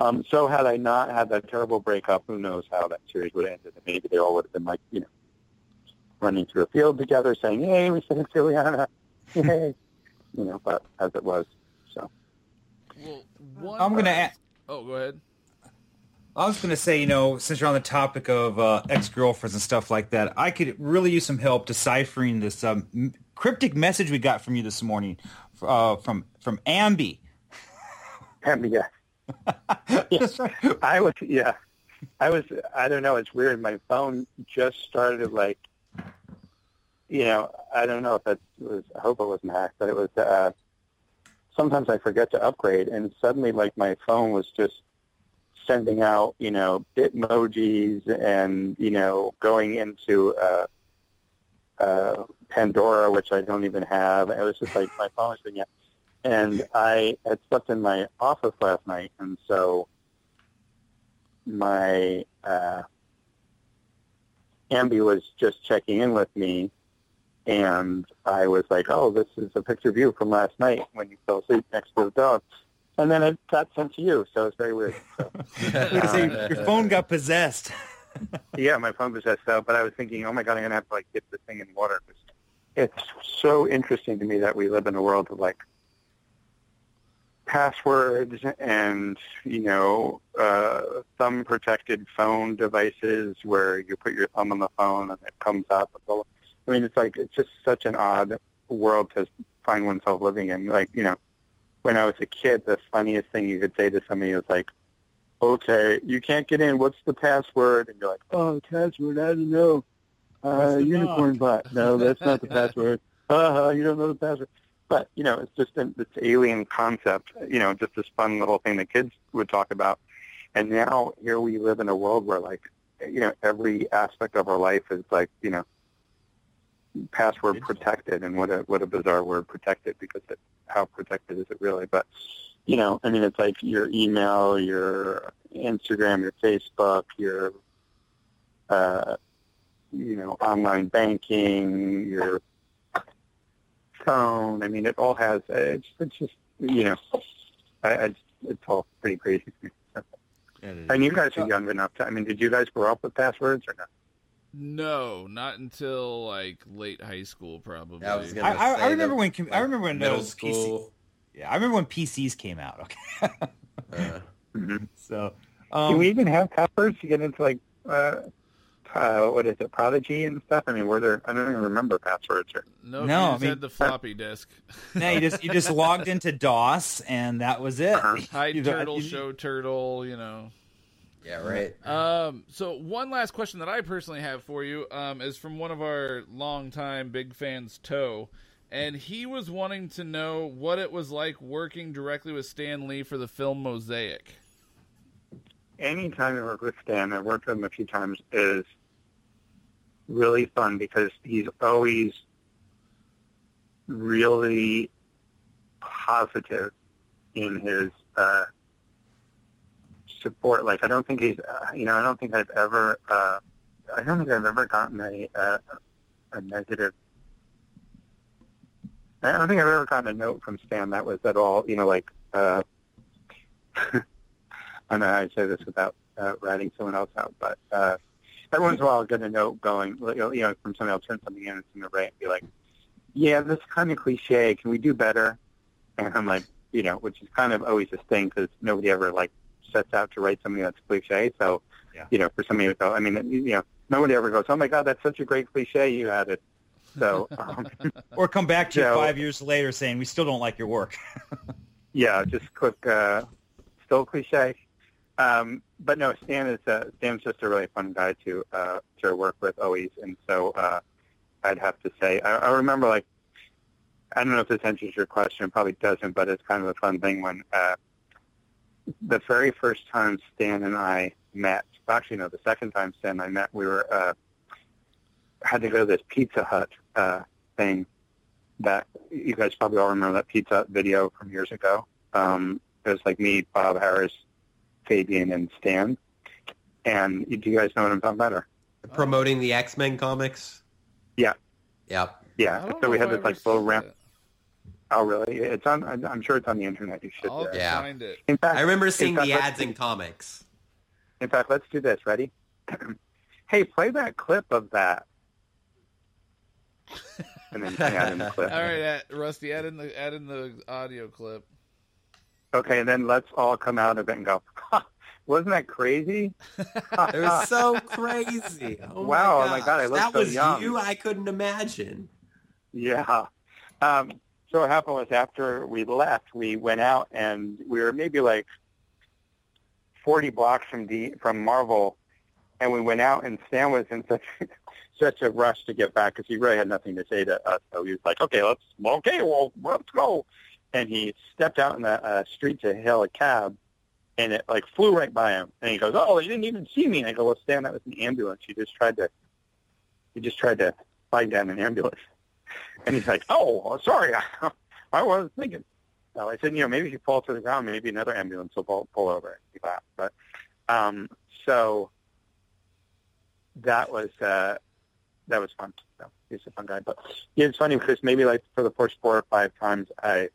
um, so had I not had that terrible breakup, who knows how that series would have ended. And maybe they all would have been like, you know, running through a field together saying, hey, we saved Illyana. Yay. you know, but as it was. So Well, one I'm gonna. a- Oh, go ahead. I was going to say, you know, since you're on the topic of uh, ex-girlfriends and stuff like that, I could really use some help deciphering this um, m- cryptic message we got from you this morning uh, from from Ambi. And yeah. yes. I was yeah. I was I don't know, it's weird. My phone just started like you know, I don't know if it was I hope it wasn't hacked, but it was uh sometimes I forget to upgrade and suddenly like my phone was just sending out, you know, bitmojis and, you know, going into uh uh Pandora, which I don't even have. It was just like my phone was doing and I had slept in my office last night, and so my uh, Ambi was just checking in with me, and I was like, "Oh, this is a picture of you from last night when you fell asleep next to the dog," and then it got sent to you, so it's very weird. So, I was gonna say, your phone got possessed. yeah, my phone possessed though, but I was thinking, "Oh my god, I'm gonna have to like dip this thing in water." It's so interesting to me that we live in a world of like passwords and you know uh, thumb protected phone devices where you put your thumb on the phone and it comes up. I mean, it's like it's just such an odd world to find oneself living in. Like you know, when I was a kid, the funniest thing you could say to somebody was like, "Okay, you can't get in. What's the password?" And you're like, "Oh, the password. I don't know. Uh, unicorn butt. No, that's not the password. Uh, you don't know the password." But you know, it's just an, this alien concept. You know, just this fun little thing that kids would talk about. And now here we live in a world where, like, you know, every aspect of our life is like, you know, password protected. And what a what a bizarre word, protected, because it, how protected is it really? But you know, I mean, it's like your email, your Instagram, your Facebook, your uh, you know, online banking, your phone. I mean, it all has. uh, It's, it's just you know, I, I, it's all pretty crazy. to. And you guys are young enough to. I mean, did you guys grow up with passwords or not? No, not until like late high school, probably. I was I, gonna I, I remember the- when com- I remember when middle those school. PC, yeah, I remember when PCs came out. Okay, Uh, so Can um, we even have passwords to get into like uh, uh, what is it, Prodigy and stuff? I mean, were there? I don't even remember passwords. Or, No, No, you I mean- had the floppy disk. no, you just you just logged into DOS and that was it. Hide You don't- turtle, you- show turtle. You know. yeah, right. Um, so one last question that I personally have for you um, is from one of our longtime big fans, Toe, and he was wanting to know what it was like working directly with Stan Lee for the film Mosaic. anytime I work with Stan, I've worked with him a few times, is really fun because he's always really positive in his uh, support. Like, I don't think he's, uh, you know, I don't think I've ever, uh, I don't think I've ever gotten a, uh, a negative. I don't think I've ever gotten a note from Stan that was at all, you know, like, uh, I know to say this without uh, ratting someone else out, but uh, every once in a while I'll get a note going, you know, from somebody else, turn something in, it's in the rate, and be like, yeah, this is kind of cliche. Can we do better? And I'm like, you know, which is kind of always a thing because nobody ever like sets out to write something that's cliche. So, Yeah. you know, for somebody to go, I mean, you know, nobody ever goes, "Oh my God, that's such a great cliche you added." So um, Or come back to you well- five years later saying we still don't like your work. yeah, just quick, uh, still cliche. Um, but no, Stan is uh, Stan's just a really fun guy to uh, to work with always, and so uh, I'd have to say I, I remember like I don't know if this answers your question, it probably doesn't, but it's kind of a fun thing when uh, the very first time Stan and I met. Actually, no, the second time Stan and I met, we were uh, had to go to this Pizza Hut uh, thing that you guys probably all remember that Pizza Hut video from years ago. Um, it was like me, Bob Harras, Fabian, and Stan. And do you guys know what I'm talking about? Or? Promoting the X Men comics. Yeah. Yep. Yeah. I So we had this like ever little ramp. Oh, really? It's on. I'm I'm sure it's on the internet. You should. I'll Uh, Yeah. find it. in fact, I remember seeing fact, the ads in comics. In fact, let's do this. Ready? hey, play that clip of that. And then add in the clip. All right, uh, Rusty, add in the add in the audio clip. Okay, and then let's all come out of it and go. Wasn't that crazy? It was so crazy. Oh Wow, oh my. God, I look that so was young. you. I couldn't imagine. Yeah. Um, so what happened was after we left, we went out and we were maybe like 40 blocks from D, from Marvel, and we went out and Stan was in such such a rush to get back because he really had nothing to say to us. So he was like, "Okay, let's okay, well, let's go." And he stepped out in the uh, street to hail a cab, and it like flew right by him. And he goes, "Oh, you didn't even see me." And I go, "Well, Stan, that was an ambulance. You just tried to, you just tried to flag down an ambulance." And he's like, "Oh, sorry, I wasn't thinking." So I said, "You know, maybe if you fall to the ground, maybe another ambulance will pull, pull over." He laughed. But um, so that was uh, that was fun. So he's a fun guy. But yeah, it's funny because maybe like for the first four or five times I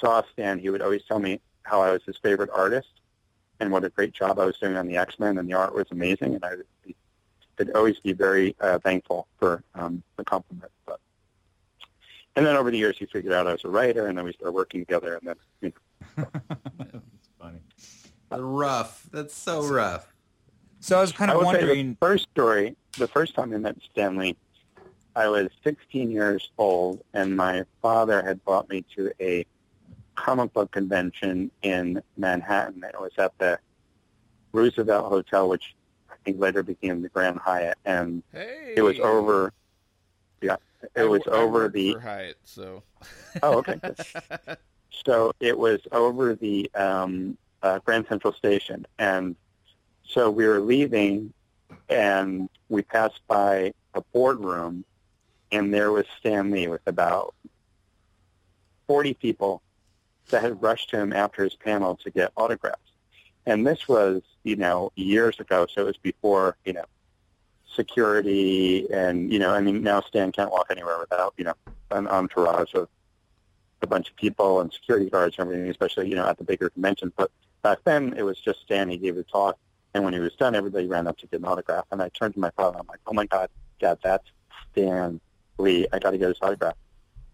saw Stan, he would always tell me how I was his favorite artist and what a great job I was doing on the X Men, and the art was amazing, and I would, be, would always be very uh, thankful for um, the compliment. But and then over the years, he figured out I was a writer, and then we started working together, and then you know, It's funny. Rough. That's so rough. So I was kind of will say wondering. the first story, the first time I met Stanley, I was 16 years old, and my father had brought me to a comic book convention in Manhattan. It was at the Roosevelt Hotel, which I think later became the Grand Hyatt, and Hey, it was over. Yeah, it I was I over the. Hyatt, so. Oh, okay. So it was over the um, uh, Grand Central Station, and so we were leaving, and we passed by a boardroom, and there was Stan Lee with about forty people that had rushed to him after his panel to get autographs. And this was, you know, years ago, so it was before, you know, security and, you know, I mean, now Stan can't walk anywhere without, you know, an entourage of a bunch of people and security guards and everything, especially, you know, at the bigger conventions. But back then, it was just Stan. He gave a talk, and when he was done, everybody ran up to get an autograph. And I turned to my father, I'm like, oh, my God, Dad, that's Stan Lee. I got to get his autograph.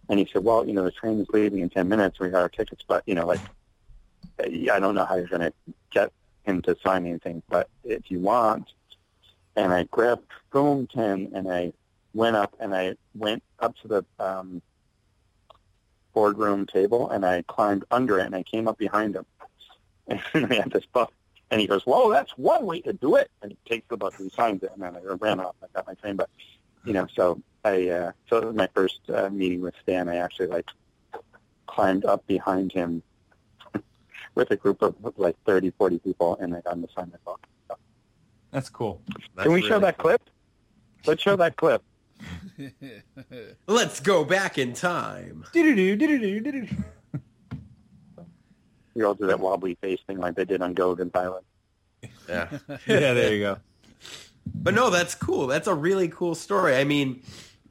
And he said, well, you know, the train is leaving in 10 minutes. We got our tickets, but, you know, like, I don't know how you're going to get him to sign anything, but if you want. And I grabbed Boom 10 and I went up and I went up to the um, boardroom table and I climbed under it and I came up behind him. And we had this book. And he goes, whoa, that's one way to do it. And he takes the book and he signs it. And then I ran off. I got my train. But, you know, so I, uh, so it was my first uh, meeting with Stan. I actually, like, climbed up behind him with a group of, like, 30, 40 people. And I got him to sign my book. So, That's cool. can we show that clip? Let's show that clip. Let's go back in time. We all do that wobbly face thing like they did on Gilligan's Island. Yeah. yeah, there you go. But no, that's cool. That's a really cool story. I mean,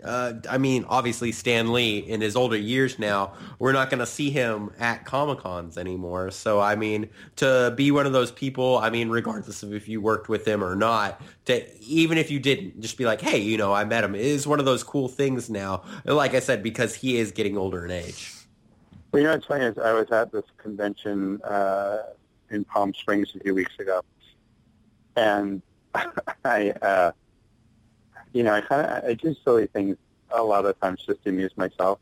uh, I mean, obviously Stan Lee in his older years now, we're not going to see him at Comic Cons anymore. So I mean, to be one of those people, I mean, regardless of if you worked with him or not, to even if you didn't, just be like, hey, you know, I met him. It is one of those cool things now. Like I said, because he is getting older in age. Well, you know what's funny is I was at this convention uh, in Palm Springs a few weeks ago, and I uh, you know, I kind of I do silly things a lot of times just to amuse myself.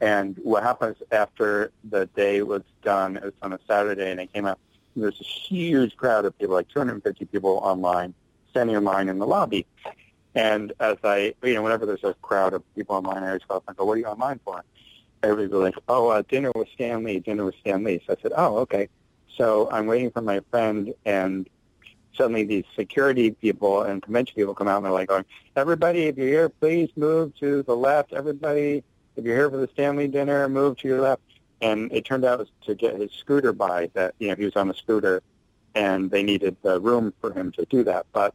And what happens after the day was done, it was on a Saturday, and I came out, and there's a huge crowd of people, like 250 people online, standing in line in the lobby. And as I, you know, whenever there's a crowd of people online, I always go up and go, what are you online for? Everybody's like, oh, uh, dinner with Stan Lee, dinner with Stan Lee. So I said, oh, okay. So I'm waiting for my friend, and suddenly these security people and convention people come out, and they're like going, everybody, if you're here, please move to the left. Everybody, if you're here for the Stanley dinner, move to your left. And it turned out it to get his scooter by that, you know, he was on a scooter and they needed the room for him to do that. But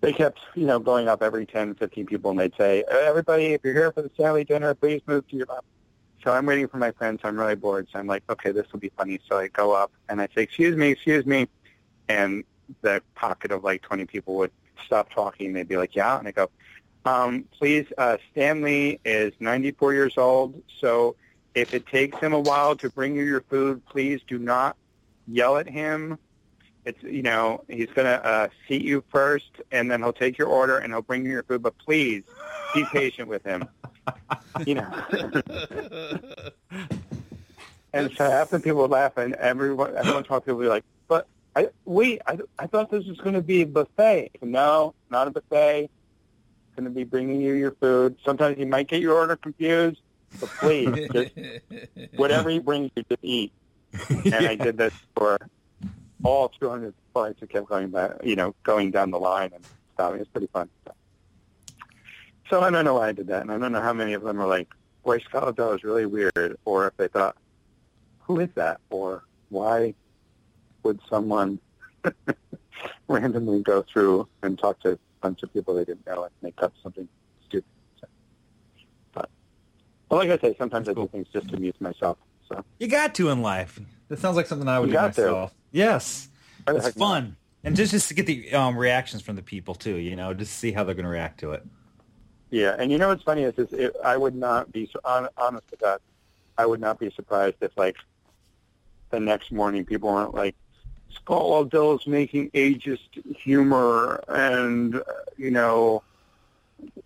they kept, you know, going up every 10, 15 people and they'd say, everybody, if you're here for the Stanley dinner, please move to your left. So I'm waiting for my friends. I'm really bored. So I'm like, okay, this will be funny. So I go up and I say, excuse me, excuse me. And the pocket of like 20 people would stop talking. They'd be like, yeah. And I go, um, please, uh, Stanley is 94 years old, so if it takes him a while to bring you your food, please do not yell at him. It's you know he's gonna uh, seat you first, and then he'll take your order and he'll bring you your food. But please be patient with him. You know. and so half the people would laugh, and everyone everyone talking people would be like, "But I wait, I, I thought this was going to be a buffet. No, not a buffet going to be bringing you your food. Sometimes you might get your order confused, but please, just whatever he brings you, just eat. And I did this for all 200 flights. I kept going back, you know, going down the line and stopping. It's pretty fun. So I don't know why I did that, and I don't know how many of them are like, "Boy, Scott Lobdell is really weird," or if they thought, "Who is that?" or "Why would someone randomly go through and talk to a bunch of people they didn't know and make up something stupid. So, but, but like I say, sometimes That's I cool. do things just to amuse myself. So You got to in life. That sounds like something I would You do to. myself. Yes, it's heck not? fun, and just just to get the um, reactions from the people too. You know, just see how they're going to react to it. Yeah, and you know what's funny is, is it, I would not be so hon- honest with that. I would not be surprised if like the next morning people weren't like, Scott is making ageist humor, and uh, you know,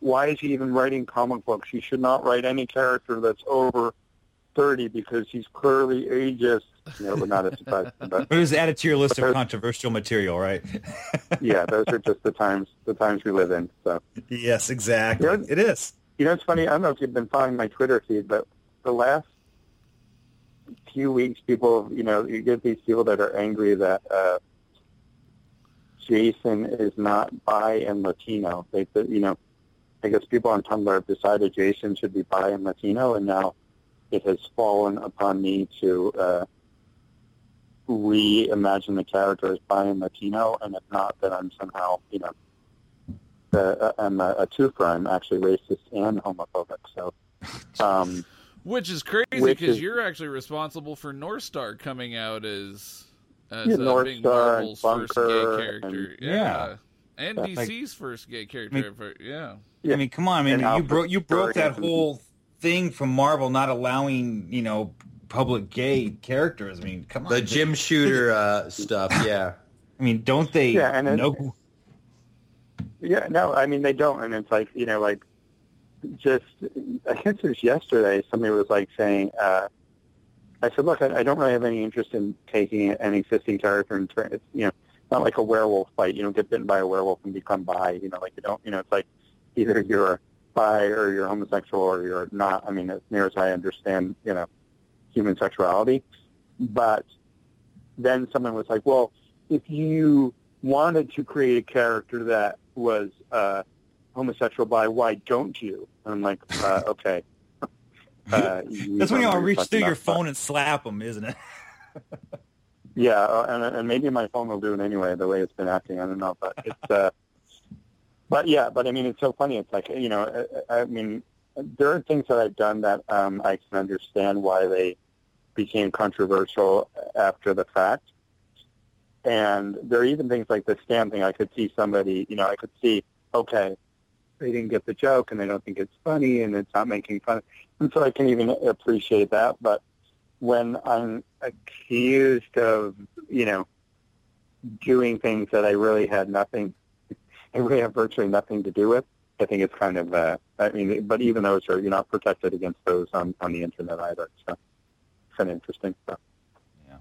why is he even writing comic books? He should not write any character that's over thirty because he's clearly ageist. You know, but not a surprise. But But it was added to your list of controversial material, right? yeah, those are just the times the times we live in. So. yes, exactly. You know- It is. You know, it's funny. I don't know if you've been following my Twitter feed, but the last few weeks, people, you know, you get these people that are angry that uh, Jason is not bi and Latino. They, you know, I guess people on Tumblr have decided Jason should be bi and Latino, and now it has fallen upon me to uh, reimagine the character as bi and Latino, and if not, then I'm somehow, you know, uh, I'm a, a twofer. I'm actually racist and homophobic. So, um, Which is crazy because you're actually responsible for Northstar coming out as as Yeah, uh, North being Star and Marvel's first gay character. and- yeah. Yeah. And Yeah, like- DC's first gay character. for- yeah. Yeah. I mean, come on, man. You broke you broke that whole thing from Marvel not allowing you know public gay characters. I mean, come on. The Jim Shooter uh, stuff, yeah. I mean, don't they Yeah, and it- yeah, no, I mean they don't, and it's like you know, like just I guess it was yesterday. Somebody was like saying, uh, I said, look, I, I don't really have any interest in taking an existing character and turn it's you know, not like a werewolf fight. You don't get bitten by a werewolf and become bi. You know, like you don't. You know, it's like either you're bi or you're homosexual or you're not. I mean, as near as I understand, you know, human sexuality. But then someone was like, well, if you wanted to create a character that was uh, homosexual bi, why don't you? And I'm like, uh, okay. Uh, That's when you don't all reach through your phone and slap them, isn't it? Yeah, uh, and, and maybe my phone will do it anyway, the way it's been acting. I don't know, but it's. Uh, but yeah, but I mean, it's so funny. It's like you know, I, I mean, there are things that I've done that um, I can understand why they became controversial after the fact, and there are even things like the Stan thing. I could see somebody, you know, I could see, okay, they didn't get the joke and they don't think it's funny and it's not making fun, and so I can even appreciate that, but when I'm accused of, you know, doing things that I really had nothing I really have virtually nothing to do with. I think it's kind of, uh, I mean, but even those are, you're not protected against those on, on the internet either. So it's kind of interesting stuff. Yeah.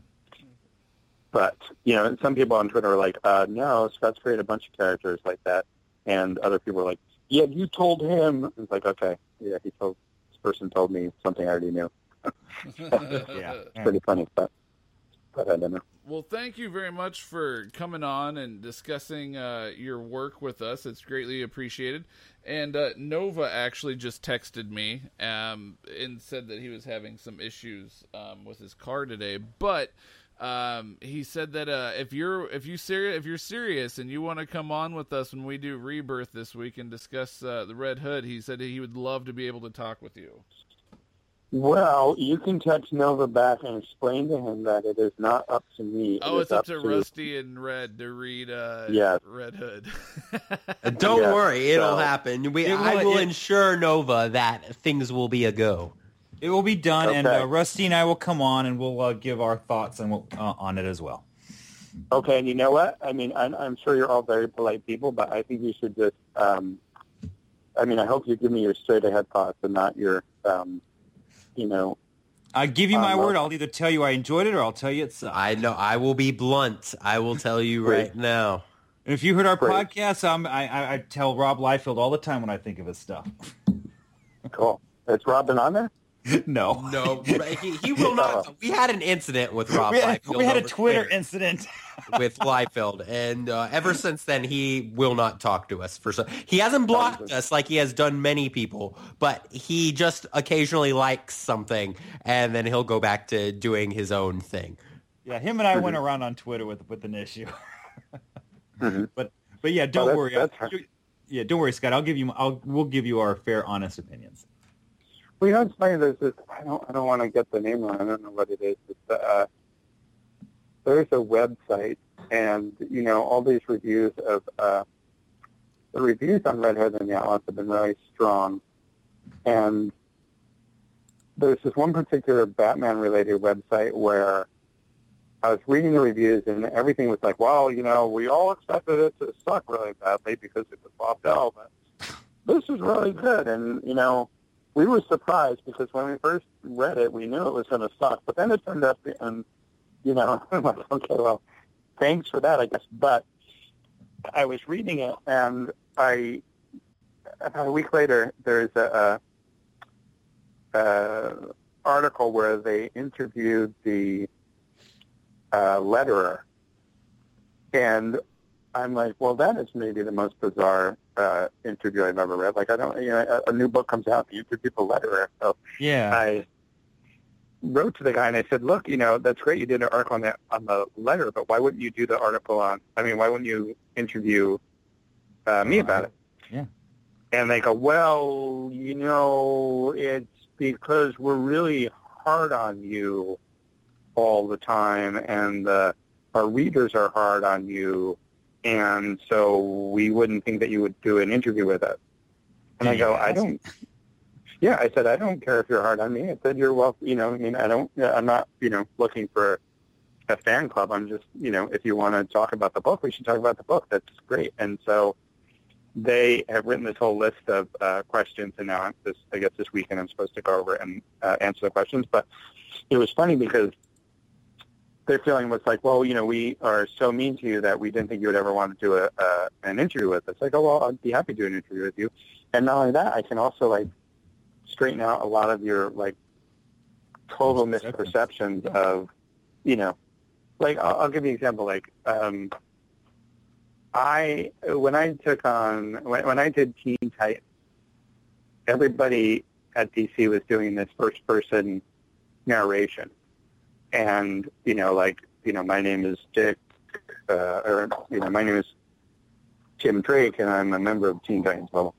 But, you know, some people on Twitter are like, uh, no, Scott's created a bunch of characters like that. And other people are like, yeah, you told him. It's like, okay, yeah, he told, this person told me something I already knew. Yeah. It's pretty funny, but, but I don't know. Well, thank you very much for coming on and discussing uh, your work with us. It's greatly appreciated. And uh, Nova actually just texted me um, and said that he was having some issues um, with his car today, but. Um, he said that uh, if you're if you serious if you're serious and you want to come on with us when we do Rebirth this week and discuss uh, the Red Hood, he said he would love to be able to talk with you. Well, you can text Nova back and explain to him that it is not up to me. Oh, It it's is up to Rusty and Red to read uh, Yes. Red Hood. Don't Yeah, worry, it'll so- happen. We, It I will- will it- ensure Nova that things will be a go. It will be done, and uh, Rusty and I will come on, and we'll uh, give our thoughts on, what, uh, on it as well. Okay, and you know what? I mean, I'm, I'm sure you're all very polite people, but I think you should just. Um, I mean, I hope you give me your straight ahead thoughts and not your, um, you know. I give you my Um, word. I'll either tell you I enjoyed it, or I'll tell you it's. I know. I will be blunt. I will tell you right now. And if you heard our Great. podcast, um, I, I, I tell Rob Liefeld all the time when I think of his stuff. Cool. Is Robin on there? no. No, he, he will not. We had an incident with Rob We had, we had a Twitter Twitter incident. with Liefeld, and uh, ever since then, he will not talk to us. For so he hasn't blocked us like he has done many people, but he just occasionally likes something, and then he'll go back to doing his own thing. Yeah, him and I went around on Twitter with with an issue. Mhm. But but yeah, don't that's- worry. that's yeah, don't worry, Scott. I'll give you. I'll we'll give you our fair, honest opinions. Well, you know, it's funny. There's this. I don't. I don't want to get the name wrong. I don't know what it is. It's, uh, there's a website, and you know, all these reviews of uh, the reviews on Red Hood and the Outlaws have been really strong, and there's this one particular Batman-related website where I was reading the reviews, and everything was like, "Well, you know, we all expected it to suck really badly because it was Lobdell, but this is really good." And you know, we were surprised because when we first read it, we knew it was going to suck, but then it turned out, and you know, I'm like, okay, well, thanks for that, I guess. But I was reading it, and I a week later, there's a, a, a article where they interviewed the uh, letterer, and I'm like, well, that is maybe the most bizarre uh, interview I've ever read. Like, I don't, you know, a, a new book comes out, you interview the letterer. So Yeah. I wrote to the guy and I said, look, you know, that's great. You did an article on the on the letter, but why wouldn't you do the article on? I mean, why wouldn't you interview uh, me about it? Yeah. And they go, well, you know, it's because we're really hard on you all the time, and uh, our readers are hard on you, and so we wouldn't think that you would do an interview with us. And I go, I don't. Yeah, I said I don't care if you're hard on me. I said you're well. You know, I mean, I don't. I'm not. You know, looking for a fan club. I'm just. You know, if you want to talk about the book, we should talk about the book. That's great. And so they have written this whole list of uh, questions, and now I'm this. I guess this weekend I'm supposed to go over and uh, answer the questions. But it was funny because their feeling was like, well, you know, we are so mean to you that we didn't think you would ever want to do a, uh, an interview with us. Like, oh, well, I'd be happy to do an interview with you. And not only that, I can also like straighten out a lot of your like total misperceptions of, you know, like I'll, I'll give you an example. Like, um, I when I took on when, when I did Teen Titans, everybody at DC was doing this first person narration, and you know, like you know, my name is Dick, uh, or you know, my name is Tim Drake, and I'm a member of Teen Titans. Blah.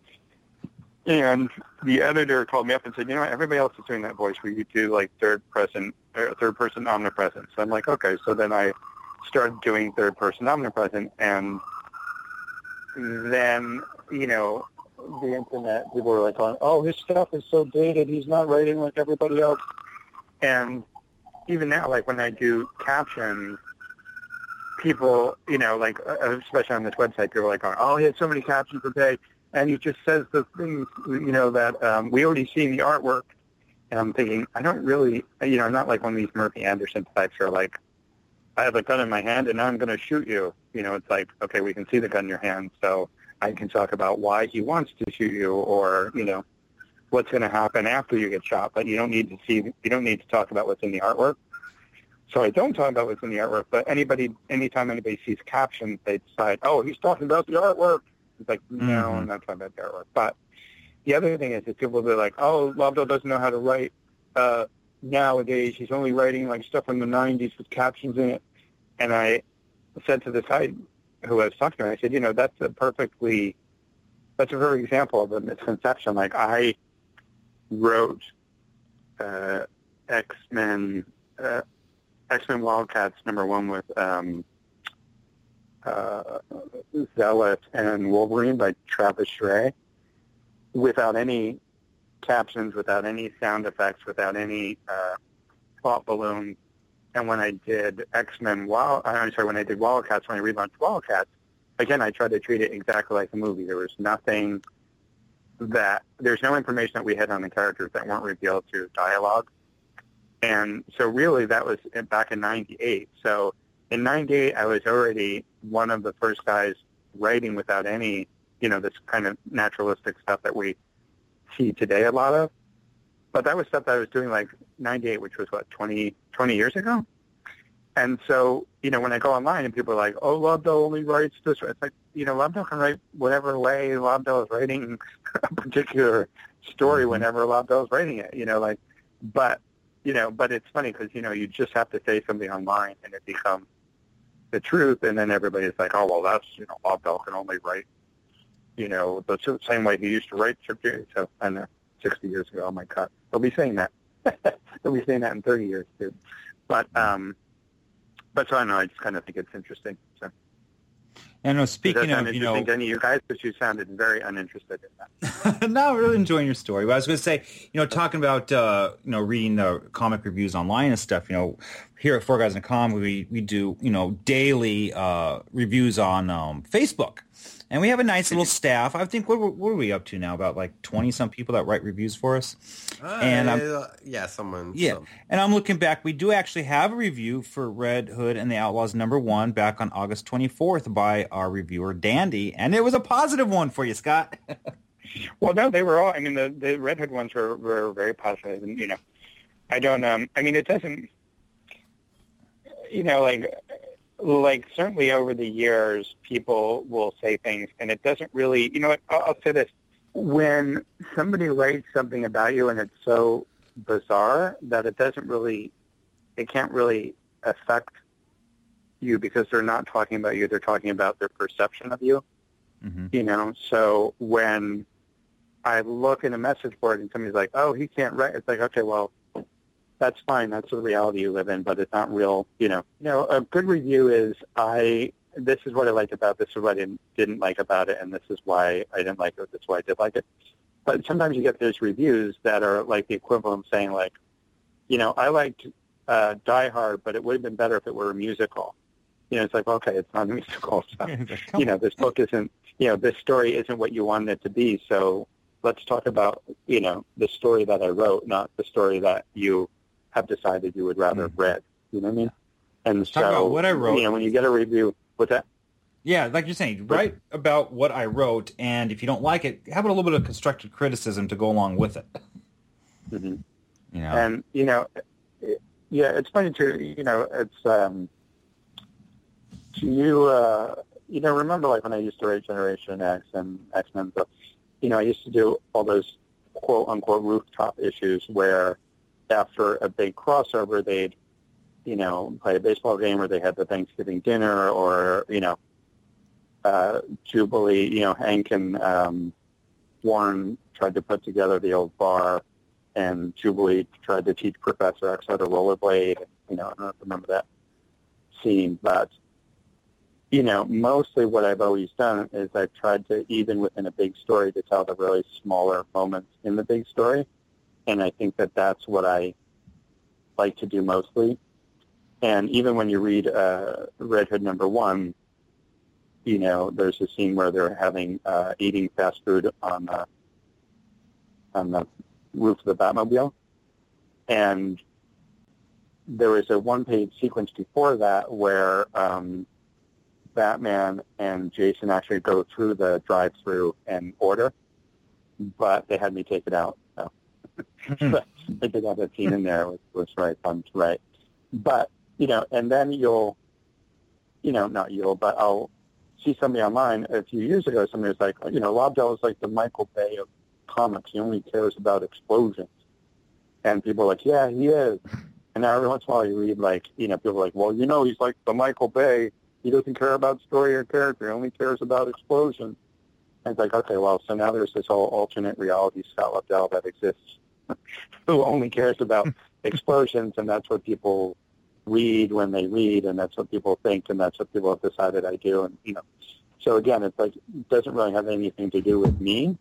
And the editor called me up and said, you know, what, everybody else is doing that voice. where you do like third person, or third person omnipresent? So I'm like, okay. So then I started doing third person omnipresent, and then you know, the internet people were like, oh, his stuff is so dated. He's not writing like everybody else. And even now, like when I do captions, people, you know, like uh, especially on this website, people are like, oh, he had so many captions a day," and he just says the things, you know, that um, we already see in the artwork. And I'm thinking, I don't really, you know, I'm not like one of these Murphy Anderson types who are like, I have a gun in my hand and now I'm going to shoot you. You know, it's like, okay, we can see the gun in your hand, so I can talk about why he wants to shoot you, or you know, what's going to happen after you get shot. But you don't need to see, you don't need to talk about what's in the artwork. So I don't talk about what's in the artwork. But anybody, anytime anybody sees captions, they decide, oh, he's talking about the artwork. It's like, no, Mhm. I'm not talking about the artwork. But the other thing is that people be like, oh, Lobdell doesn't know how to write uh, nowadays. He's only writing like stuff from the 90s with captions in it. And I said to this guy who I was talking to, I said, you know, that's a perfectly, that's a very example of a misconception. Like I wrote uh, X-Men, uh, X-Men Wildcats number one with um, uh, Zealot and Wolverine by Travis Charest without any captions, without any sound effects, without any uh, thought balloons. And when I did X-Men Wild, I'm sorry, when I did Wildcats, when I relaunched Wildcats, again, I tried to treat it exactly like the movie. There was nothing that, there's no information that we had on the characters that weren't revealed through dialogue. And so really that was back in 98. So in 98, I was already one of the first guys writing without any, you know, this kind of naturalistic stuff that we see today a lot of. But that was stuff that I was doing like 98, which was what, 20, 20 years ago? And so, you know, when I go online and people are like, oh, Lobdell only writes this. It's like, you know, Lobdell can write whatever way Lobdell is writing a particular story whenever Lobdell is writing it, you know, like, but, you know, but it's funny because, you know, you just have to say something online and it becomes the truth. And then everybody's like, oh, well, that's, you know, Lobdell can only write, you know, the same way he used to write. So, I know, 60 years ago, oh my God, they'll be saying that. they'll be saying that in 30 years too. But, um, but so I don't know, I just kind of think it's interesting. So And that speaking of, you know, to any of you guys? Because you sounded very uninterested in that. no, I'm really enjoying your story. But I was going to say, you know, talking about uh, you know reading the comic reviews online and stuff. You know, here at Four Guys in a Com, we we do you know daily uh, reviews on um, Facebook, and we have a nice little staff. I think what, what are we up to now? About like twenty some people that write reviews for us. And I'm- Uh, yeah, someone. Yeah, some- and I'm looking back. We do actually have a review for Red Hood and the Outlaws number one back on August 24th by our reviewer Dandy, and it was a positive one for you, Scott. Well, no, they were all. I mean, the the Red Hood ones were were very positive, and you know, I don't. Um, I mean, it doesn't. You know, like like certainly over the years, people will say things, and it doesn't really. You know, what, I'll, I'll say this: when somebody writes something about you, and it's so bizarre that it doesn't really, it can't really affect you because they're not talking about you; they're talking about their perception of you Mm-hmm. you know so when i look in a message board and somebody's like oh he can't write it's like okay well that's fine. That's the reality you live in but it's not real you know. You know a good review is i this is what i liked about this is what i didn't, didn't like about it and this is why i didn't like it this is why i did like it. But sometimes you get those reviews that are like the equivalent of saying like you know i liked uh die hard but it would have been better if it were a musical. You know it's like okay it's not a musical so you know, this book isn't, you know, this story isn't what you wanted it to be. So let's talk about, you know, the story that I wrote, not the story that you have decided you would rather have read. You know what I mean? And talk so, about what I wrote. You know, when you get a review, what's that? Yeah, like you're saying, write about what I wrote, and if you don't like it, have a little bit of constructive criticism to go along with it. hmm You know, And you know, it, yeah, it's funny too. You know, it's um, do you uh, you know remember like when I used to write Generation X and X Men books. You know, I used to do all those quote unquote rooftop issues where after a big crossover, they'd you know play a baseball game or they had the Thanksgiving dinner or you know uh, Jubilee. You know, Hank and um, Warren tried to put together the old bar and Jubilee tried to teach Professor X how to rollerblade. You know, I don't remember that scene, but you know, mostly what I've always done is I've tried to, even within a big story, to tell the really smaller moments in the big story, and I think that that's what I like to do mostly. And even when you read uh, Red Hood number one, you know, there's a scene where they're having uh, eating fast food on the on the roof of the Batmobile, and there was a one-page sequence before that where um, Batman and Jason actually go through the drive-through and order, but they had me take it out. They did have scene in there, which was very fun to write. But you know, and then you'll, you know, not you'll, but I'll see somebody online a few years ago. Somebody was like, you know, Lobdell is like the Michael Bay of comics. He only cares about explosions. And people are like, yeah, he is. And now every once in a while you read like, you know, people are like, well, you know, he's like the Michael Bay. He doesn't care about story or character. He only cares about explosions. And it's like, okay, well, so now there's this whole alternate reality Scott Lobdell that exists who only cares about explosions, and that's what people read when they read, and that's what people think, and that's what people have decided I do. And, you know, so again, it's like, it doesn't really have anything to do with me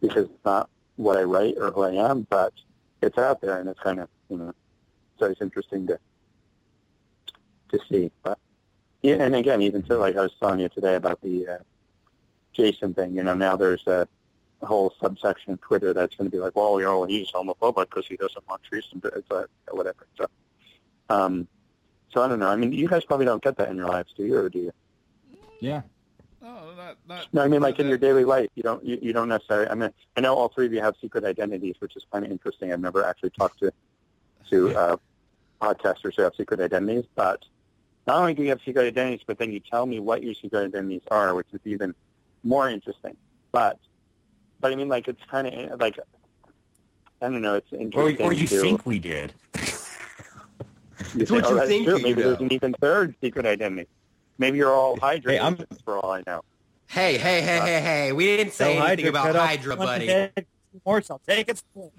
because it's not what I write or who I am, but it's out there, and it's kind of, you know, so it's interesting to to see. But yeah, and again, even to like I was telling you today about the uh, Jason thing, you know, now there's a, a whole subsection of Twitter that's going to be like, well, you know, he's homophobic because he doesn't want treason, but whatever. So, um, so I don't know. I mean, you guys probably don't get that in your lives, do you, or do you? Yeah. No, not not. No, I mean, like not in your daily life, you don't you, you don't necessarily. I mean, I know all three of you have secret identities, which is kind of interesting. I've never actually talked to to uh, podcasters who have secret identities, but not only do you have secret identities, but then you tell me what your secret identities are, which is even more interesting. But but I mean, like it's kind of eh, like I don't know. It's Or, interesting. or you to, think we did. you It's what oh, you that's think true. you Maybe there's an even third secret identity. Maybe you're all Hydra Hey, I'm- agents for all I know. Hey, hey, hey, uh, hey, hey. We didn't say Tell anything Hydra, about Hydra, buddy. head, More, so take it. place.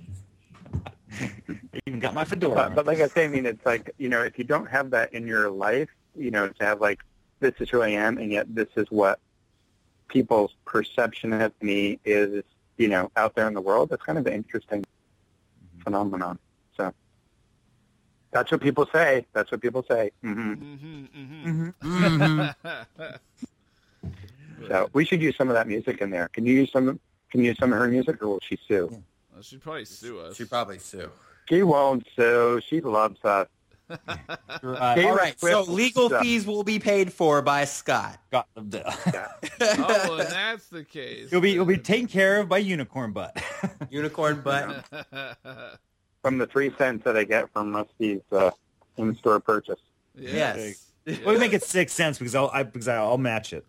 Even got my fedora. But, but like I say, I mean, it's like you know, if you don't have that in your life, you know, to have like this is who I am, and yet this is what people's perception of me is, you know, out there in the world. That's kind of an interesting phenomenon. So that's what people say. That's what people say. hmm Mhm, mhm. Mm-hmm. So we should use some of that music in there. Can you use some? Can you use some of her music, or will she sue? Well, she'd probably sue us. She probably sue. She won't sue. She loves us. Right. All right, so legal stuff. fees will be paid for by Scott. Got them the. oh, and that's the case. You'll be you'll be taken care of by Unicorn Butt. Unicorn butt. From the three cents that I get from Rusty's uh, in-store purchase. Yes. we'll make it six cents because I'll I, because I'll match it.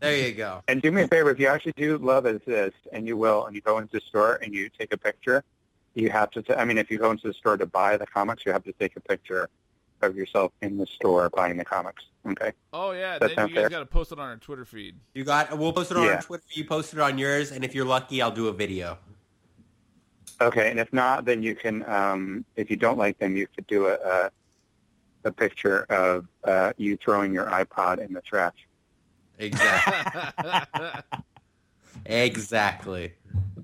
There you go. And do me a favor, if you actually do love as this, and you will, and you go into the store and you take a picture, you have to. T- I mean, if you go into the store to buy the comics, you have to take a picture of yourself in the store buying the comics. Okay. Oh yeah, That then sounds you guys fair. got to post it on our Twitter feed. You got. We'll post it on Yeah. our Twitter. You post it on yours, and if you're lucky, I'll do a video. Okay, and if not, then you can. Um, if you don't like them, you could do a a, a picture of uh, you throwing your iPod in the trash. Exactly. exactly.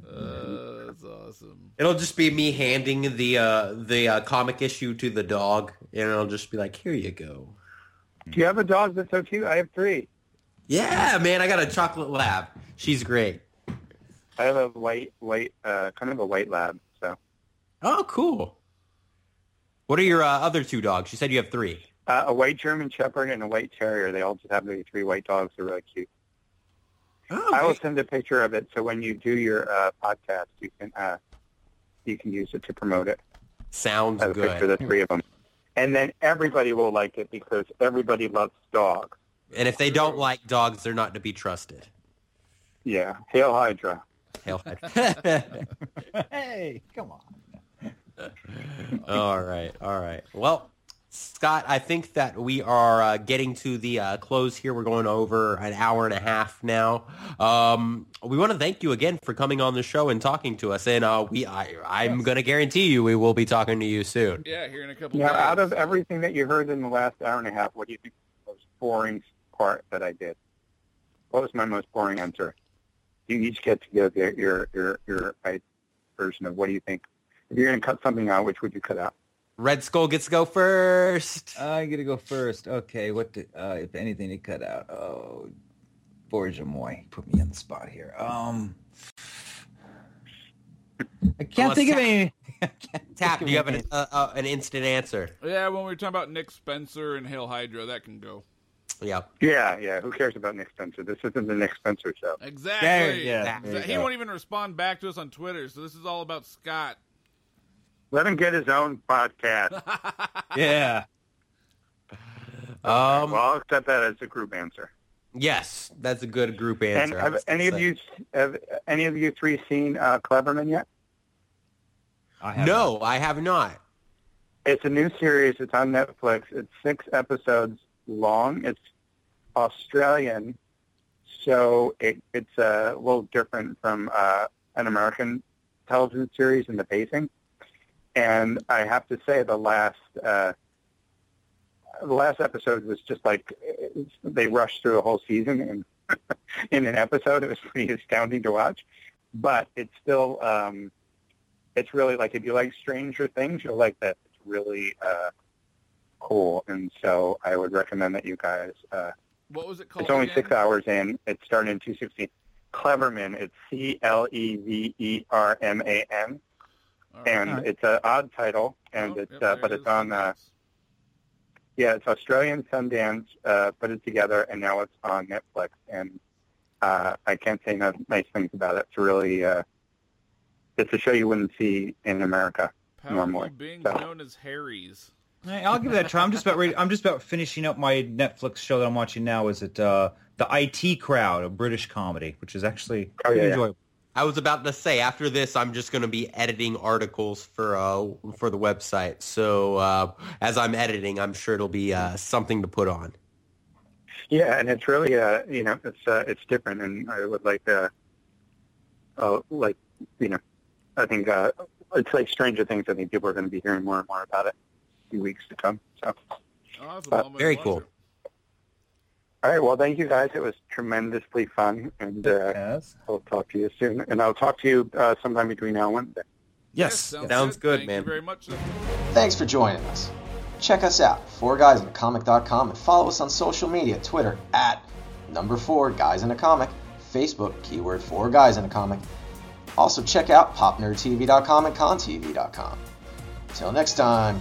Uh, that's awesome. It'll just be me handing the uh, the uh, comic issue to the dog, and it'll just be like, "Here you go." Do you have a dog that's so cute? I have three. Yeah, man, I got a chocolate lab. She's great. I have a white, white, uh, kind of a white lab. So Oh, cool. What are your uh, other two dogs? You said you have three. uh, a white German Shepherd and a white Terrier. They all just happen to be three white dogs. They're really cute. Oh, I will great. send a picture of it so when you do your uh, podcast, you can uh, you can use it to promote it. Sounds I have a picture of the three of them, and then everybody will like it because everybody loves dogs. And if they don't like dogs, they're not to be trusted. Yeah, hail Hydra. Hail. Hydra. hey, come on. all right, all right. Well, Scott, I think that we are uh, getting to the uh, close here. We're going over an hour and a half now. Um, we want to thank you again for coming on the show and talking to us. And uh, we, I, I'm going to guarantee you, we will be talking to you soon. Yeah, here in a couple. Now, days. out of everything that you heard in the last hour and a half, what do you think was the most boring part that I did? What was my most boring answer? You each get to give your your your, your right version of what do you think. If you're going to cut something out, which would you cut out? Red Skull gets to go first. I get to go first. Okay, what the, uh, if anything to cut out? Oh, Borja Moy put me on the spot here. Um, I can't Well, think of Tab- any. I can't think Tab, do you have an, uh, uh, an instant answer? Yeah, when we were talking about Nick Spencer and Hail Hydra, that can go. Yeah. Yeah, yeah. Who cares about Nick Spencer? This isn't the Nick Spencer show. Exactly. There- yeah, there he go. won't even respond back to us on Twitter, so this is all about Scott. Let him get his own podcast. Yeah. Um, well, I'll accept that as a group answer. yes, that's a good group answer. I have was gonna any of you have any of you three seen uh, Cleverman yet? I have No, I have not. It's a new series. It's on Netflix. It's six episodes long. It's Australian, so it, it's a little different from uh, an American television series in the pacing. And I have to say, the last uh, the last episode was just like they rushed through a whole season in in an episode. It was pretty astounding to watch, but it's still um, it's really like if you like Stranger Things, you'll like that. It's really uh, cool, and so I would recommend that you guys. Uh, What was it called? it's only again? six hours in. It started in 216. Cleverman. It's C L E V E R M A N, right. and Alright. it's an odd title, and Oh, it's yep, uh, but it it's on. Uh, yeah, it's Australian Sundance. Uh, put it together, and now it's on Netflix. And uh, I can't say no, nice things about it. It's really, uh, it's a show you wouldn't see in America. Powerful normally, beings so. known as Hairies. Hey, I'll give that a try. I'm just about ready. I'm just about finishing up my Netflix show that I'm watching now. Is it uh, the IT Crowd, a British comedy, which is actually Oh, pretty yeah, yeah. Enjoyable. I was about to say after this, I'm just going to be editing articles for uh, for the website. So uh, as I'm editing, I'm sure it'll be uh, something to put on. Yeah, and it's really, uh, you know, it's uh, it's different, and I would like to, uh, like, you know, I think uh, it's like Stranger Things. I think people are going to be hearing more and more about it in weeks to come. So, Awesome. Uh, very a cool. Pleasure. all right, well, thank you guys. It was tremendously fun, and uh, Yes. I'll talk to you soon. And I'll talk to you uh, sometime between now and Wednesday. Yes. sounds, Sounds good, Thank man. You very much. Thanks for joining us. Check us out, 4guysincomic.com, and follow us on social media Twitter at number 4 guys in a comic, Facebook, keyword 4 guys in a comic. Also check out popnerdtv.com and contv.com. Till next time,